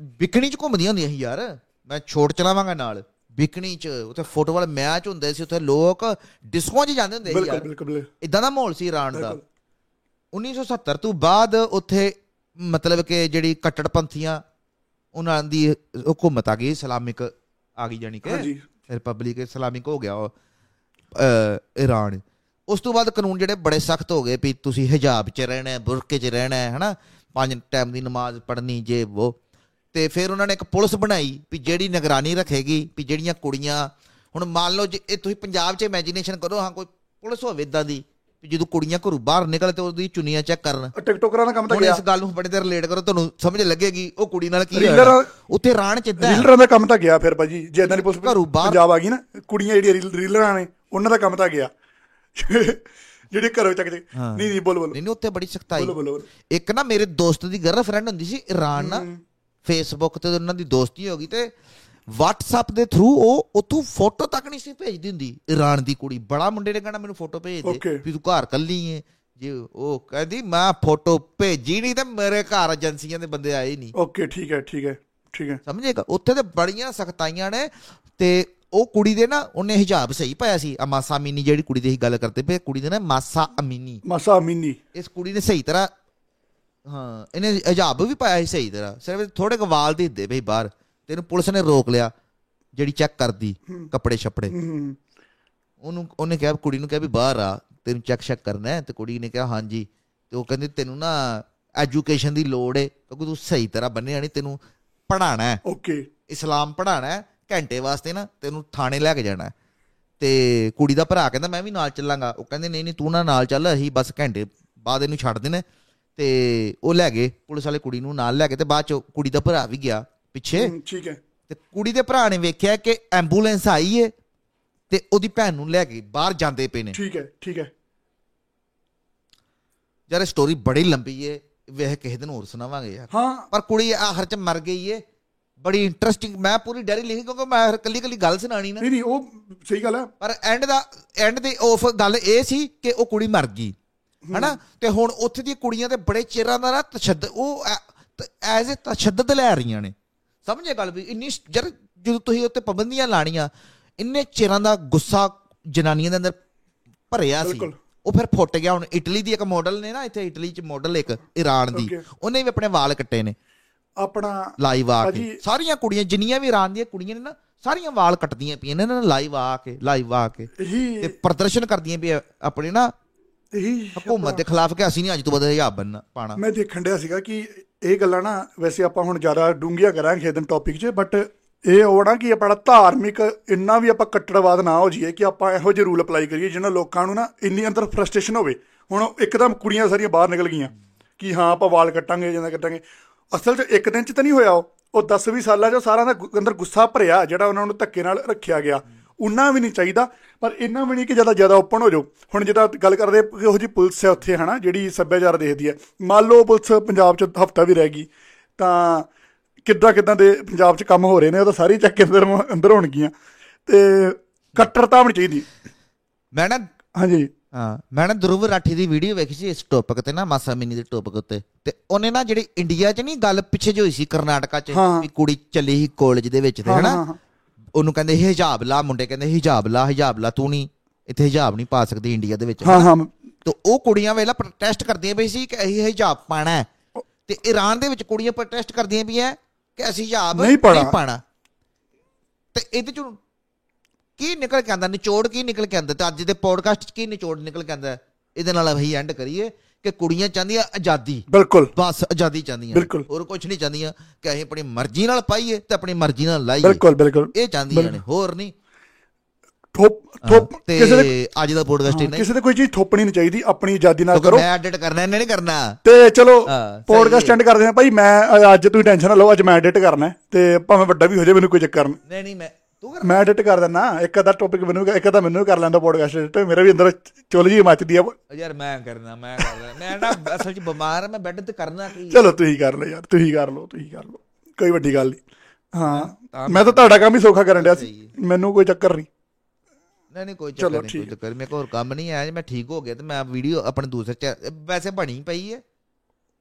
ਬਿਕਨੀ ਚ ਘੁੰਮਦੀਆਂ ਹੁੰਦੀਆਂ ਸੀ ਯਾਰ। ਮੈਂ ਛੋਟ ਚਲਾਵਾਂਗਾ ਨਾਲ। ਬਿਕਨੀ ਚ ਉੱਥੇ ਫੁੱਟਬਾਲ ਮੈਚ ਹੁੰਦੇ ਸੀ ਉੱਥੇ ਲੋਕ ਡਿਸਕੋਆਂ 'ਚ ਜਾਂਦੇ ਹੁੰਦੇ ਸੀ ਬਿਲਕੁਲ ਬਿਲਕੁਲ ਇਦਾਂ ਦਾ ਮਾਹੌਲ ਸੀ ਈਰਾਨ ਦਾ। ਬਿਲਕੁਲ। 1970 ਤੋਂ ਬਾਅਦ ਉੱਥੇ ਮਤਲਬ ਕਿ ਜਿਹੜੀ ਕੱਟੜਪੰਥੀਆਂ ਉਹਨਾਂ ਦੀ ਹਕੂਮਤ ਆ ਗਈ ਇਸਲਾਮਿਕ ਆ ਗਈ ਜਾਨੀ ਕਿ। ਰਿਪਬਲਿਕ ਇਸਲਾਮਿਕ ਹੋ ਗਿਆ ਈਰਾਨ ਉਸ ਤੋਂ ਬਾਅਦ ਕਾਨੂੰਨ ਜਿਹੜੇ ਬੜੇ ਸਖਤ ਹੋ ਗਏ ਵੀ ਤੁਸੀਂ ਹਿਜਾਬ 'ਚ ਰਹਿਣਾ ਹੈ ਬੁਰਕੇ 'ਚ ਰਹਿਣਾ ਹੈ ਹਨਾ? ਪੰਜ ਟਾਈਮ ਦੀ ਨਮਾਜ਼ ਪੜ੍ਹਨੀ ਜੇ ਉਹ ਤੇ ਫਿਰ ਉਹਨਾਂ ਨੇ ਇੱਕ ਪੁਲਿਸ ਬਣਾਈ ਵੀ ਜਿਹੜੀ ਨਿਗਰਾਨੀ ਰੱਖੇਗੀ ਵੀ ਜਿਹੜੀਆਂ ਕੁੜੀਆਂ ਹੁਣ ਮੰਨ ਲਓ ਜੇ ਇਹ ਤੁਸੀਂ ਪੰਜਾਬ 'ਚ ਇਮੇਜਿਨੇਸ਼ਨ ਕਰੋ ਹਾਂ ਕੋਈ ਪੁਲਿਸ ਹੋਵੇ ਇਦਾਂ ਦੀ ਵੀ ਜਦੋਂ ਕੁੜੀਆਂ ਘਰੋਂ ਬਾਹਰ ਨਿਕਲੇ ਤੇ ਉਹਦੀ ਚੁੰਨੀਆਂ ਚੈੱਕ ਕਰਨ। ਟਿਕਟੋਕਰਾਂ ਦਾ ਕੰਮ ਤਾਂ ਹੁਣ ਗਿਆ। ਇਸ ਗੱਲ ਨੂੰ ਬੜੇ ਤੇ ਰਿਲੇਟ ਕਰੋ ਤੁਹਾਨੂੰ ਸਮਝ ਲੱਗੇਗੀ ਉਹ ਕੁੜੀ ਨਾਲ ਕੀ ਹੋਇਆ। ਉੱਥੇ ਰਾਣ ਚ ਇਦਾਂ ਰੀਲਰਾਂ ਦਾ ਕੰਮ ਤਾਂ ਗਿਆ ਫਿਰ ਭਾਜੀ ਜੇ ਇਦਾਂ ਦੀ ਪੁਲਿਸ ਘਰੋਂ ਬਾਹਰ- ਪੰਜਾਬ ਆ ਗਈ ਨਾ ਕੁੜੀਆਂ ਜਿਹੜੀਆਂ ਰੀਲ- ਰੀਲਰਾਂ ਨੇ ਉਹਨਾਂ ਦਾ ਕੰਮ ਤਾਂ ਗਿਆ। ਜਿਹੜੀ ਘਰੋਂ ਚੱਕ ਦੇ ਨਹੀਂ ਨਹੀਂ ਬੋਲ ਬੋਲ। ਨਹੀਂ ਨਹੀਂ ਉੱਥੇ ਬੜੀ ਸਖਤਾਈ। ਬੋਲੋ ਬੋਲੋ ਇੱਕ ਨਾ ਮੇਰੇ ਦੋਸਤ ਦੀ ਗਰਲਫ੍ਰੈਂਡ ਹੁੰਦੀ ਸੀ ਇਰਾਨ ਨਾ। ਫੇਸਬੁੱਕ ਤੇ ਉਹਨਾਂ ਦੀ ਦੋਸਤੀ ਹੋ ਗਈ ਤੇ WhatsApp ਦੇ ਥਰੂ ਉਹ ਉਥੋਂ ਫੋਟੋ ਤੱਕ ਨਹੀਂ ਸੀ ਭੇਜਦੀ ਹੁੰਦੀ। ਇਰਾਨ ਦੀ ਕੁੜੀ ਬੜਾ ਮੁੰਡੇ ਨੇ ਕਹਿਣਾ ਮੈਨੂੰ ਫੋਟੋ ਭੇਜ ਦੇ. ਵੀ ਤੂੰ ਘਰ ਕੱਲੀ ਏ। ਜੇ ਉਹ ਕਹਿੰਦੀ ਮੈਂ ਫੋਟੋ ਭੇਜੀ ਨਹੀਂ ਤੇ ਮੇਰੇ ਘਰ ਏਜੰਸੀਆਂ ਦੇ ਬੰਦੇ ਆਏ ਨਹੀਂ। ਓਕੇ ਠੀਕ ਹੈ ਠੀਕ ਹੈ ਠੀਕ ਹੈ। ਸਮਝੇਗਾ? ਉੱਥੇ ਤੇ ਬੜੀਆਂ ਸਖਤਾਈਆਂ ਨੇ ਤੇ ਉਹ ਕੁੜੀ ਦੇ ਨਾ ਉਹਨੇ ਹਿਜਾਬ ਸਹੀ ਪਾਇਆ ਸੀ ਆ ਮਾਸਾ ਅਮੀਨੀ ਜਿਹੜੀ ਕੁੜੀ ਦੀ ਅਸੀਂ ਗੱਲ ਕਰਦੇ ਪਏ ਕੁੜੀ ਦੇ ਨਾ ਮਾਸਾ ਅਮੀਨੀ। ਮਾਸਾ ਅਮੀਨੀ। ਇਸ ਕੁੜੀ ਨੇ ਸਹੀ ਤਰ੍ਹਾਂ ਹਾਂ ਇਹਨੇ ਹਿਜਾਬ ਵੀ ਪਾਇਆ ਸੀ ਸਹੀ ਤਰ੍ਹਾਂ। ਸਿਰਫ ਥੋੜੇ ਕੁ ਵਾਲ ਦਿੱਦੇ ਬਈ ਬਾਹਰ। ਤੈਨੂੰ ਪੁਲਿਸ ਨੇ ਰੋਕ ਲਿਆ ਜਿਹੜੀ ਚੈੱਕ ਕਰਦੀ ਕੱਪੜੇ ਛੱਪੜੇ। ਉਹਨੂੰ ਉਹਨੇ ਕਿਹਾ ਕੁੜੀ ਨੂੰ ਕਿਹਾ ਵੀ ਬਾਹਰ ਆ ਤੈਨੂੰ ਚੈੱਕ ਚੈੱਕ ਕਰਨਾ ਹੈ। ਤੇ ਕੁੜੀ ਨੇ ਕਿਹਾ ਹਾਂਜੀ। ਤੇ ਉਹ ਕਹਿੰਦੀ ਤੈਨੂੰ ਨਾ ਐਜੂਕੇਸ਼ਨ ਦੀ ਲੋੜ ਏ ਕਿਉਂਕਿ ਤੂੰ ਸਹੀ ਤਰ੍ਹਾਂ ਬੰਨਿਆ ਨਹੀਂ ਤੈਨੂੰ ਪੜਾਣਾ ਹੈ। ਓਕੇ। ਇਸਲਾਮ ਪੜਾਣਾ ਹੈ ਘੰਟੇ ਵਾਸਤੇ ਨਾ ਤੈਨੂੰ ਥਾਣੇ ਲੈ ਕੇ ਜਾਣਾ। ਤੇ ਕੁੜੀ ਦਾ ਭਰਾ ਕਹਿੰਦਾ ਮੈਂ ਵੀ ਨਾਲ ਚੱਲਾਂਗਾ। ਉਹ ਕਹਿੰਦੇ ਨਹੀਂ ਨਹੀਂ ਤੂੰ ਨਾ ਨਾਲ ਚੱਲ ਅਸੀਂ ਬਸ ਘੰਟੇ ਬਾਅਦ ਇਹਨੂੰ ਛੱਡ ਦੇਣਾ ਤੇ ਉਹ ਲੈ ਗਏ ਪੁਲਿਸ ਵਾਲੇ ਕੁੜੀ ਨੂੰ ਨਾਲ ਲੈ ਕੇ ਤੇ ਬਾਅਦ ਚ ਕੁੜੀ ਦਾ ਭਰਾ ਵੀ ਗਿਆ ਪਿੱਛੇ। ਠੀਕ ਹੈ। ਤੇ ਕੁੜੀ ਦੇ ਭਰਾ ਨੇ ਵੇਖਿਆ ਕਿ ਐਂਬੂਲੈਂਸ ਆਈ ਏ ਤੇ ਉਹਦੀ ਭੈਣ ਨੂੰ ਲੈ ਕੇ ਬਾਹਰ ਜਾਂਦੇ ਪਏ ਨੇ। ਠੀਕ ਹੈ ਠੀਕ ਹੈ। ਯਾਰ ਸਟੋਰੀ ਬੜੀ ਲੰਬੀ ਏ ਵੇਖ ਕਿਸੇ ਦਿਨ ਹੋਰ ਸੁਣਾਵਾਂਗੇ ਯਾਰ। ਹਾਂ। ਪਰ ਕੁੜੀ ਆਖਰ ਚ ਮਰ ਗਈ ਏ ਬੜੀ ਇੰਟਰਸਟਿੰਗ ਮੈਂ ਪੂਰੀ ਡੈਰੀ ਲਿਖੀ ਕਿਉਂਕਿ ਮੈਂ ਕੱਲੀ ਕੱਲੀ ਗੱਲ ਸੁਣਾਣੀ ਨਾ। ਨਹੀਂ ਨਹੀਂ ਉਹ ਸਹੀ ਗੱਲ ਹੈ। ਪਰ ਐਂਡ ਦਾ ਐਂਡ ਦੀ ਆਫ ਗੱਲ ਇਹ ਸੀ ਕਿ ਉਹ ਕੁੜੀ ਮਰ ਗਈ। ਹਨਾ? ਤੇ ਹੁਣ ਉੱਥੇ ਦੀਆਂ ਕੁੜੀਆਂ ਤੇ ਬੜੇ ਚਿਰਾਂ ਦਾ ਨਾ ਤਸ਼ੱਦਦ ਉਹ ਐਜ਼ ਅ ਤਸ਼ੱਦਦ ਲੈ ਰਹੀਆਂ ਨੇ। ਸਮਝੇ ਗੱਲ ਵੀ? ਇੰਨੀ ਸ- ਜਦ ਜਦੋਂ ਤੁਸੀਂ ਉੱਤੇ ਪਾਬੰਦੀਆਂ ਲਾਣੀਆਂ ਇੰਨੇ ਚਿਰਾਂ ਦਾ ਗੁੱਸਾ ਜਨਾਨੀਆਂ ਦੇ ਅੰਦਰ ਭਰਿਆ ਸੀ। ਉਹ ਫਿਰ ਫੁੱਟ ਗਿਆ। ਹੁਣ ਇਟਲੀ ਦੀ ਇੱਕ ਮਾਡਲ ਨੇ ਨਾ ਇੱਥੇ ਇਟਲੀ ਚ ਮਾਡਲ ਇੱਕ ਈਰਾਨ ਦੀ. ਉਹਨੇ ਵੀ ਆਪਣੇ ਵਾਲ ਕੱਟੇ ਨੇ। ਆਪਣਾ ਲਾਈਵ ਆ ਕੇ। ਸਾਰੀਆਂ ਕੁੜੀਆਂ ਜਿੰਨੀਆਂ ਵੀ ਈਰਾਨ ਦੀਆਂ ਕੁੜੀਆਂ ਨੇ ਨਾ ਸਾਰੀਆਂ ਵਾਲ ਕੱਟਦੀਆਂ ਪਈਆਂ ਨੇ। ਨਾ ਲਾਈਵ ਆ ਕੇ ਲਾਈਵ ਆ ਕੇ। ਤੇ ਪ੍ਰਦਰਸ਼ਨ ਕਰਦੀਆਂ ਵੀ ਆਪਣੇ ਨਾ ਇਹੀ ਹਕੂਮਤ ਦੇ ਖਿਲਾਫ ਕਿ ਅਸੀਂ ਨਹੀਂ ਅੱਜ ਤੋਂ ਬਾਅਦ ਹਿਜਾਬ ਬੰਨਣਾ ਪਾਣਾ। ਮੈਂ ਦੇਖਣ ਡਿਆ ਸੀਗਾ ਕਿ ਇਹ ਗੱਲਾਂ ਨਾ ਵੈਸੇ ਆਪਾਂ ਹੁਣ ਜ਼ਿਆਦਾ ਡੂੰਘੀਆਂ ਕਰਾਂਗੇ ਖੇਦਨ ਟੌਪਿਕ 'ਚ ਬਟ ਇਹ ਹੋਣਾ ਕਿ ਆਪਣਾ ਧਾਰਮਿਕ ਇੰਨਾ ਵੀ ਆਪਾਂ ਕੱਟੜਵਾਦ ਨਾ ਹੋ ਜਾਈਏ ਕਿ ਆਪਾਂ ਇਹੋ ਜਿਹੇ ਰੂਲ ਅਪਲਾਈ ਕਰੀਏ ਜਿਹਨਾਂ ਲੋਕਾਂ ਨੂੰ ਨਾ ਇੰਨੀ ਅੰਦਰ ਫਰਸਟ੍ਰੇਸ਼ਨ ਹੋਵੇ। ਹੁਣ ਇੱਕਦਮ ਕੁੜੀਆਂ ਸਾਰੀਆਂ ਬਾਹਰ ਨਿਕਲ ਗਈਆਂ ਕਿ ਹਾਂ ਆਪਾਂ ਵਾਲ ਕੱਟਾਂਗੇ ਜਾਂ ਕੱਟਾਂਗੇ। ਅਸਲ 'ਚ ਇੱਕ ਦਿਨ 'ਚ ਤਾਂ ਨਹੀਂ ਹੋਇਆ ਉਹ ਉਹ 10 20 ਸਾਲਾਂ 'ਚ ਸਾਰਿਆਂ ਦਾ ਅੰਦਰ ਗੁੱਸਾ ਭਰਿਆ ਜਿਹੜਾ ਉਹਨਾਂ ਨੂੰ ਧੱਕੇ ਨਾਲ ਰੱਖਿਆ ਗਿਆ। ਉਹਨਾਂ ਵੀ ਨਹੀਂ ਚਾਹੀਦਾ ਪਰ ਇੰਨਾ ਵੀ ਨਹੀਂ ਕਿ ਜ਼ਿਆਦਾ ਜ਼ਿਆਦਾ ਓਪਨ ਹੋ ਜਾਓ। ਹੁਣ ਜਿੱਦਾਂ ਗੱਲ ਕਰਦੇ ਉਹੋ ਜੀ ਪੁਲਿਸ ਹੈ ਉੱਥੇ ਹਨਾ ਜਿਹੜੀ ਸੱਭਿਆਚਾਰ ਦੇਖਦੀ ਹੈ। ਮੰਨ ਲਓ ਪੁਲਿਸ ਪੰਜਾਬ 'ਚ ਹਫਤਾ ਵੀ ਰਹਿ ਗਈ ਤਾਂ ਕਿੱਦਾਂ ਕਿੱਦਾਂ ਦੇ ਪੰਜਾਬ 'ਚ ਕੰਮ ਹੋ ਰਹੇ ਨੇ ਉਹ ਤਾਂ ਸਾਰੀ ਚੱਕ ਕੇ ਅੰਦਰ ਅੰਦਰ ਹੋਣਗੀਆਂ। ਤੇ ਕੱਟੜਤਾ ਵੀ ਨਹੀਂ ਚਾਹੀਦੀ। ਮੈਂ ਨਾ ਹਾਂਜੀ। ਹਾਂ ਮੈਂ ਨਾ ਧਰੁਵ ਰਾਠੀ ਦੀ ਵੀਡੀਓ ਵੇਖੀ ਸੀ ਇਸ ਟੌਪਿਕ ਤੇ ਨਾ ਮਾਸਾ ਮਿਨੀ ਦੇ ਟੌਪਿਕ ਉੱਤੇ। ਤੇ ਉਹਨੇ ਨਾ ਜਿਹੜੀ ਇੰਡੀਆ 'ਚ ਨਹੀਂ ਗੱਲ ਪਿੱਛੇ ਜਿਹੀ ਹੋਈ ਸੀ ਕਰਨਾਟਕਾ 'ਚ। ਵੀ ਕੁੜੀ ਚੱਲੀ ਸੀ ਕਾਲਜ ਦੇ ਵਿੱਚ ਤੇ ਹਨਾ। ਉਹਨੂੰ ਕਹਿੰਦੇ ਹਿਜਾਬ ਲਾ ਮੁੰਡੇ ਕਹਿੰਦੇ ਹਿਜਾਬ ਲਾ ਹਿਜਾਬ ਲਾ ਤੂੰ ਨਹੀਂ ਇੱਥੇ ਹਿਜਾਬ ਨਹੀਂ ਪਾ ਸਕਦੀ ਇੰਡੀਆ ਦੇ ਵਿੱਚ। ਹਾਂ ਹਾਂ। ਤੇ ਉਹ ਕੁੜੀਆਂ ਵੇਲਾ ਪ੍ਰੋਟੈਸਟ ਕਰਦੀਆਂ ਪਈ ਸੀ ਕਿ ਅਸੀਂ ਹਿਜਾਬ ਪਾਣਾ ਹੈ। ਤੇ ਈਰਾਨ ਦੇ ਵਿੱਚ ਕੁੜੀਆਂ ਪ੍ਰੋਟੈਸਟ ਕਰਦੀਆਂ ਪਈਆਂ ਕਿ ਅਸੀਂ ਹਿਜਾਬ ਨਹੀਂ। ਪਾਣਾ। ਤੇ ਇਹਦੇ ਚੋਂ ਕੀ ਨਿਕਲ ਕੇ ਆਂਦਾ ਨਿਚੋੜ ਕੀ ਨਿਕਲ ਕੇ ਆਂਦਾ ਤੇ ਅੱਜ ਦੇ ਪੋਡਕਾਸਟ 'ਚ ਕੀ ਨਿਚੋੜ ਨਿਕਲ ਕੇ ਆਂਦਾ ਇਹਦੇ ਨਾਲ ਅਸੀਂ ਐਂਡ ਕਰੀਏ। ਕਿ ਕੁੜੀਆਂ ਚਾਹੁੰਦੀਆਂ ਆਜ਼ਾਦੀ। ਬਿਲਕੁਲ। ਬਸ ਆਜ਼ਾਦੀ ਚਾਹੁੰਦੀਆਂ। ਹੋਰ ਕੁਝ ਨਹੀਂ ਚਾਹੁੰਦੀਆਂ ਕਿ ਅਸੀਂ ਆਪਣੀ ਮਰਜ਼ੀ ਨਾਲ ਪਾਈਏ ਤੇ ਆਪਣੀ ਮਰਜ਼ੀ ਨਾਲ ਲਾਈਏ। ਬਿਲਕੁਲ ਬਿਲਕੁਲ। ਇਹ ਚਾਹੁੰਦੀਆਂ ਨੇ ਹੋਰ ਨਹੀਂ। ਠੋਪ ਠੋਪ ਕਿਸੇ ਦੇ ਅੱਜ ਦਾ ਪੋਡਕਾਸਟ ਹਾਂ, ਇੰਨਾ ਹੀ। ਕਿਸੇ ਤੇ ਕੋਈ ਚੀਜ਼ ਥੋਪਣੀ ਨਹੀਂ ਚਾਹੀਦੀ ਆਪਣੀ ਆਜ਼ਾਦੀ ਨਾਲ ਕਰੋ। ਮੈਂ ਐਡਿਟ ਕਰਨਾ ਇਹਨੇ ਨਹੀਂ ਕਰਨਾ। ਤੇ ਚਲੋ ਪੋਡਕਾਸਟ। ਐਂਡ ਕਰਦੇ ਹਾਂ। ਭਾਈ ਮੈਂ ਅੱਜ ਤੁਸੀਂ ਟੈਨਸ਼ਨ ਨਾ ਲਓ ਅੱਜ ਮੈਂ ਐਡਿਟ ਕਰਨਾ ਤੇ ਭਾਵੇਂ ਵੱਡਾ ਵੀ ਹੋ ਜਾਏ ਮੈਨੂੰ ਕੋਈ ਚੱਕਰ ਨਹੀਂ। ਨਹੀਂ ਨਹੀਂ ਮੈਂ ਤੂੰ ਕਰ। ਮੈਂ ਐਡਿਟ ਕਰ ਦਿੰਦਾ ਇੱਕ ਅੱਧਾ ਟੌਪਿਕ ਮੈਨੂੰ ਇੱਕ ਅੱਧਾ ਮੈਨੂੰ ਕਰ ਲੈਂਦਾ ਪੋਡਕਾਸਟ ਐਡਿਟ ਮੇਰਾ ਵੀ ਅੰਦਰ ਚੁੱਲ ਜੀ ਮੱਚਦੀ ਆ। ਯਾਰ ਮੈਂ ਕਰਨਾ ਮੈਂ ਕਰਨਾ ਮੈਂ ਨਾ ਅਸਲ 'ਚ ਬਿਮਾਰ ਆ ਮੈਂ ਬੈੱਡ ਤੇ ਕਰਨਾ ਕੀ ਚਲੋ ਤੁਸੀਂ ਕਰ ਲਓ ਯਾਰ ਤੁਸੀਂ ਕਰ ਲਓ ਤੁਸੀਂ ਕਰ ਲਓ। ਕੋਈ ਵੱਡੀ ਗੱਲ ਨਹੀਂ। ਹਾਂ ਮੈਂ ਤਾਂ ਤੁਹਾਡਾ ਕੰਮ ਹੀ ਸੌਖਾ ਕਰਨ ਡਿਆ ਸੀ। ਮੈਨੂੰ ਕੋਈ ਚੱਕਰ ਨਹੀਂ। ਨਹੀਂ ਨਹੀਂ ਕੋਈ ਚੱਕਰ ਨਹੀਂ ਕੋਈ। ਚੱਕਰ ਮੇਰੇ ਕੋਲ ਹੋਰ ਕੰਮ ਨਹੀਂ ਆਇਆ ਜੇ ਮੈਂ ਠੀਕ ਹੋ ਗਿਆ ਤੇ ਮੈਂ ਵੀਡੀਓ ਆਪਣੇ ਦੂਸਰੇ ਚ ਵੈਸੇ ਬਣੀ ਪਈ ਹੈ।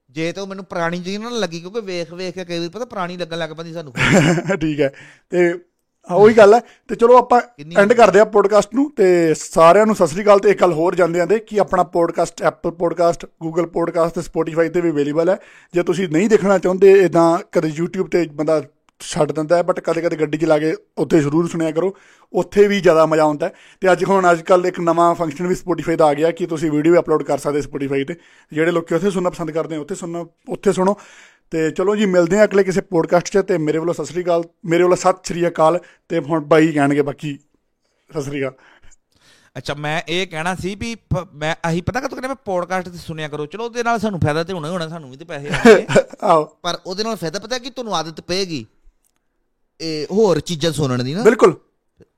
ਜੇ ਤਾਂ ਮੈਨੂੰ ਪੁਰਾਣੀ ਜੀ ਨਾ ਲੱਗੀ ਕਿਉਂਕਿ ਵੇਖ ਵੇਖ ਕੇ ਕਈ ਵਾਰ ਪਤਾ ਪੁਰਾਣੀ ਲੱਗਣ ਲੱਗ ਪੈਂਦੀ ਸਾਨੂੰ। ਠੀਕ ਹੈ। ਤੇ ਹਾਂ ਉਹੀ ਗੱਲ ਹੈ। ਤੇ ਚਲੋ ਆਪਾਂ ਐਂਡ ਕਰਦੇ ਆ ਪੋਡਕਾਸਟ ਨੂੰ। ਤੇ ਸਾਰਿਆਂ ਨੂੰ ਸਤਿ ਸ੍ਰੀ ਅਕਾਲ ਤੇ ਇੱਕ ਗੱਲ ਹੋਰ ਜਾਂਦੇ ਆਂਦੇ ਕਿ ਆਪਣਾ podcast Apple podcast Google podcast ਤੇ ਸਪੋਟੀਫਾਈ ਤੇ ਵੀ ਅਵੇਲੇਬਲ ਹੈ। ਜੇ ਤੁਸੀਂ ਨਹੀਂ ਦੇਖਣਾ ਚਾਹੁੰਦੇ ਇਦਾਂ ਕਦੇ YouTube ਤੇ ਬੰਦਾ ਛੱਡ ਦਿੰਦਾ ਹੈ ਬਟ ਕਦੇ ਕਦੇ ਗੱਡੀ 'ਚ ਲਾ ਕੇ ਉੱਥੇ ਜ਼ਰੂਰ ਸੁਣਿਆ ਕਰੋ। ਉੱਥੇ ਵੀ ਜ਼ਿਆਦਾ ਮਜ਼ਾ ਆਉਂਦਾ ਤੇ ਅੱਜ ਹੁਣ ਅੱਜ ਕੱਲ ਇੱਕ ਨਵਾਂ ਫੰਕਸ਼ਨ ਵੀ ਸਪੋਟੀਫਾਈ ਦਾ ਆ ਗਿਆ ਕਿ ਤੁਸੀਂ ਵੀਡੀਓ ਵੀ ਅਪਲੋਡ ਕਰ ਸਕਦੇ ਸਪੋਟੀਫਾਈ ਤੇ। ਜਿਹੜੇ ਲੋਕੀ ਉੱਥੇ ਸੁਣਨਾ ਪਸੰਦ ਕਰਦੇ ਆ ਉੱਥੇ ਸੁਣਨਾ ਉੱਥੇ ਸੁਣੋ। ਤੇ ਚਲੋ ਜੀ ਮਿਲਦੇ ਆ ਅਗਲੇ ਕਿਸੇ ਪੋਡਕਾਸਟ 'ਚ ਤੇ ਮੇਰੇ ਵੱਲੋਂ ਸਤਿ ਸ੍ਰੀ ਅਕਾਲ ਮੇਰੇ ਵੱਲੋਂ ਸਤਿ ਸ੍ਰੀ ਅਕਾਲ ਤੇ ਹੁਣ ਬਾਈ ਕਹਿਣਗੇ ਬਾਕੀ। ਸਤਿ ਸ੍ਰੀ ਅਕਾਲ। ਅੱਛਾ ਮੈਂ ਇਹ ਕਹਿਣਾ ਸੀ ਵੀ ਮੈਂ ਅਹੀ ਪਤਾ ਕਦੋਂ ਕਹਿੰਦੇ ਮੈਂ ਪੋਡਕਾਸਟ ਤੇ ਸੁਣਿਆ ਕਰੋ। ਚਲੋ ਉਹਦੇ ਨਾਲ ਸਾਨੂੰ ਫਾਇਦਾ ਤੇ ਹੋਣਾ ਹੀ ਹੋਣਾ ਸਾਨੂੰ ਵੀ ਤੇ ਪੈਸੇ ਆਉਣਗੇ। ਆਓ ਪਰ ਉਹਦੇ ਨਾਲ ਫਾਇਦਾ ਪਤਾ ਕਿ ਤੁਹਾਨੂੰ ਆਦਤ ਪਏਗੀ। ਇਹ ਹੋਰ ਚੀਜ਼ਾਂ ਸੁਣਨ ਦੀ ਨਾ। ਬਿਲਕੁਲ।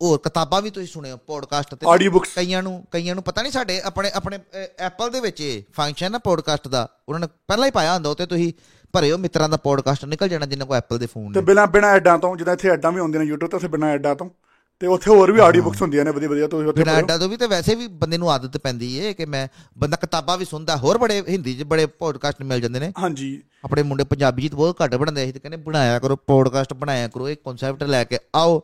ਹੋਰ ਕਿਤਾਬਾਂ ਵੀ ਤੁਸੀਂ ਸੁਣਿਓ ਪੋਡਕਾਸਟ ਤੇ। ਆਡੀਓ ਬੁੱਕਸ ਕਈਆਂ ਨੂੰ ਕਈਆਂ ਨੂੰ ਪਤਾ ਨਹੀਂ ਸਾਡੇ ਆਪਣੇ ਆਪਣੇ ਐਪਲ ਦੇ ਵਿੱਚ ਇਹ ਫੰਕਸ਼ਨ ਨਾ ਪੋਡਕਾਸਟ ਦਾ। ਉਹਨਾਂ ਨੇ ਪਹਿਲਾਂ ਹੀ ਪਾਇਆ ਹੁੰਦਾ ਉੱਤੇ ਤੁਸੀਂ ਭਰਿਓ ਮਿੱਤਰਾਂ ਦਾ ਪੋਡਕਾਸਟ ਨਿਕਲ ਜਾਣਾ ਜਿੰਨਾਂ ਕੋ ਐਪਲ ਦੇ ਫੋਨ ਤੇ ਨੇ। ਬਿਨਾ ਬਿਨਾ ਐਡਾਂ ਤੋਂ ਜਿੱਦਾਂ ਇੱਥੇ ਐਡਾਂ ਵੀ ਆਉਂਦੀਆਂ ਨੇ YouTube ਤੇ ਉੱਥੇ ਬਿਨਾ ਐਡਾਂ ਤੋਂ। ਤੇ ਉੱਥੇ ਹੋਰ ਵੀ ਆਡੀਓ ਬੁੱਕਸ ਹੁੰਦੀਆਂ ਨੇ ਵਧੀਆ ਵਧੀਆ ਤੁਸੀਂ ਉੱਥੇ ਬਿਨਾਂ। ਐਡਾਂ ਤੋਂ ਵੀ ਤੇ ਵੈਸੇ ਵੀ ਬੰਦੇ ਨੂੰ ਆਦਤ ਪੈਂਦੀ ਏ ਕਿ ਮੈਂ ਬੰਦਾ ਕਿਤਾਬਾਂ ਵੀ ਸੁਣਦਾ ਹੋਰ ਬੜੇ ਹਿੰਦੀ 'ਚ ਬੜੇ ਪੋਡਕਾਸਟ ਮਿਲ ਜਾਂਦੇ ਨੇ। ਹਾਂਜੀ। ਆਪਣੇ ਮੁੰਡੇ ਪੰਜਾਬੀ 'ਚ ਬਹੁਤ ਘੱਟ ਬਣਾਉਂਦੇ ਸੀ ਤੇ ਕਹਿੰਦੇ ਬਣਾਇਆ ਕਰੋ ਪੋਡਕਾਸਟ ਬਣਾਇਆ ਕਰੋ ਇਹ ਕਨਸੈਪਟ ਲੈ ਕੇ ਆਓ।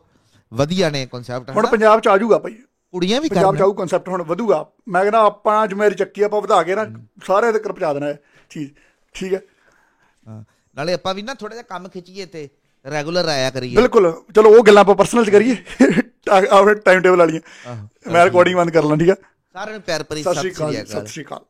ਵਧੀਆ ਨੇ ਕਨਸੈਪਟ ਹੁਣ ਪੰਜਾਬ ਚ ਆ ਜਾਊਗਾ ਭਾਈ। ਕੁੜੀਆਂ ਵੀ ਪੰਜਾਬ ਚ ਕਰਨ। ਆਊ ਕਨਸੈਪਟ ਹੁਣ ਵਧੂਗਾ। ਮੈਂ ਕਹਿੰਦਾ ਆਪਾਂ ਜ਼ਿੰਮੇਵਾਰੀ ਚੱਕੀ ਆਪਾਂ ਵਧਾ ਕੇ ਨਾ ਸਾਰੇ ਦੇ ਕਰ ਪਹੁੰਚਾ ਦੇਣਾ ਹੈ ਠੀਕ ਹੈ ਹਾਂ। ਨਾਲੇ ਆਪਾਂ ਵੀ ਨਾ ਥੋੜਾ ਜਿਹਾ ਕੰਮ ਖਿੱਚੀਏ ਤੇ ਰੈਗੂਲਰ ਆਇਆ ਕਰੀਏ। ਬਿਲਕੁਲ। ਚਲੋ ਉਹ ਗੱਲਾਂ ਆਪਾਂ ਪਰਸਨਲ ਚ ਕਰੀਏ। ਆਪਣੇ ਟਾਈਮ ਟੇਬਲ ਵਾਲੀਆਂ। ਮੈਂ ਰਿਕਾਰਡਿੰਗ ਬੰਦ ਕਰ ਲਾਂ ਠੀਕ ਹੈ ਸਾਰਿਆਂ ਨੂੰ ਪਿਆਰ ਭਰੀ ਸਤਿ ਸ਼੍ਰੀ ਅਕਾਲ। ਸਤਿ ਸ਼੍ਰੀ ਅਕਾਲ।